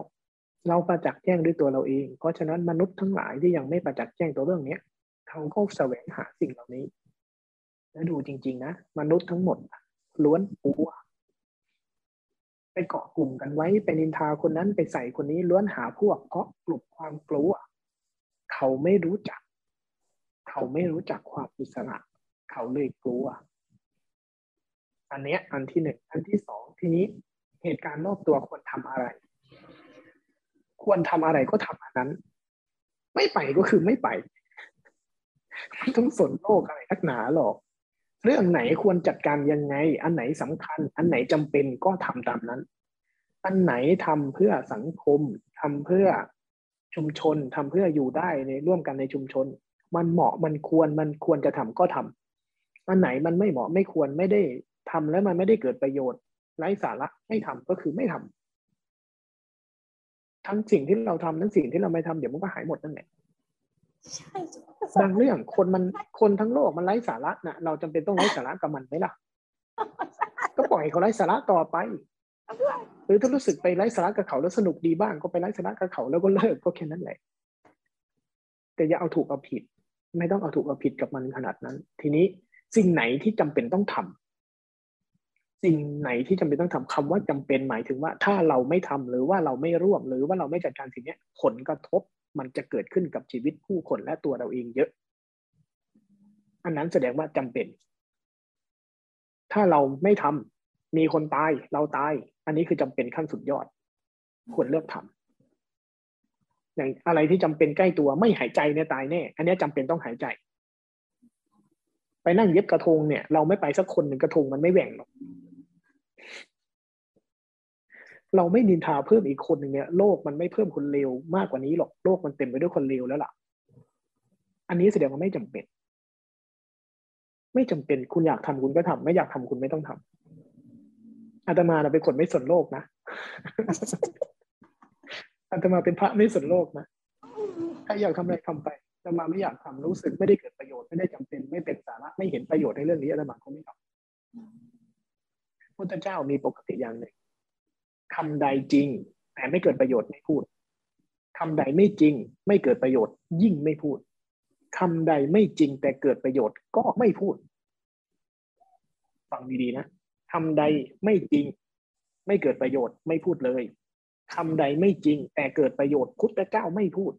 เราประจักษ์แจ้งด้วยตัวเราเอง เพราะฉะนั้นมนุษย์ทั้งหลายที่ยังไม่ประจักษ์แจ้งตัวเรื่องเนี้ยเขาก็แสวงหาสิ่งเหล่านี้แล้วดูจริง ๆ นะ มนุษย์ทั้งหมดล้วนกลัวไปเกาะกลุ่มกันไว้ไปนินทาคนนั้นไปใส่คนนี้ล้วนหาพวกเพราะกลุ่มความกลัว เขาไม่รู้จัก เขาไม่รู้จักความอิสระ เขาเลยกลัว อันเนี้ยอันที่หนึ่งอันที่สองทีนี้เหตุการณ์รอบตัวควรทำอะไร ควรทำอะไรก็ทำอันนั้น ไม่ไปก็คือไม่ไปไม่ต้องสนโลกอะไรนักหนาหรอกเรื่องไหนควรจัดการยังไง อันไหนสำคัญ อันไหนจำเป็นก็ทำตามนั้น อันไหนทำเพื่อสังคมทำเพื่อ ชุมชนทำเพื่ออยู่ได้ในร่วมกันในชุมชน มันเหมาะมันควรมันควรจะทำก็ทำอันไหนมันไม่เหมาะไม่ควรไม่ได้ทำแล้วมันไม่ได้เกิดประโยชน์ไร้สาระไม่ทำก็คือไม่ทำทั้งสิ่งที่เราทำทั้งสิ่งที่เราไม่ทำเดี๋ยวมันก็หายหมดนั่นแหละใช่บางเรื่องคนมันคนทั้งโลกมันไร้สาระนะเราจำเป็นต้องไร้สาระกับมันไหมล่ะ ก็ปล่อยเขาไร้สาระต่อไป หรือถ้ารู้สึกไปไร้สาระกับเขาแล้วสนุกดีบ้างก็ไปไร้สาระกับเขาแล้วก็เลิกก็แค่นั้นแหละ แต่อย่าเอาถูกเอาผิด ไม่ต้องเอาถูกเอาผิดกับมันขนาดนั้น ทีนี้สิ่งไหนที่จำเป็นต้องทำสิ่งไหนที่จำเป็นต้องทำคำว่าจำเป็นหมายถึงว่า ถ้าเราไม่ทำหรือว่าเราไม่ร่วม หรือว่าเราไม่จัดการสิ่งนี้ผลกระทบมันจะเกิดขึ้นกับชีวิตผู้คนและตัวเราเองเยอะ อันนั้นแสดงว่าจำเป็น ถ้าเราไม่ทำ มีคนตายเราตาย อันนี้คือจำเป็นขั้นสุดยอด ควรเลือกทำอย่างอะไรที่จำเป็นใกล้ตัวไม่หายใจเนี่ยตายแน่ อันนี้จำเป็นต้องหายใจ ไปนั่งเย็บกระทงเนี่ย เราไม่ไปสักคนหนึ่งกระทงมันไม่แหว่งหรอกเราไม่นินทาเพิ่มอีกคนหนึ่งเนี่ยโลกมันไม่เพิ่มคนเลวมากกว่านี้หรอกโลกมันเต็มไปด้วยคนเลวแล้วล่ะ อันนี้แสดงว่าไม่จำเป็น ไม่จำเป็นคุณอยากทำคุณก็ทำไม่อยากทำคุณไม่ต้องทำ อาตมาเราเป็นคนไม่สนโลกนะอาตมาเป็นพระไม่สนโลกนะถ้าอยากทำอะไรทำไปอาตมาไม่อยากทำรู้สึกไม่ได้เกิดประโยชน์ไม่ได้จำเป็นไม่เป็นสาระไม่เห็นประโยชน์ในเรื่องนี้อาตมาก็ไม่ทำพุทธเจ้ามีปกติอย่างหนึ่งคำใดจริง แต่ไม่เกิดประโยชน์ไม่พูดคำใดไม่จริง ไม่เกิดประโยชน์ ยิ่งไม่พูดคำใดไม่จริงแต่เกิดประโยชน์ก็ไม่พูด ฟังดีๆนะ คำใดไม่จริง ไม่เกิดประโยชน์ไม่พูดเลยคำใดไม่จริง แต่เกิดประโยชน์พุทธเจ้าไม่พูด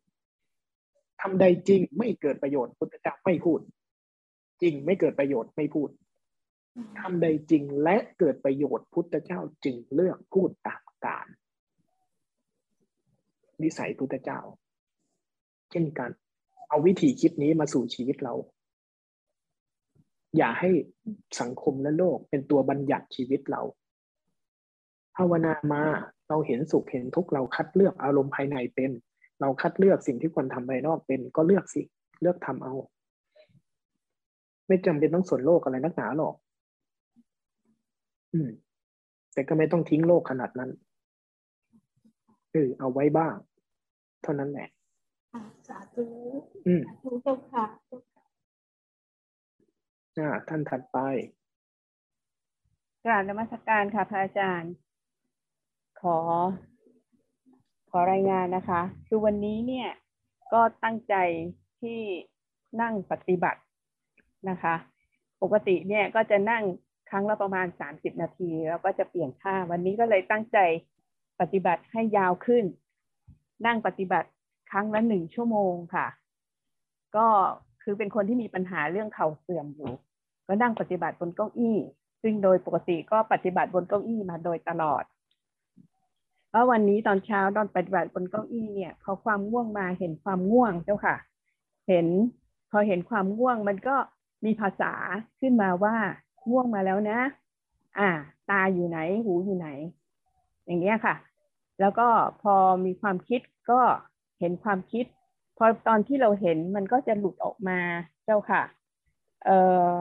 คำใดจริงไม่เกิดประโยชน์พุทธเจ้าไม่พูด จริงไม่เกิดประโยชน์ไม่พูดทำใดจริงและเกิดประโยชน์พุทธเจ้าจึงเลือกพูดตามการนิสัยพุทธเจ้า เช่นกัน เอาวิธีคิดนี้มาสู่ชีวิตเรา อย่าให้สังคมและโลกเป็นตัวบัญญัติชีวิตเรา ภาวนามาเราเห็นสุขเห็นทุกข์เราคัดเลือกอารมณ์ภายในเป็น เราคัดเลือกสิ่งที่ควรทำภายนอกเป็น ก็เลือกสิ เลือกทำเอา ไม่จำเป็นต้องสนโลกอะไรนักหนาหรอก อืม แต่ก็ไม่ต้องทิ้งโลกขนาดนั้นเออเอาไว้บ้าง เท่านั้นแหละสาธุอืมสาธุเจ้าค่ะ อ่าท่านถัดไปกราบนมัสการค่ะ พระอาจารย์ ขอ ขอรายงานนะคะ คือวันนี้เนี่ยก็ตั้งใจที่นั่งปฏิบัตินะคะ ปกติเนี่ยก็จะนั่งครั้งละประมาณสามสิบนาที แล้วก็จะเปลี่ยนท่า วันนี้ก็เลยตั้งใจปฏิบัติให้ยาวขึ้น นั่งปฏิบัติครั้งละหนึ่งชั่วโมงค่ะ ก็ คือเป็นคนที่มีปัญหาเรื่องเข่าเสื่อมอยู่ ก็นั่งปฏิบัติบนเก้าอี้ ซึ่งโดยปกติก็ปฏิบัติบนเก้าอี้มาโดยตลอดแล้ววันนี้ตอนเช้าตอนปฏิบัติบนเก้าอี้เนี่ยพอความง่วงมาเห็นความง่วงเจ้าค่ะ เห็นพอเห็นความง่วงมันก็มีภาษาขึ้นมาว่าง่วงมาแล้วนะ อ่า ตาอยู่ไหนหูอยู่ไหน อย่างเงี้ยค่ะ แล้วก็พอมีความคิดก็เห็นความคิด อตอนที่เราเห็นมันก็จะหลุดออกมาเจ้าค่ะ เอ่อ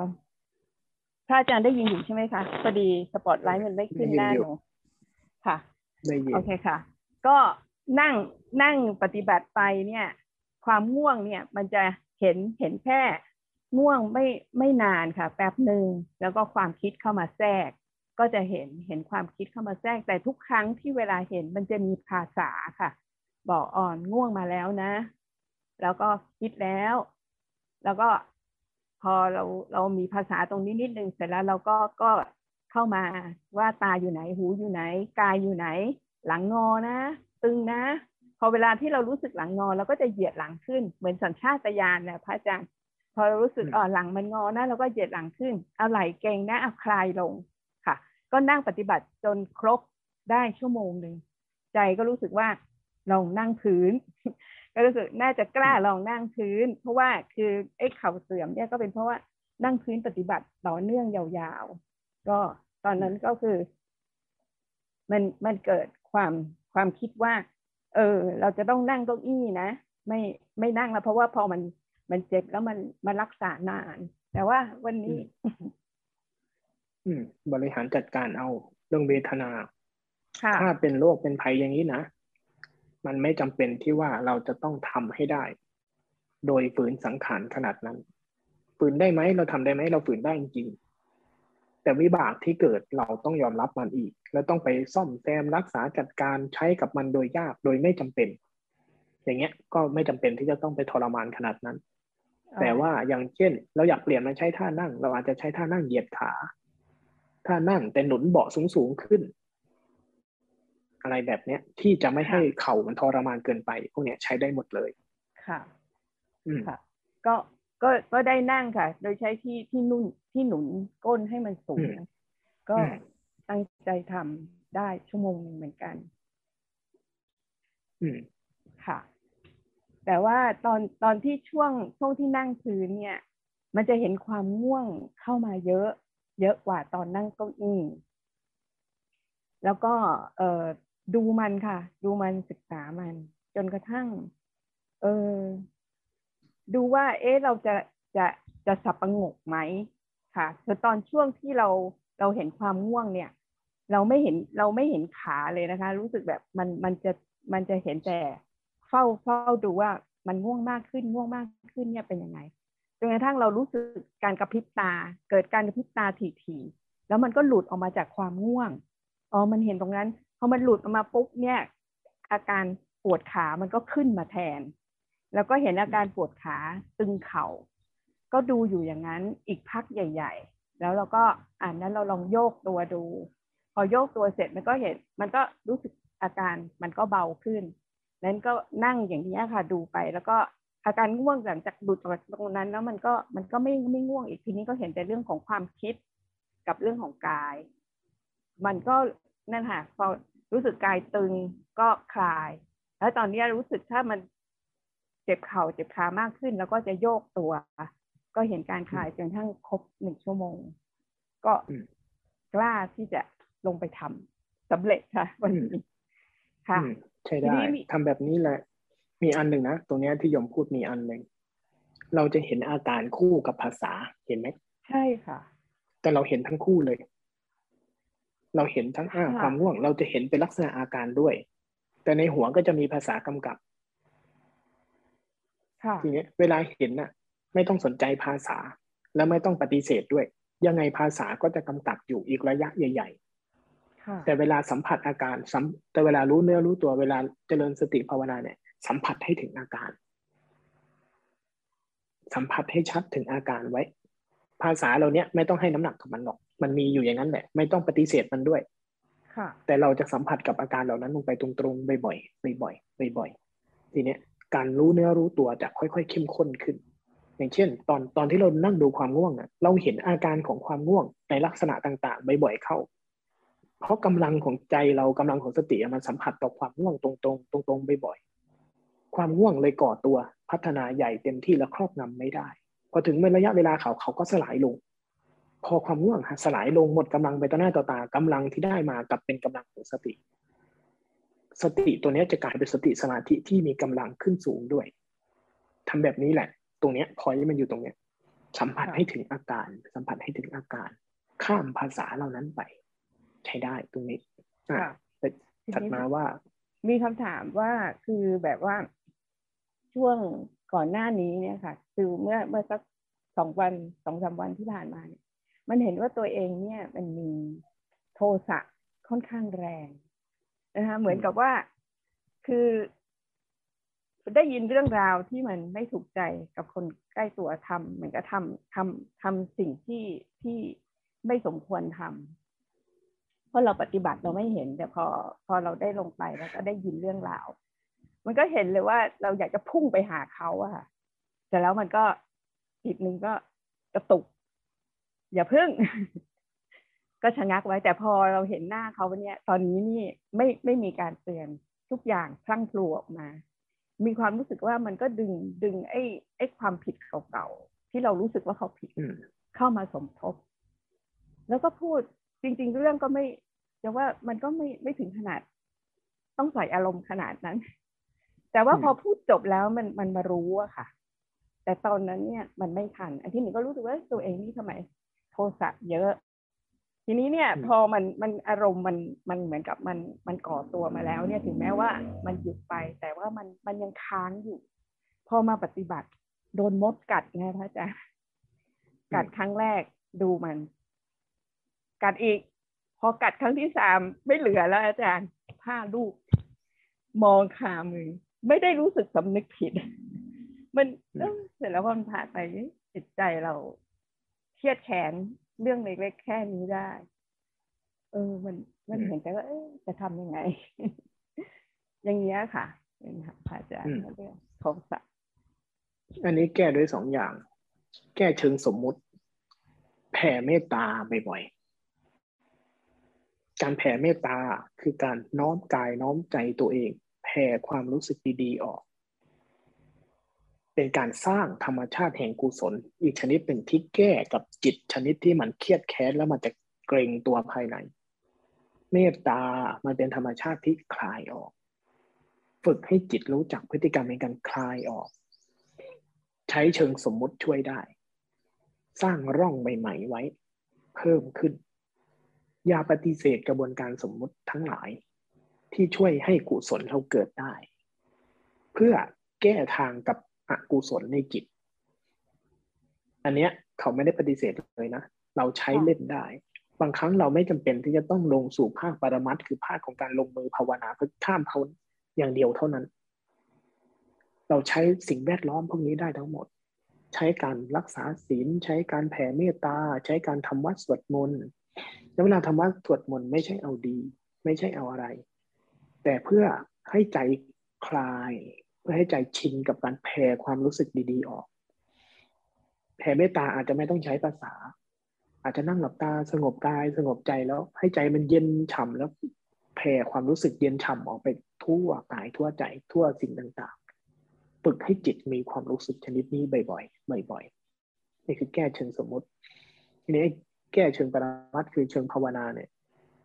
พระอาจารย์ได้ยินอยู่ใช่ไหมคะพอดีสปอตไลท์มันไม่ขึ้นหน้าหนูค่ะได้ยินโอเคค่ะ ก็นั่งนั่งปฏิบัติไปเนี่ย ความง่วงเนี่ย มันจะเห็นเห็นแค่ง่วงไม่ไม่นานค่ะ แป๊บหนึ่งแล้วก็ความคิดเข้ามาแทรก ก็จะเห็นเห็นความคิดเข้ามาแทรก แต่ทุกครั้งที่เวลาเห็นมันจะมีภาษาค่ะ บอกอ่อนง่วงมาแล้วนะ แล้วก็คิดแล้ว แล้วก็พอเราเรามีภาษาตรงนี้นิดนึงเสร็จแล้วเราก็ก็เข้ามาว่าตาอยู่ไหนหูอยู่ไหน กายอยู่ไหน หลังงอนะ ตึงนะ พอเวลาที่เรารู้สึกหลังงอเราก็จะเหยียดหลังขึ้น เหมือนสัญชาตญาณนะพระอาจารย์ พอเรารู้สึกอ๋อหลังมันงอนะเราก็เหยียดหลังขึ้น เอาไหล่เกรงนะเอาคลายลงค่ะ ก็นั่งปฏิบัติจนครบได้ชั่วโมงหนึ่งใจก็รู้สึกว่าลองนั่งพื้น ก็รู้สึกน่าจะกล้าลองนั่งพื้น เพราะว่าคือไอ้เข่าเสื่อมเนี่ยก็เป็นเพราะว่านั่งพื้นปฏิบัติต่อเนื่องยาวๆ ก็ตอนนั้นก็คือ มันมันเกิดความความคิดว่า เออ เราจะต้องนั่งเก้าอี้นะ ไม่ไม่นั่งแล้วเพราะว่าพอมันมันเจ็บแล้วมันมันรักษานาน แต่ว่าวันนี้ อืม บริหารจัดการเอาเรื่องเวทนาค่ะถ้าเป็นโรคเป็นภัยอย่างนี้นะ มันไม่จำเป็นที่ว่าเราจะต้องทำให้ได้ โดยฝืนสังขารขนาดนั้น ฝืนได้ไหมเราทำได้ไหมเราฝืนได้จริงแต่วิบากที่เกิดเราต้องยอมรับมันอีก แล้วต้องไปซ่อมแซมรักษาจัดการใช้กับมันโดยยากโดยไม่จำเป็น อย่างเงี้ยก็ไม่จำเป็นที่จะต้องไปทรมานขนาดนั้น แต่ว่าอย่างเช่น เราอยากเปลี่ยนมาใช้ท่านั่ง เราอาจจะใช้ท่านั่งเหยียดขา ท่านั่งแต่หนุนเบาะสูงๆขึ้น อะไรแบบเนี้ย ที่จะไม่ให้เข่ามันทรมานเกินไป พวกเนี้ยใช้ได้หมดเลยค่ะอืมค่ะ ก็ก็ก็ได้นั่งค่ะ โดยใช้ที่ที่นุ่นที่หนุนก้นให้มันสูงอืมก็อืมตั้งใจทำได้ชั่วโมงหนึ่งเหมือนกัน อืมค่ะ แต่ว่าตอนตอนที่ช่วงช่วงที่นั่งพื้นเนี่ย มันจะเห็นความง่วงเข้ามาเยอะ เยอะกว่าตอนนั่งเก้าอี้แล้วก็เอ่อ ดูมันค่ะ ดูมันศึกษามัน จนกระทั่ง เออ ดูว่า เอ๊ะเราจะจะจะสับประงกไหมค่ะคือตอนช่วงที่เราเราเห็นความง่วงเนี่ย เราไม่เห็นเราไม่เห็นขาเลยนะคะ รู้สึกแบบมันมันจะมันจะเห็นแต่เฝ้าเฝ้าดูว่ามันง่วงมากขึ้นง่วงมากขึ้นเนี่ยเป็นยังไงจนกระทั่งเรารู้สึกการกระพริบตา เกิดการกระพริบตาถี่ๆแล้วมันก็หลุดออกมาจากความง่วงอ๋อมันเห็นตรงนั้น อมันหลุดออกมาปุ๊บเนี่ย อาการปวดขามันก็ขึ้นมาแทน แล้วก็เห็นอาการปวดขาตึงเข่า ก็ดูอยู่อย่างนั้นอีกพักใหญ่ ๆ แล้วเราก็อ่านนั้นเราลองโยกตัวดู พอโยกตัวเสร็จมันก็เห็น มันก็รู้สึกอาการมันก็เบาขึ้น นั้นก็นั่งอย่างนี้ค่ะดูไป แล้วก็อาการง่วงหลังจากดูจากตรงนั้น แล้วมันก็มันก็ไม่ไม่ง่วงอีกทีนี้ก็เห็นแต่เรื่องของความคิดกับเรื่องของกาย มันก็นั่นค่ะพอ รู้สึกกายตึงก็คลาย แล้วตอนนี้รู้สึกถ้ามันเจ็บเข่าเจ็บขามากขึ้น แล้วก็จะโยกตัว ก็เห็นการคลายจนทั้งครบหนึ่งชั่วโมง ก็อืมกล้าที่จะลงไปทำสำเร็จค่ะ วันนี้ค่ะอืมใช่ได้ทีนี้มีทำแบบนี้แหละ มีอันหนึ่งนะตรงเนี้ยที่ยมพูดมีอันหนึ่งเราจะเห็นอาการคู่กับภาษาเห็นไหมใช่ค่ะ แต่เราเห็นทั้งคู่เลย เราเห็นทั้งอ่าค่ะความง่วง เราจะเห็นเป็นลักษณะอาการด้วย แต่ในหัวก็จะมีภาษากำกับค่ะทีเนี้ยเวลาเห็นน่ะ ไม่ต้องสนใจภาษา และไม่ต้องปฏิเสธด้วย ยังไงภาษาก็จะกำกับอยู่อีกระยะใหญ่ค่ะๆแต่เวลาสัมผัสอาการสัมแต่เวลารู้เนื้อรู้ตัวเวลาเจริญสติภาวนาเนี่ย สัมผัสให้ถึงอาการ สัมผัสให้ชัดถึงอาการไว้ ภาษาเราเนี้ยไม่ต้องให้น้ำหนักกับมันหรอก มันมีอยู่อย่างนั้นแหละ ไม่ต้องปฏิเสธมันด้วย ค่ะ แต่เราจะสัมผัสกับอาการเหล่านั้นลงไปตรงๆบ่อยๆบ่อยๆบ่อยๆทีเนี้ยการรู้เนื้อรู้ตัวจะค่อยๆเข้มข้นขึ้น อย่างเช่น ตอนตอนที่เรานั่งดูความง่วงอะ เราเห็นอาการของความง่วงในลักษณะต่างๆบ่อยๆเข้า เพราะกำลังของใจเรากำลังของสติอะมันสัมผัสต่อความง่วงตรงๆ ตรงๆบ่อยๆความง่วงเลยก่อตัวพัฒนาใหญ่เต็มที่และครอบงำไม่ได้พอถึงเมื่อระยะเวลาเขาเขาก็สลายลง พอความง่วงสลายลงหมดกำลังไปต่อหน้าต่อตากำลังที่ได้มากลับเป็นกำลังของสติ สติตัวเนี้ยจะกลายเป็นสติสมาธิที่มีกำลังขึ้นสูงด้วยทำแบบนี้แหละ ตรงเนี้ยพอยมันอยู่ตรงเนี้ย สัมผัสให้ถึงอาการ สัมผัสให้ถึงอาการ ข้ามภาษาเหล่านั้นไป ใช้ได้ตรงนี้อะแต่ถัดมาว่า มีคำถามว่าคือแบบว่าช่วงก่อนหน้านี้เนี่ยค่ะ คือเมื่อเมื่อสักสองวันสองสาวันที่ผ่านมาเนี่ย มันเห็นว่าตัวเองเนี่ยมันมีโทสะค่อนข้างแรงนะคะเหมือนกับว่าคือได้ยินเรื่องราวที่มันไม่ถูกใจกับคนใกล้ตัวทำเหมือนกับทำทำทำสิ่งที่ที่ไม่สมควรทำเพราะเราปฏิบัติเราไม่เห็น แต่พอพอเราได้ลงไปแล้วก็ได้ยินเรื่องราว มันก็เห็นเลยว่าเราอยากจะพุ่งไปหาเขาอะค่ะแต่แล้วมันก็อีกหนึ่งก็กระตุก อย่าพึ่ง ก็ชะงักไว้ แต่พอเราเห็นหน้าเขาเนี่ยตอนนี้นี่ไม่ไม่มีการเตือนทุกอย่างพลั่งพลูออกมา มีความรู้สึกว่ามันก็ดึงดึงไอ้ไอ้ความผิดเก่าๆที่เรารู้สึกว่าเขาผิดเข้ามาสมทบ แล้วก็พูดจริง ๆ เรื่องก็ไม่จะว่ามันก็ไม่ไม่ถึงขนาด ต้องใส่อารมณ์ขนาดนั้น แต่ว่าพอพูดจบแล้วมันมันมารู้อะค่ะ แต่ตอนนั้นเนี่ยมันไม่ทัน อันที่หนึ่งก็รู้สึกว่าตัวเองนี่ทำไม โทสะเยอะ ทีนี้เนี่ย พอมันมันอารมณ์มันมันเหมือนกับมันมันก่อตัวมาแล้ว เนี่ยถึงแม้ว่ามันหยุดไป แต่ว่ามันมันยังค้างอยู่ พอมาปฏิบัติ โดนมดกัดไงพระอาจารย์กัดครั้งแรกดูมัน กัดอีก พอกัดครั้งที่สามไม่เหลือแล้วอาจารย์ผ้าลูก มองขามือ ไม่ได้รู้สึกสำนึกผิด มันเสร็จแล้วพอมันผ่านไปจิตใจเรา เครียดแค้นเรื่องเล็กๆแค่นี้ได้ เออ มันมันเห็นใจว่าเออจะทำยังไง อย่างเงี้ยค่ะเป็นค่ะพระอาจารย์เรื่องโทสะอันนี้แก้ด้วยสองอย่าง แก้เชิงสมมุติ แผ่เมตตาบ่อยๆการแผ่เมตตาคือการน้อมกายน้อมใจตัวเอง แผ่ความรู้สึกดีๆออก เป็นการสร้างธรรมชาติแห่งกุศล อีกชนิดหนึ่งที่แก้กับจิตชนิดที่มันเครียดแค้นแล้วมันจะเกรงตัวภายใน เมตตา มันเป็นธรรมชาติที่คลายออก ฝึกให้จิตรู้จักพฤติกรรมในการคลายออก ใช้เชิงสมมุติช่วยได้ สร้างร่องใหม่ๆไว้ เพิ่มขึ้น อย่าปฏิเสธกระบวนการสมมุติทั้งหลาย ที่ช่วยให้กุศลเราเกิดได้ เพื่อแก้ทางกับ อกุศลในจิต อันเนี้ยเขาไม่ได้ปฏิเสธเลยนะ เราใช้เล่นได้ บางครั้งเราไม่จำเป็นที่จะต้องลงสู่ภาคปรมัตคือภาคของการลงมือภาวนาเพื่อข้ามพ้นอย่างเดียวเท่านั้น เราใช้สิ่งแวดล้อมพวกนี้ได้ทั้งหมด ใช้การรักษาศีล ใช้การแผ่เมตตา ใช้การทำวัดสวดมนต์แล้วเวลาทำวัดสวดมนต์ไม่ใช่เอาดี ไม่ใช่เอาอะไร แต่เพื่อให้ใจคลาย เพื่อให้ใจชินกับการแผ่ความรู้สึกดีๆออกแผ่เมตตาอาจจะไม่ต้องใช้ภาษา อาจจะนั่งหลับตาสงบกายสงบใจแล้ว ให้ใจมันเย็นฉ่าแล้วแผ่ความรู้สึกเย็นฉ่าออกไปทั่วกายทั่วใจทั่วสิ่งต่างๆ ฝึกให้จิตมีความรู้สึกชนิดนี้บ่อยๆบ่อยๆนี่คือแก้เชิงสมมติทีนี้แก้เชิงปรมัตคือเชิงภาวนาเนี่ย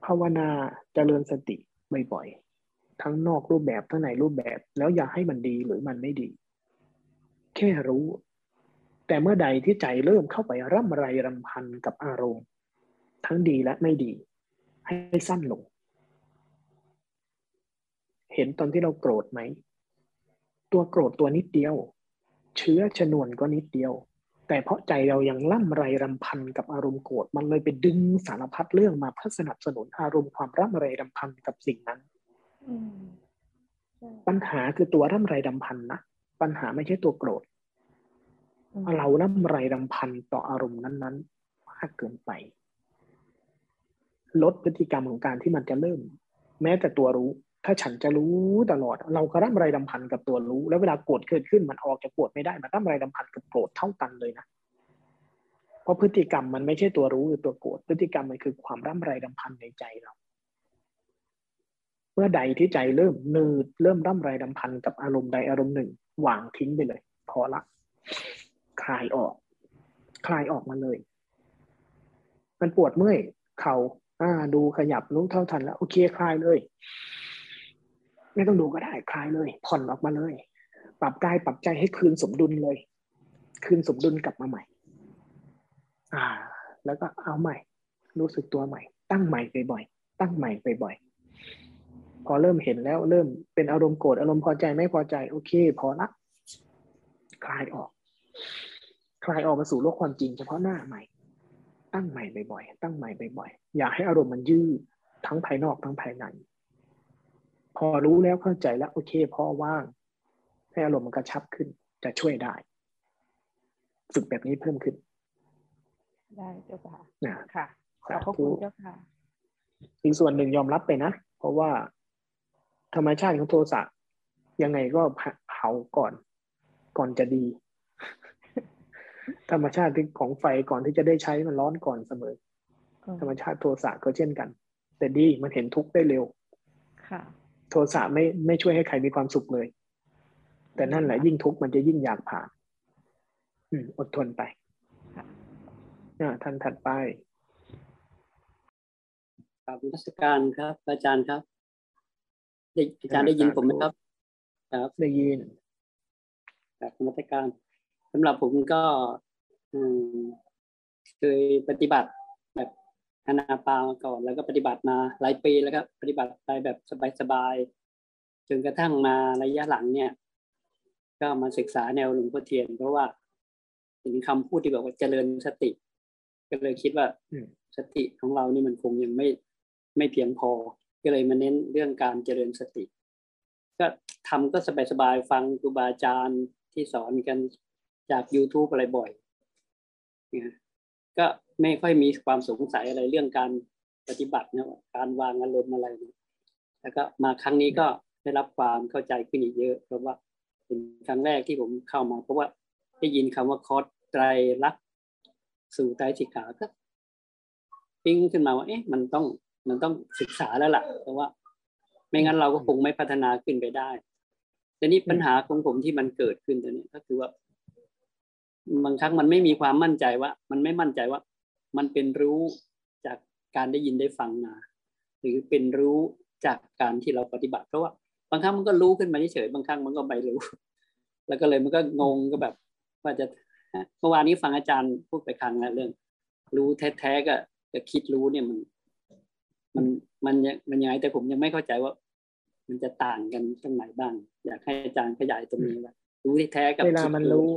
ภาวนาเจริญสติบ่อยๆ ทั้งนอกรูปแบบทั้งในรูปแบบ แล้วอย่าให้มันดีหรือมันไม่ดี แค่รู้ แต่เมื่อใดที่ใจเริ่มเข้าไปร่ำไรรำพันกับอารมณ์ ทั้งดีและไม่ดี ให้สั้นลง เห็นตอนที่เราโกรธไหม ตัวโกรธตัวนิดเดียว เชื้อชนวนก็นิดเดียว แต่เพราะใจเรายังล่ำไรรำพันกับอารมณ์โกรธมันเลยไปดึงสารพัดเรื่องมาเพื่อสนับสนุนอารมณ์ความร่ำไรรำพันกับสิ่งนั้น ปัญหาคือตัวร่ำไรรำพันนะปัญหาไม่ใช่ตัวโกรธเราร่ำไรรำพันต่ออารมณ์นั้นๆมากเกินไป ลดพฤติกรรมของการที่มันจะเริ่ม แม้แต่ตัวรู้ ถ้าฉันจะรู้ตลอด เราก็ร่ำไรรำพันกับตัวรู้ แล้วเวลาโกรธเกิดขึ้นมันออกจากโกรธไม่ได้มันร่ำไรรำพันกับโกรธเท่ากันเลยนะเพราะพฤติกรรมมันไม่ใช่ตัวรู้หรือตัวโกรธพฤติกรรมมันคือความร่ำไรรำพันในใจเรา เมื่อใดที่ใจเริ่มนืดเริ่มร่ำไรรำพันกับอารมณ์ใดอารมณ์หนึ่งวางทิ้งไปเลย พอละคลายออก คลายออกมาเลย มันปวดเมื่อยเขา่าอ่า ดูขยับรู้เท่าทันแล้ว โอเคคลายเลย ไม่ต้องดูก็ได้คลายเลย ผ่อนออกมาเลย ปรับกายปรับใจให้คืนสมดุลเลย คืนสมดุลกลับมาใหม่ อ่า แล้วก็เอาใหม่ รู้สึกตัวใหม่ ตั้งใหม่บ่อยๆตั้งใหม่บ่อยๆ พอเริ่มเห็นแล้วเริ่มเป็นอารมณ์โกรธอารมณ์พอใจไม่พอใจ โอเค พอละคลายออก คลายออกมาสู่โลกความจริงเฉพาะหน้าใหม่ ตั้งใหม่บ่อยๆตั้งใหม่บ่อยๆอย่าให้อารมณ์มันยืดทั้งภายนอกทั้งภายในพอรู้แล้วเข้าใจแล้วโอเคพอว่าง ให้อารมณ์มันกระชับขึ้น จะช่วยได้ ฝึกแบบนี้เพิ่มขึ้น ได้เจ้าค่ะนะค่ะขอบพระคุณเจ้าค่ะอีกส่วนหนึ่งยอมรับไปนะ เพราะว่า ธรรมชาติของโทสะยังไงก็เผาก่อน ก่อนจะดี ธรรมชาติของไฟก่อนที่จะได้ใช้มันร้อนก่อนเสมอ ธรรมชาติโทสะก็เช่นกัน แต่ดีมันเห็นทุกข์ได้เร็วค่ะโทสะไม่ไม่ช่วยให้ใครมีความสุขเลย แต่นั่นแหละยิ่งทุกข์มันจะยิ่งอยากผ่านอืมอดทนไปอ่าท่านถัดไปกราบนมัสการครับ อาจารย์ครับได้ อาจารย์ได้ยินผมไหมครับ ครับได้ยินกราบนมัสการสำหรับผมก็อืมเคยปฏิบัติแบบอนาปามาก่อน แล้วก็ปฏิบัติมาหลายปีแล้วครับ ปฏิบัติไปแบบสบายๆจนกระทั่งมาระยะหลังเนี่ย ก็มาศึกษาแนวหลวงพ่อเทียน เพราะว่าเห็นคำพูดที่บอกว่าเจริญสติ ก็เลยคิดว่าสติของเรานี่มันคงยังไม่ไม่เพียงพอ ก็เลยมาเน้นเรื่องการเจริญสติ ก็ทำก็สบายๆฟังครูบาอาจารย์ที่สอนกันจาก YouTube อะไรบ่อยนะก็ไม่ค่อยมีความสงสัยอะไรเรื่องการปฏิบัตินะการวางอารมณ์อะไรนะแล้วก็มาครั้งนี้ก็ได้รับความเข้าใจขึ้นอีกเยอะ เพราะว่าเป็นครั้งแรกที่ผมเข้ามา เพราะว่าได้ยินคำว่าคอร์สไตรลักษณ์สู่ไตรสิกขาก็ปิ้งขึ้นมาว่า เอ๊ะมันต้อง มันต้องศึกษาแล้วล่ะ เพราะว่า ไม่งั้นเราก็คงไม่พัฒนาขึ้นไปได้แต่นี่ปัญหาของผมที่มันเกิดขึ้นตอนนี้ก็คือว่าบางครั้งมันไม่มีความมั่นใจว่า มันไม่มั่นใจว่า มันเป็นรู้จากการได้ยินได้ฟังมาหรือเป็นรู้จากการที่เราปฏิบัติ เพราะว่าบางครั้งมันก็รู้ขึ้นมาเฉยๆบางครั้งมันก็ไม่รู้ แล้วก็เลยมันก็งงก็แบบ ว่าจะเมื่อวานนี้ฟังอาจารย์พูดไปครั้งแล้วเรื่อง รู้แท้ๆก็จะคิดรู้เนี่ยมัน มันมันมันยังไงแต่ผมยังไม่เข้าใจว่า มันจะต่างกันตรงไหนบ้าง อยากให้อาจารย์ขยายตรงนี้ว่ารู้แท้กับเวลามันรู้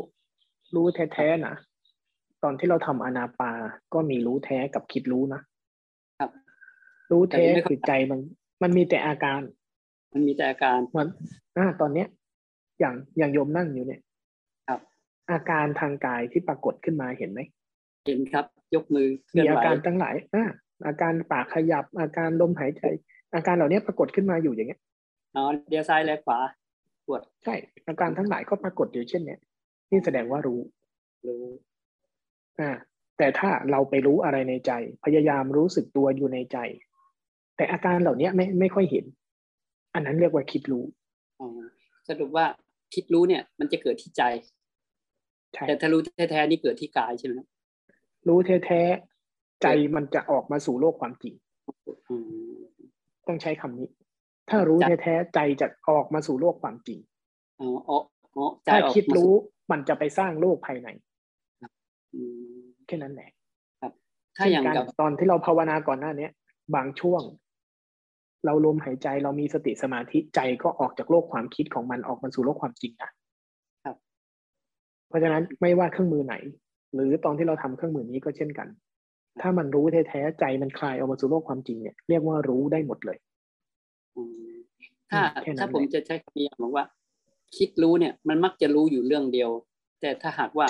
รู้แท้ๆนะตอนที่เราทำอนาปาก็มีรู้แท้กับคิดรู้นะครับ รู้แท้คือใจมัน มันมีแต่อาการ มันมีแต่อาการมันอ่าตอนเนี้ย อย่างอย่างโยมนั่งอยู่เนี่ยครับอาการทางกายที่ปรากฏขึ้นมาเห็นไหมเห็นครับ ยกมือมีอาการตั้งหลายอ่า อาการปากขยับ อาการลมหายใจ อาการเหล่านี้ปรากฏขึ้นมาอยู่อย่างเงี้ยอ๋อเดียวซ้ายและขวาปวดใช่อาการทั้งหลายก็ปรากฏอยู่เช่นเนี้ยนี่แสดงว่ารู้ รู้อ่าแต่ถ้าเราไปรู้อะไรในใจ พยายามรู้สึกตัวอยู่ในใจ แต่อาการเหล่านี้ไม่ไม่ค่อยเห็น อันนั้นเรียกว่าคิดรู้อ๋อสรุปว่าคิดรู้เนี่ย มันจะเกิดที่ใจแต่ถ้ารู้แท้ๆนี่เกิดที่กายใช่ไหมรู้แท้ๆ ใจมันจะออกมาสู่โลกความจริงต้องใช้คำนี้ ถ้ารู้แท้ๆใจจะออกมาสู่โลกความจริงอ๋ออ๋อถ้าคิดรู้มันจะไปสร้างโลกภายในแค่นั้นแหละครับถ้าอย่างกับตอนที่เราภาวนาก่อนหน้าเนี้ย บางช่วง เราลมหายใจเรามีสติสมาธิใจก็ออกจากโลกความคิดของมันออกมาสู่โลกความจริงนะครับเพราะฉะนั้นไม่ว่าเครื่องมือไหน หรือตอนที่เราทำเครื่องมือนี้ก็เช่นกัน ถ้ามันรู้แท้ๆใจมันคลายออกมาสู่โลกความจริงเนี่ยเรียกว่ารู้ได้หมดเลยถ้าถ้าผมจะใช้คำนี้บอกว่า คิดรู้เนี่ย มันมักจะรู้อยู่เรื่องเดียว แต่ถ้าหากว่า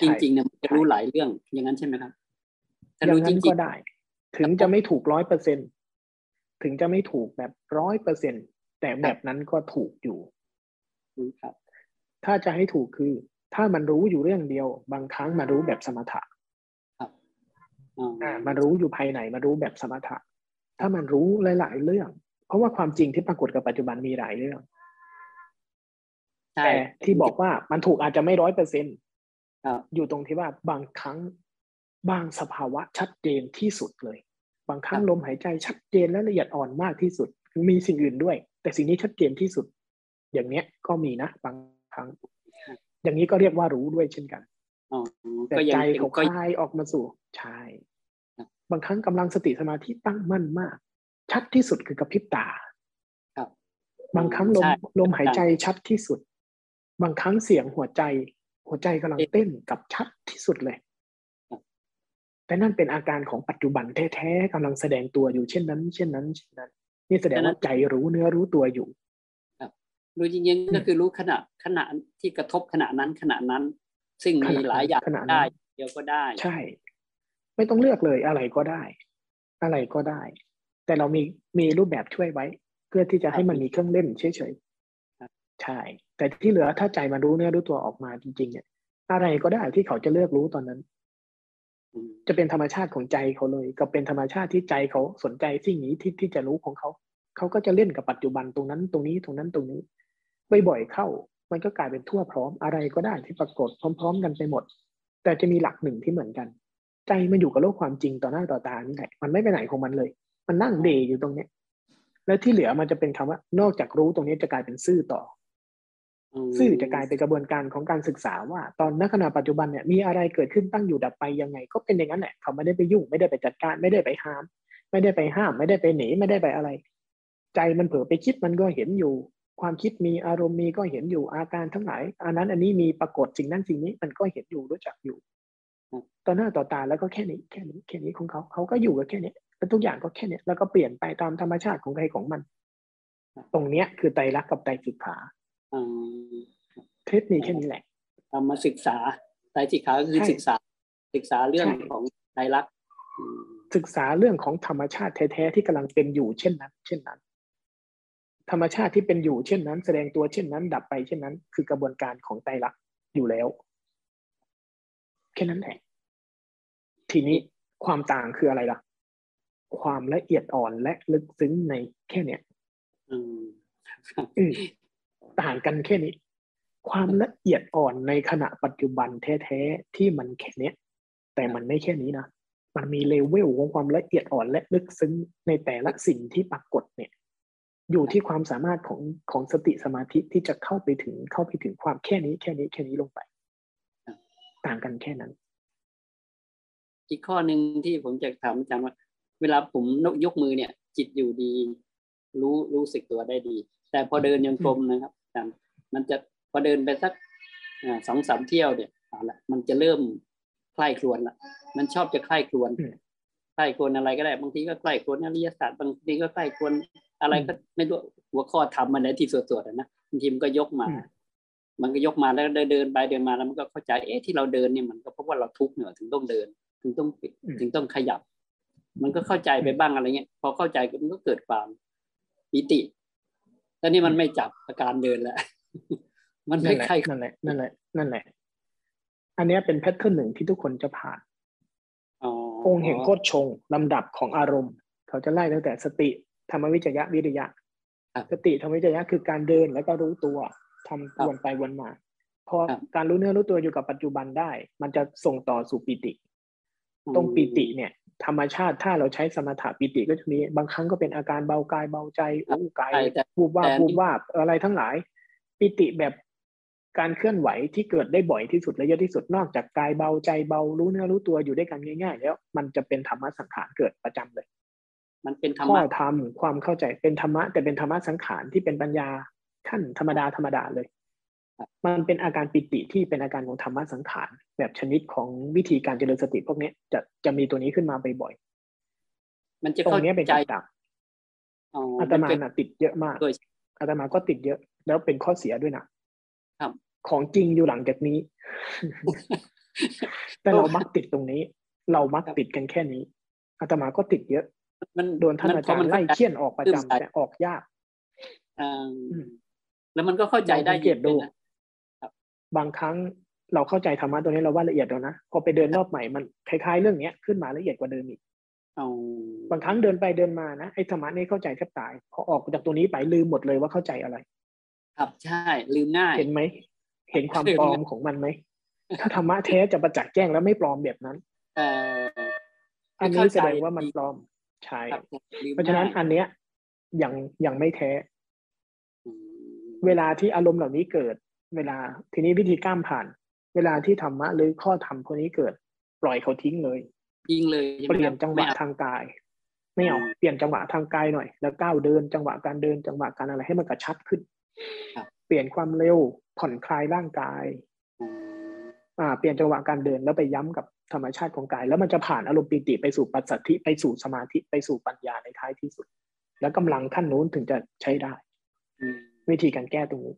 จริงๆเนี่ยมันจะรู้หลายเรื่องอย่างนั้นใช่ไหมครับถ้ารู้จริงก็ได้ ถึงจะไม่ถูกร้อยเปอร์เซ็นถึงจะไม่ถูกแบบร้อยเปอร์เซ็นแต่แบบนั้นก็ถูกอยู่ครับ ถ้าจะให้ถูกคือ ถ้ามันรู้อยู่เรื่องเดียว บางครั้งมารู้แบบสมถะครับ อ่ามารู้อยู่ภายในมารู้แบบสมถะ ถ้ามันรู้หลาย ๆ เรื่อง เพราะว่าความจริงที่ปรากฏกับปัจจุบันมีหลายเรื่องแต่ที่บอกว่ามันถูกอาจจะไม่ร้อยเปอร์เซ็นต์อยู่ตรงที่ว่าบางครั้งบางสภาวะชัดเจนที่สุดเลย บางครั้งลมหายใจชัดเจนและละเอียดอ่อนมากที่สุด มีสิ่งอื่นด้วย แต่สิ่งนี้ชัดเจนที่สุด อย่างเนี้ยก็มีนะ บางครั้ง อย่างนี้ก็เรียกว่ารู้ด้วยเช่นกัน แต่ใจเขาคลายออกมาสู่ใช่บางครั้งกำลังสติสมาธิตั้งมั่นมาก ชัดที่สุดคือกระพริบตาครับบางครั้งลมใช่ลมหายใจชัดที่สุด บางครั้งเสียงหัวใจ หัวใจกำลังเต้นกับชัดที่สุดเลยแต่นั่นเป็นอาการของปัจจุบันแท้ๆกำลังแสดงตัวอยู่เช่นนั้น เช่นนั้นเช่นนั้น นี่แสดงว่าใจรู้เนื้อรู้ตัวอยู่รู้จริงๆก็คือรู้ขณะขณะที่กระทบขณะนั้นขณะนั้น ซึ่งมีหลายอย่างขณะนั้นได้เดียวก็ได้ ใช่ ไม่ต้องเลือกเลยอะไรก็ได้ อะไรก็ได้ แต่เรามีมีรูปแบบช่วยไว้ เพื่อที่จะให้มันมีเครื่องเล่นเฉยๆใช่ แต่ที่เหลือถ้าใจมันรู้เนื้อรู้ตัวออกมาจริงๆเนี่ยอะไรก็ได้ที่เขาจะเลือกรู้ตอนนั้นจะเป็นธรรมชาติของใจเขาเลย ก็เป็นธรรมชาติที่ใจเขาสนใจสิ่งนี้ที่ที่จะรู้ของเขา เขาก็จะเล่นกับปัจจุบันตรงนั้นตรงนี้ตรงนั้นตรงนี้บ่อยๆเข้า มันก็กลายเป็นทั่วพร้อมอะไรก็ได้ที่ปรากฏพร้อม ๆ กันไปหมด แต่จะมีหลักหนึ่งที่เหมือนกัน ใจมันอยู่กับโลกความจริงต่อหน้าต่อตานี่แหละมันไม่ไปไหนของมันเลย มันนั่งเดย์อยู่ตรงเนี้ย แล้วที่เหลือมันจะเป็นคำว่า นอกจากรู้ตรงนี้จะกลายเป็นซื่อต่ออซื่อจะกลายเป็นกระบวนการของการศึกษาว่า ตอนนักขณะปัจจุบันเนี่ยมีอะไรเกิดขึ้นตั้งอยู่ดับไปยังไง ก็เป็นอย่างนั้นแหละเขาไม่ได้ไปยุ่งไม่ได้ไปจัดการ ไม่ได้ไปห้าม ไม่ได้ไปห้าม ไม่ได้ไปหนีไม่ได้ไปอะไร ใจมันเผลอไปคิดมันก็เห็นอยู่ ความคิดมีอารมณ์มีก็เห็นอยู่อาการทั้งหลายอันนั้นอันนี้มีปรากฏสิ่งนั้นสิ่งนี้มันก็เห็นอยู่รู้จักอยู่ต่อหน้าต่อตาแล้วก็แค่นี้แค่นี้แค่นี้ของเขาเขาก็อยู่กับแค่นี้แล้วทุกอย่างก็แค่นี้แล้วก็เปลี่ยนไปตามธรรมชาติของใครของมัน ตรงเนี้ยคือไตรลักษณ์กับไตรสิกขาอืมเทปมีแค่นี้แหละเรามาศึกษาไตรสิกขาก็คือใช่ศึกษาศึกษาเรื่องใช่ของไตรลักษณ์อืมศึกษาเรื่องของธรรมชาติแท้ๆที่กำลังเป็นอยู่เช่นนั้น เช่นนั้น ธรรมชาติที่เป็นอยู่เช่นนั้น แสดงตัวเช่นนั้น ดับไปเช่นนั้น คือกระบวนการของไตรลักษณ์อยู่แล้วแค่นั้นแหละทีนี้ความต่างคืออะไรล่ะ ความละเอียดอ่อนและลึกซึ้งในแค่เนี้ยอืมอืมต่างกันแค่นี้ ความละเอียดอ่อนในขณะปัจจุบันแท้ๆที่มันแค่เนี้ย แต่มันไม่แค่นี้นะมันมีเลเวลของความละเอียดอ่อนและลึกซึ้งในแต่ละสิ่งที่ปรากฏเนี่ย อยู่ที่ความสามารถของของสติสมาธิที่จะเข้าไปถึงเข้าไปถึงความแค่นี้แค่นี้แค่นี้ลงไป ต่างกันแค่นั้น อีกข้อหนึ่งที่ผมจะถามอาจารย์ว่า เวลาผมยกมือเนี่ย จิตอยู่ดี รู้รู้สึกตัวได้ดี แต่พอเดินยังกลมนะครับอาจารย์มันจะพอเดินไปสักอ่าสองสามเที่ยวเนี่ยเอาละมันจะเริ่มใคร่ครวญละมันชอบจะใคร่ครวญอืมใคร่ครวญอะไรก็ได้ บางทีก็ใคร่ครวญอริยศาสตร์บางทีก็ใคร่ครวญ อะไรก็ไม่รู้หัวข้อทำมันไหนที่สวดๆอะนะบางทีมันก็ยกมาอืมมันก็ยกมาแล้วเดินเดินไปเดินมาแล้วมันก็เข้าใจเอ๊ะที่เราเดินเนี่ยมันก็เพราะว่าเราทุกข์เหนือถึงต้องเดิน ถึงต้องปิดอืมถึงต้องขยับ มันก็เข้าใจไปบ้างอะไรเงี้ยพอเข้าใจมันก็เกิดความปิติแล้วนี่มันไม่จับอาการเดินแล้วมันนั่ไม่นแหละใครนั่นแหละนั่นแหละนั่นแหละ อันเนี้ยเป็นแพทเทิร์นหนึ่งที่ทุกคนจะผ่านอ๋อองค์แห่งโคตรชงลำดับของอารมณ์ เขาจะไล่ตั้งแต่สติ ธรรมวิจยะวิริยะสติธรรมวิจยะคือการเดินแล้วก็รู้ตัวทำวนไปวนมาพอการรู้เนื้อรู้ตัวอยู่กับปัจจุบันได้ มันจะส่งต่อสู่ปิติ ตรงปิติเนี่ย ธรรมชาติถ้าเราใช้สมถะปิติก็จะมีบางครั้งก็เป็นอาการเบากายเบาใจอู้กายใช่แต่วูบวาบแต่วูบวาบอะไรทั้งหลาย ปิติแบบการเคลื่อนไหวที่เกิดได้บ่อยที่สุดและเยอะที่สุดนอกจากกายเบาใจเบารู้เนื้อรู้ตัวอยู่ด้วยกันง่าย ๆ แล้ว มันจะเป็นธรรมะสังขารเกิดประจำเลย มันเป็นธรรข้อมะธรรมความเข้าใจเป็นธรรมะแต่เป็นธรรมะสังขารที่เป็นปัญญาขั้นธรรมดาธรรมดาเลย มันเป็นอาการปิติที่เป็นอาการของธรรมะสังขารแบบชนิดของวิธีการเจริญสติพวกเนี้ยจะจะมีตัวนี้ขึ้นมาบ่อยมันจะๆตรเข้างเนี้ยเป็นใจกับดักอ๋ออาตมาเป็นน่ะติดเยอะมากด้วยอาตมาก็ติดเยอะ แล้วเป็นข้อเสียด้วยนะครับ ของจริงอยู่หลังจากนี้ แต่เรามักติดตรงนี้ เรามักติดกันแค่นี้อาตมาก็ติดเยอะ มันโดนท่านอาจารย์ไล่เคี่ยนออกประจำแต่ออกยากอ่าอืมแล้วมันก็เข้าใจได้ลองสังเกตดูด้วยนะบางครั้งเราเข้าใจธรรมะตัวนี้เราว่าละเอียดแล้วนะพอไปเดินรอบใหม่มันคล้ายๆเรื่องเนี้ยขึ้นมาละเอียดกว่าเดิมอีกเอาบางครั้งเดินไปเดินมานะไอ้ธรรมะนี่เข้าใจแทบตาย พอออกจากตัวนี้ไปลืมหมดเลยว่าเข้าใจอะไร ครับใช่ ลืมง่ายเห็นไหมเห็นความเห็นปลอมของมันไหมถ้าธรรมะแท้จะประจักษ์แจ้งแล้วไม่ปลอมแบบนั้นเอ่ออันนี้แสดงว่ามันปลอม ใช่ครับลืมเพราะฉะนั้นง่ยอันเนี้ยยังยังไม่แท้อืมเวลาที่อารมณ์เหล่านี้เกิด เวลาทีนี้วิธีก้ามผ่าน เวลาที่ธรรมะหรือข้อธรรมพวกนี้เกิด ปล่อยเขาทิ้งเลยยิงเลยเปลี่ยนจังหวะทางกาย ไม่เอาเปลี่ยนจังหวะทางกายหน่อย แล้วก้าวเดินจังหวะการเดินจังหวะการอะไรให้มันกระชับขึ้น เปลี่ยนความเร็วผ่อนคลายร่างกาย อ่าเปลี่ยนจังหวะการเดินแล้วไปย้ำกับธรรมชาติของกาย แล้วมันจะผ่านอารมณ์ปีติไปสู่ปัสสัทธิไปสู่สมาธิไปสู่ปัญญาในท้ายที่สุด แล้วกำลังขั้นนู้นถึงจะใช้ได้วิธีการแก้ตรงนี้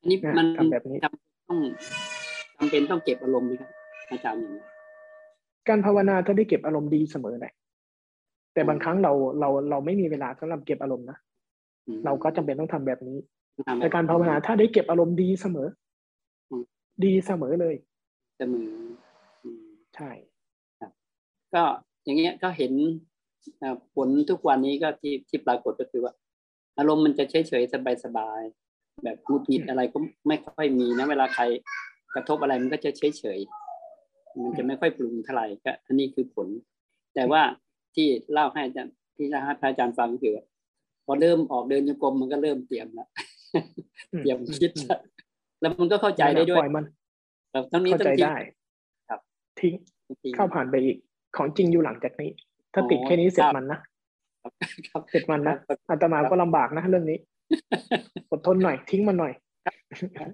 อันนี้มันทำแบบนี้ต้องจำเป็นต้องเก็บอารมณ์ไหมครับอาจารย์อย่างนี้การภาวนาถ้าได้เก็บอารมณ์ดีเสมอแหละแต่บางครั้งเราเราเราไม่มีเวลาสำหรับเก็บอารมณ์นะเราก็จำเป็นต้องทำแบบนี้แต่การภาวนาถ้าได้เก็บอารมณ์ดีเสมอ ดีเสมอเลย เสมอใช่ครับ ก็อย่างเงี้ยก็เห็นผลทุกวันนี้ก็ที่ที่ปรากฏก็คือว่า อารมณ์มันจะเฉยเฉยสบายสบายแบบพูดผิดอะไรก็ไม่ค่อยมีนะเวลาใครกระทบอะไรมันก็จะเฉยเฉยมันจะไม่ค่อยปรุงเท่าไหร่ก็อันนี้คือผล แต่ว่าที่เล่าให้อาจารย์ที่เล่าให้พระอาจารย์ฟังคือพอเริ่มออกเดินโยกรมมันก็เริ่มเตรียมแล้วเตรียมคิด แล้วมันก็เข้าใจได้ด้วยมันครับทั้งนี้เข้าต้องใจทิ้งได้ครับทิ้งทิ้งเข้าผ่านไปอีก ของจริงอยู่หลังจากนี้ ถ้าอ๋อติดแค่นี้เสร็คจรับมันนะครับเสร็จมันนะอาตมาก็ลำบากนะเรื่องนี้อดทนหน่อยทิ้งมันหน่อย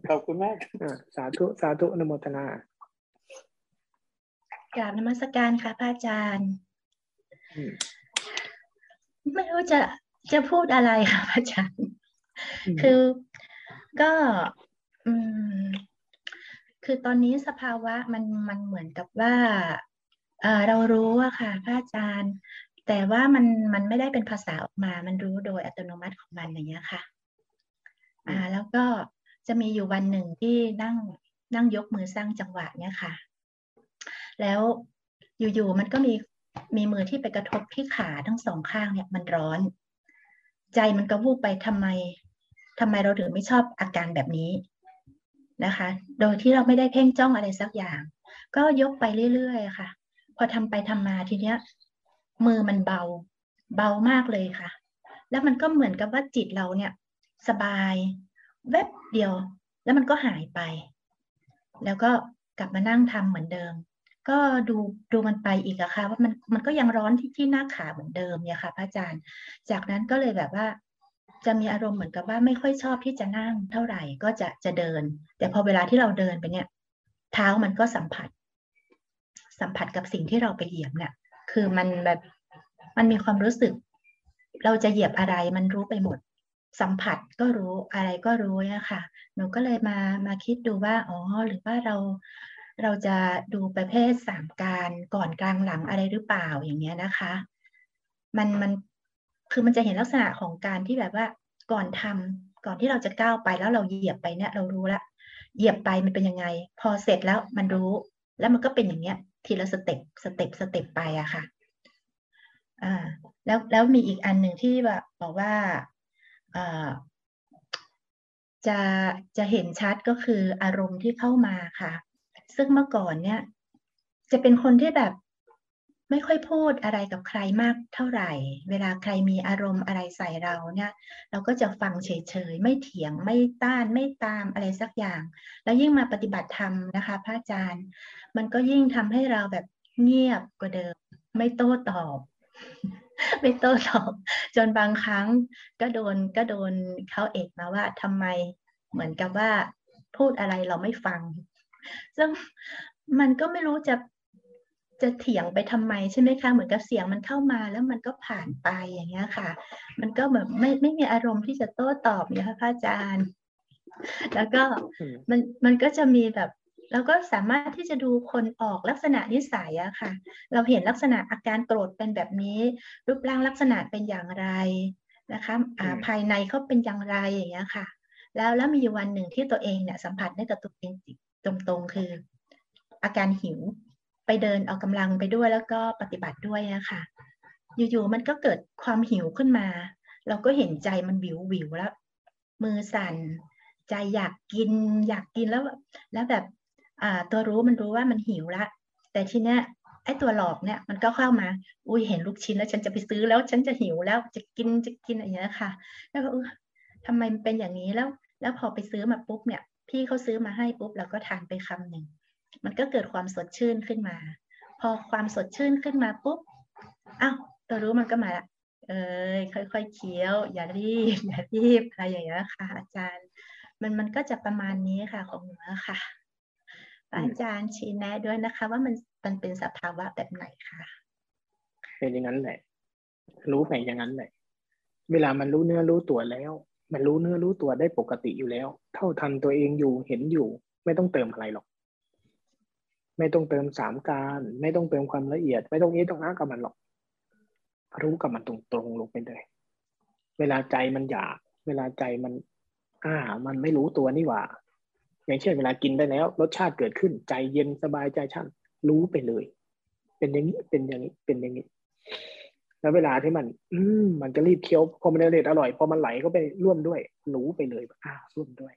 ขอบคุณมากอ่าสาธุสาธุอนุโมทนากราบนมัสการค่ะพระอาจารย์อืมไม่รู้จะจะพูดอะไรค่ะพระอาจารย์อืมคือก็ อืม คือตอนนี้สภาวะมันมันเหมือนกับว่าเอ่อเรารู้อะค่ะพระอาจารย์ แต่ว่ามันมันไม่ได้เป็นภาษาออกมา มันรู้โดยอัตโนมัติของมันอย่างเงี้ยค่ะ อ่า แล้วก็จะมีอยู่วันหนึ่งที่นั่งนั่งยกมือสร้างจังหวะเนี่ยค่ะ แล้วอยู่ๆมันก็มีมีมือที่ไปกระทบที่ขาทั้งสองข้างเนี่ยมันร้อน ใจมันก็วูบไปทำไมทำไมเราถึงไม่ชอบอาการแบบนี้ นะคะ โดยที่เราไม่ได้เพ่งจ้องอะไรสักอย่าง ก็ยกไปเรื่อยๆค่ะ พอทำไปทำมาทีเนี้ย มือมันเบา เบามากเลยค่ะ แล้วมันก็เหมือนกับว่าจิตเราเนี่ยสบายแวบเดียว แล้วมันก็หายไป แล้วก็กลับมานั่งทำเหมือนเดิม ก็ดูดูมันไปอีกอะค่ะว่ามันมันก็ยังร้อนที่ที่หน้าขาเหมือนเดิมเนี่ยค่ะพระอาจารย์ จากนั้นก็เลยแบบว่า จะมีอารมณ์เหมือนกับว่าไม่ค่อยชอบที่จะนั่งเท่าไหร่ก็จะจะเดิน แต่พอเวลาที่เราเดินไปเนี่ย เท้ามันก็สัมผัส สัมผัสกับสิ่งที่เราไปเหยียบเนี่ยคือมันแบบมันมีความรู้สึก เราจะเหยียบอะไรมันรู้ไปหมด สัมผัสก็รู้อะไรก็รู้เนี่ยค่ะหนูก็เลยมามาคิดดูว่าอ๋อหรือว่าเราเราจะดูประเภทสามกาลก่อนกลางหลังอะไรหรือเปล่าอย่างเงี้ยนะคะ มันมัน คือมันจะเห็นลักษณะของการที่แบบว่าก่อนทำก่อนที่เราจะก้าวไปแล้วเราเหยียบไปเนี่ยเรารู้ละเหยียบไปมันเป็นยังไง พอเสร็จแล้วมันรู้ แล้วมันก็เป็นอย่างเงี้ย ทีละ step step step ไปอะค่ะอ่าแล้วแล้วมีอีกอันหนึ่งที่แบบบอกว่าอ่าจะจะเห็นชัดก็คืออารมณ์ที่เข้ามาค่ะ ซึ่งเมื่อก่อนเนี่ย จะเป็นคนที่แบบ ไม่ค่อยพูดอะไรกับใครมากเท่าไหร่ เวลาใครมีอารมณ์อะไรใส่เราเนี่ยเราก็จะฟังเฉยๆ ไม่เถียงไม่ต้านไม่ตามอะไรสักอย่าง แล้วยิ่งมาปฏิบัติธรรมนะคะพระอาจารย์ มันก็ยิ่งทำให้เราแบบเงียบกว่าเดิม ไม่โต้ตอบไม่โต้ตอบจนบางครั้งก็โดนก็โดนเขาเอกมาว่าทำไมเหมือนกับว่าพูดอะไรเราไม่ฟัง ซึ่งมันก็ไม่รู้จะ จะเถียงไปทำไมใช่ไหมคะ เหมือนกับเสียงมันเข้ามาแล้วมันก็ผ่านไปอย่างเงี้ยค่ะ มันก็แบบไม่ไม่มีอารมณ์ที่จะโต้ตอบเนี่ยค่ะพระอาจารย์ แล้วก็มันมันก็จะมีแบบเราก็สามารถที่จะดูคนออกลักษณะนิสัยอะค่ะ เราเห็นลักษณะอาการโกรธเป็นแบบนี้ รูปร่างลักษณะเป็นอย่างไรนะคะอ่าภายในเขาเป็นอย่างไรอย่างเงี้ยค่ะ แล้วแล้วมีวันหนึ่งที่ตัวเองเนี่ยสัมผัสได้กับตัวเองตรงๆคือ อาการหิวไป เดินออกกำลังไปด้วยแล้วก็ปฏิบัติด้วยนะคะอยู่ๆมันก็เกิดความหิวขึ้นมา เราก็เห็นใจมันวิววิวแล้ว มือสั่น ใจอยากกิน อยากกินแล้วแล้วแบบอ่าตัวรู้มันรู้ว่ามันหิวละแต่ทีเนี้ยไอ้ตัวหลอกเนี่ยมันก็เข้ามา อุ้ยเห็นลูกชิ้นแล้วฉันจะไปซื้อแล้วฉันจะหิวแล้วจะกินจะกินอะไรอย่างเงี้ยค่ะ แล้วก็เออทำไมมันเป็นอย่างนี้แล้ว แล้วพอไปซื้อมาปุ๊บเนี่ย พี่เขาซื้อมาให้ปุ๊บเราก็ทานไปคำหนึ่ง มันก็เกิดความสดชื่นขึ้นมา พอความสดชื่นขึ้นมาปุ๊บอ้าวตัวรู้มันก็มาละเอ้ยค่อยๆเคี้ยว อย่ารีบอย่ารีบอะไรอย่างเงี้ยค่ะ อาจารย์ มันมันก็จะประมาณนี้ค่ะของหนูค่ะ อาจารย์ชี้แนะด้วยนะคะ ว่ามันมันเป็นสภาวะแบบไหนค่ะเป็นอย่างนั้นแหละ รู้ไปอย่างนั้นแหละ เวลามันรู้เนื้อรู้ตัวแล้ว มันรู้เนื้อรู้ตัวได้ปกติอยู่แล้ว เท่าทันตัวเองอยู่เห็นอยู่ ไม่ต้องเติมอะไรหรอก ไม่ต้องเติมสามการ ไม่ต้องเติมความละเอียด ไม่ต้องเอ๊ะต้องอ้ากับมันหรอก รู้กับมันตรงๆลงไปเลย เวลาใจมันอยาก เวลาใจมันอ่า มันไม่รู้ตัวนี่หว่า อย่างเช่นเวลากินได้แล้ว รสชาติเกิดขึ้น ใจเย็นสบายใจช่างรู้ไปเลย เป็นอย่างนี้เป็นอย่างนี้เป็นอย่างนี้ แล้วเวลาที่มัน อืมมันจะรีบเคี้ยวพอมันอร่อยอร่อยพอมันไหลเข้าไปร่วมด้วย รู้ไปเลยอ้าวร่วมด้วย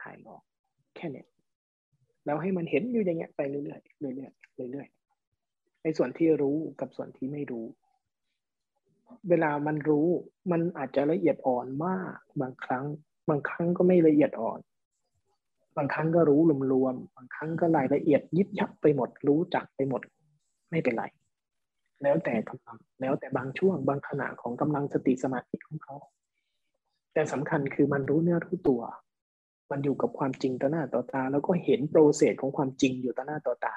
คลายออกแค่เนี้ย แล้วให้มันเห็นอยู่อย่างเงี้ยไปเรื่อยๆเรื่อยๆเรื่อยๆในส่วนที่รู้กับส่วนที่ไม่รู้ เวลามันรู้มันอาจจะละเอียดอ่อนมาก บางครั้ง บางครั้งก็ไม่ละเอียดอ่อน บางครั้งก็รู้รวมๆบางครั้งก็รายละเอียดยิบยับไปหมด รู้จักไปหมด ไม่เป็นไร แล้วแต่กำลังแล้วแต่บางช่วงบางขณะของกำลังสติสมาธิของเขาแต่สำคัญคือมันรู้เนื้อรู้ตัว มันอยู่กับความจริงต่อหน้าต่อตา แล้วก็เห็นโปรเซสของความจริงอยู่ต่อหน้าต่อตา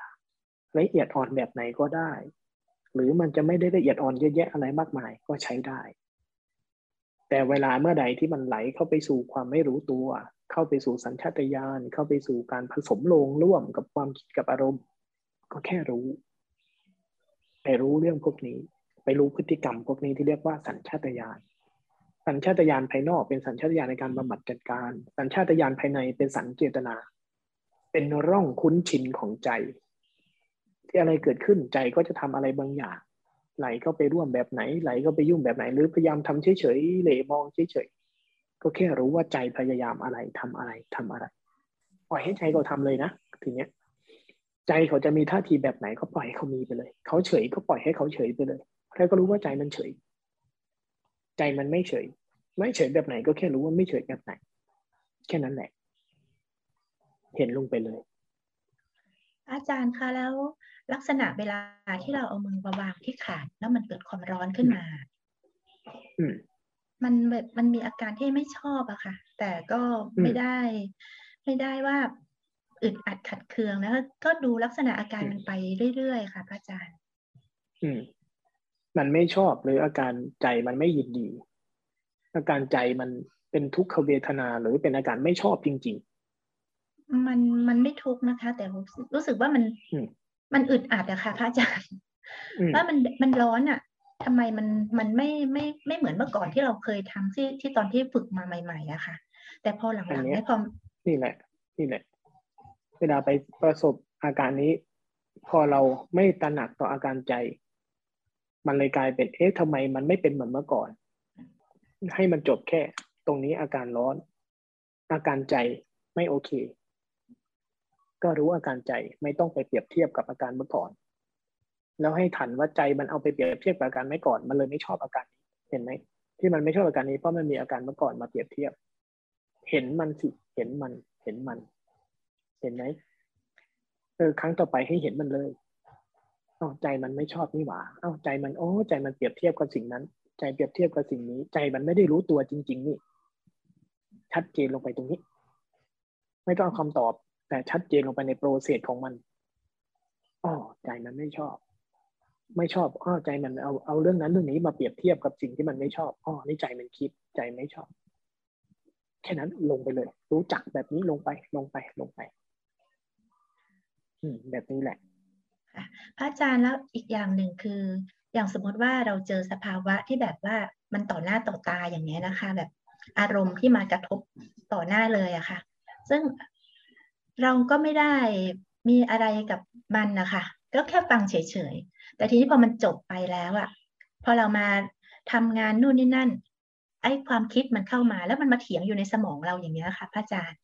ละเอียดอ่อนแบบไหนก็ได้ หรือมันจะไม่ได้ละเอียดอ่อนเยอะแยะอะไรมากมายก็ใช้ได้ แต่เวลาเมื่อใดที่มันไหลเข้าไปสู่ความไม่รู้ตัว เข้าไปสู่สัญชาตญาณเข้าไปสู่การผสมลงร่วมกับความคิดกับอารมณ์ ก็แค่รู้ไปรู้เรื่องพวกนี้ ไปรู้พฤติกรรมพวกนี้ที่เรียกว่าสัญชาตญาณ สัญชาตญาณภายนอกเป็นสัญชาตญาณในการบำบัดจัดการ สัญชาตญาณภายในเป็นสัญเจตนา เป็นร่องคุ้นชินของใจ ที่อะไรเกิดขึ้นใจก็จะทำอะไรบางอย่าง ไหลเข้าไปร่วมแบบไหน ไหลเข้าไปยุ่งแบบไหน หรือพยายามทำเฉยๆเหลมองเฉยๆก็แค่รู้ว่าใจพยายามอะไรทำอะไรทำอะไรปล่อยให้ใจเขาทำเลยนะทีเนี้ย ใจเขาจะมีท่าทีแบบไหนก็ปล่อยให้เขามีไปเลย เขาเฉยก็ปล่อยให้เขาเฉยไปเลยแล้วก็รู้ว่าใจมันเฉย ใจมันไม่เฉย ไม่เฉยแบบไหนก็แค่รู้ว่าไม่เฉยแบบไหน แค่นั้นแหละ เห็นลงไปเลย อาจารย์คะแล้วลักษณะเวลาที่เราเอามือมาวางที่ขาแล้วมันเกิดความร้อนขึ้นมาอืมมันแบบมันมีอาการที่ไม่ชอบอะค่ะ แต่ก็ไม่ได้ ไม่ได้ว่าอึดอัดขัดเคืองแล้วก็ดูลักษณะอาการมันไปเรื่อยๆค่ะพระอาจารย์ อืม มันไม่ชอบหรืออาการใจมันไม่ยินดี อาการใจมันเป็นทุกขเวทนาหรือเป็นอาการไม่ชอบจริงมันมันไม่ทุกข์นะคะ แต่รู้สึกว่ามันอืมมันอึดอัดอะค่ะพระอาจารย์อืมว่ามันมันร้อนอะทำไมมันมันไม่ไม่ไม่เหมือนเมื่อก่อนที่เราเคยทำที่ที่ตอนที่ฝึกมาใหม่ๆอะค่ะ แต่พอหอัลันงๆเนี้ยเนี่ยพอนี่แหละ นี่แหละ เวลาไปประสบอาการนี้ พอเราไม่ตระหนักต่ออาการใจ มันเลยกลายเป็นเอ๊ะทำไมมันไม่เป็นเหมือนเมื่อก่อน ให้มันจบแค่ ตรงนี้อาการร้อน อาการใจไม่โอเค ก็รู้อาการใจไม่ต้องไปเปรียบเทียบกับอาการเมื่อก่อน แล้วให้ทันว่าใจมันเอาไปเปรียบเทียบกับอาการไม่ก่อนมันเลยไม่ชอบอาการนี้เห็นไหมที่มันไม่ชอบอาการนี้เพราะมันมีอาการเมื่อก่อนมาเปรียบเทียบ เห็นมันสิเห็นมัน เห็นมัน เห็นไหมเออครั้งต่อไปให้เห็นมันเลยอ้าวใจมันไม่ชอบนี่หว่าอ้าวใจมันโอ้ใจมันเปรียบเทียบกับสิ่งนั้น ใจเปรียบเทียบกับสิ่งนี้ ใจมันไม่ได้รู้ตัวจริง ๆ นี่ ชัดเจนลงไปตรงนี้ ไม่ต้องเอาคำตอบ แต่ชัดเจนลงไปในโปรเซสของมันอ๋อใจมันไม่ชอบ ไม่ชอบอ้อใจมันเอาเอาเรื่องนั้นเรื่องนี้มาเปรียบเทียบกับสิ่งที่มันไม่ชอบอ๋อนี่ใจมันคิด ใจไม่ชอบ แค่นั้นลงไปเลย รู้จักแบบนี้ลงไปลงไปลงไป อืมแบบนี้แหละค่ะพระอาจารย์แล้วอีกอย่างหนึ่งคือ อย่างสมมติว่าเราเจอสภาวะที่แบบว่ามันต่อหน้าต่อตาอย่างเงี้ยนะคะ แบบอารมณ์ที่มากระทบต่อหน้าเลยอะค่ะ ซึ่งเราก็ไม่ได้มีอะไรกับมันนะคะก็แค่ฟังเฉยๆ แต่ทีนี้พอมันจบไปแล้วอะพอเรามาทำงานนู่นนี่นั่น ไอ้ความคิดมันเข้ามาแล้วมันมาเถียงอยู่ในสมองเราอย่างเงี้ยค่ะพระอาจารย์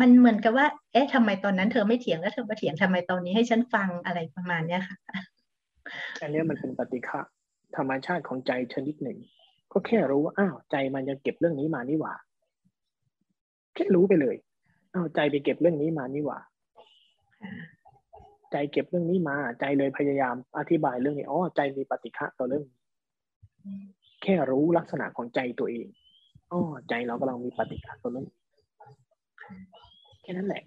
มันเหมือนกับว่า เอ๊ะทำไมตอนนั้นเธอไม่เถียงแล้วเธอมาเถียงทำไมตอนนี้ให้ฉันฟังอะไรประมาณเนี้ยค่ะ อันนี้มันเป็นปฏิฆะธรรมชาติของใจชนิดหนึ่ง ก็แค่รู้ว่าอ้าวใจมันยังเก็บเรื่องนี้มานี่หว่า แค่รู้ไปเลยอ้าวใจไปเก็บเรื่องนี้มานี่หว่า ใจเก็บเรื่องนี้มา ใจเลยพยายามอธิบายเรื่องนี้อ๋อใจมีปฏิฆะต่อเรื่องแค่รู้ลักษณะของใจตัวเองอ๋อใจเรากำลังมีปฏิฆะต่อเรื่องแค่นั้นแหละ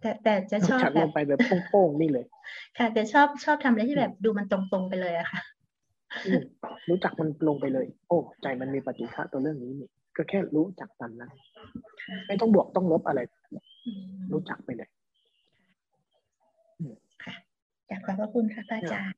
แต่แต่จะชอบชัดแบลบงไปแบบโป้งๆนี่เลย ค่ะ แต่ชอบชอบทำอะไรที่แบบดูมันตรงๆไปเลยอะค่ะอืมรู้จักมันลงไปเลย โอ้ ใจมันมีปฏิฆะตัวเรื่องนี้นี่ก็แค่รู้จักตามนั้นไม่ต้องบวกต้องลบอะไร รู้จักไปเลยอยากขอบพระคุณค่ะพระอาจารย์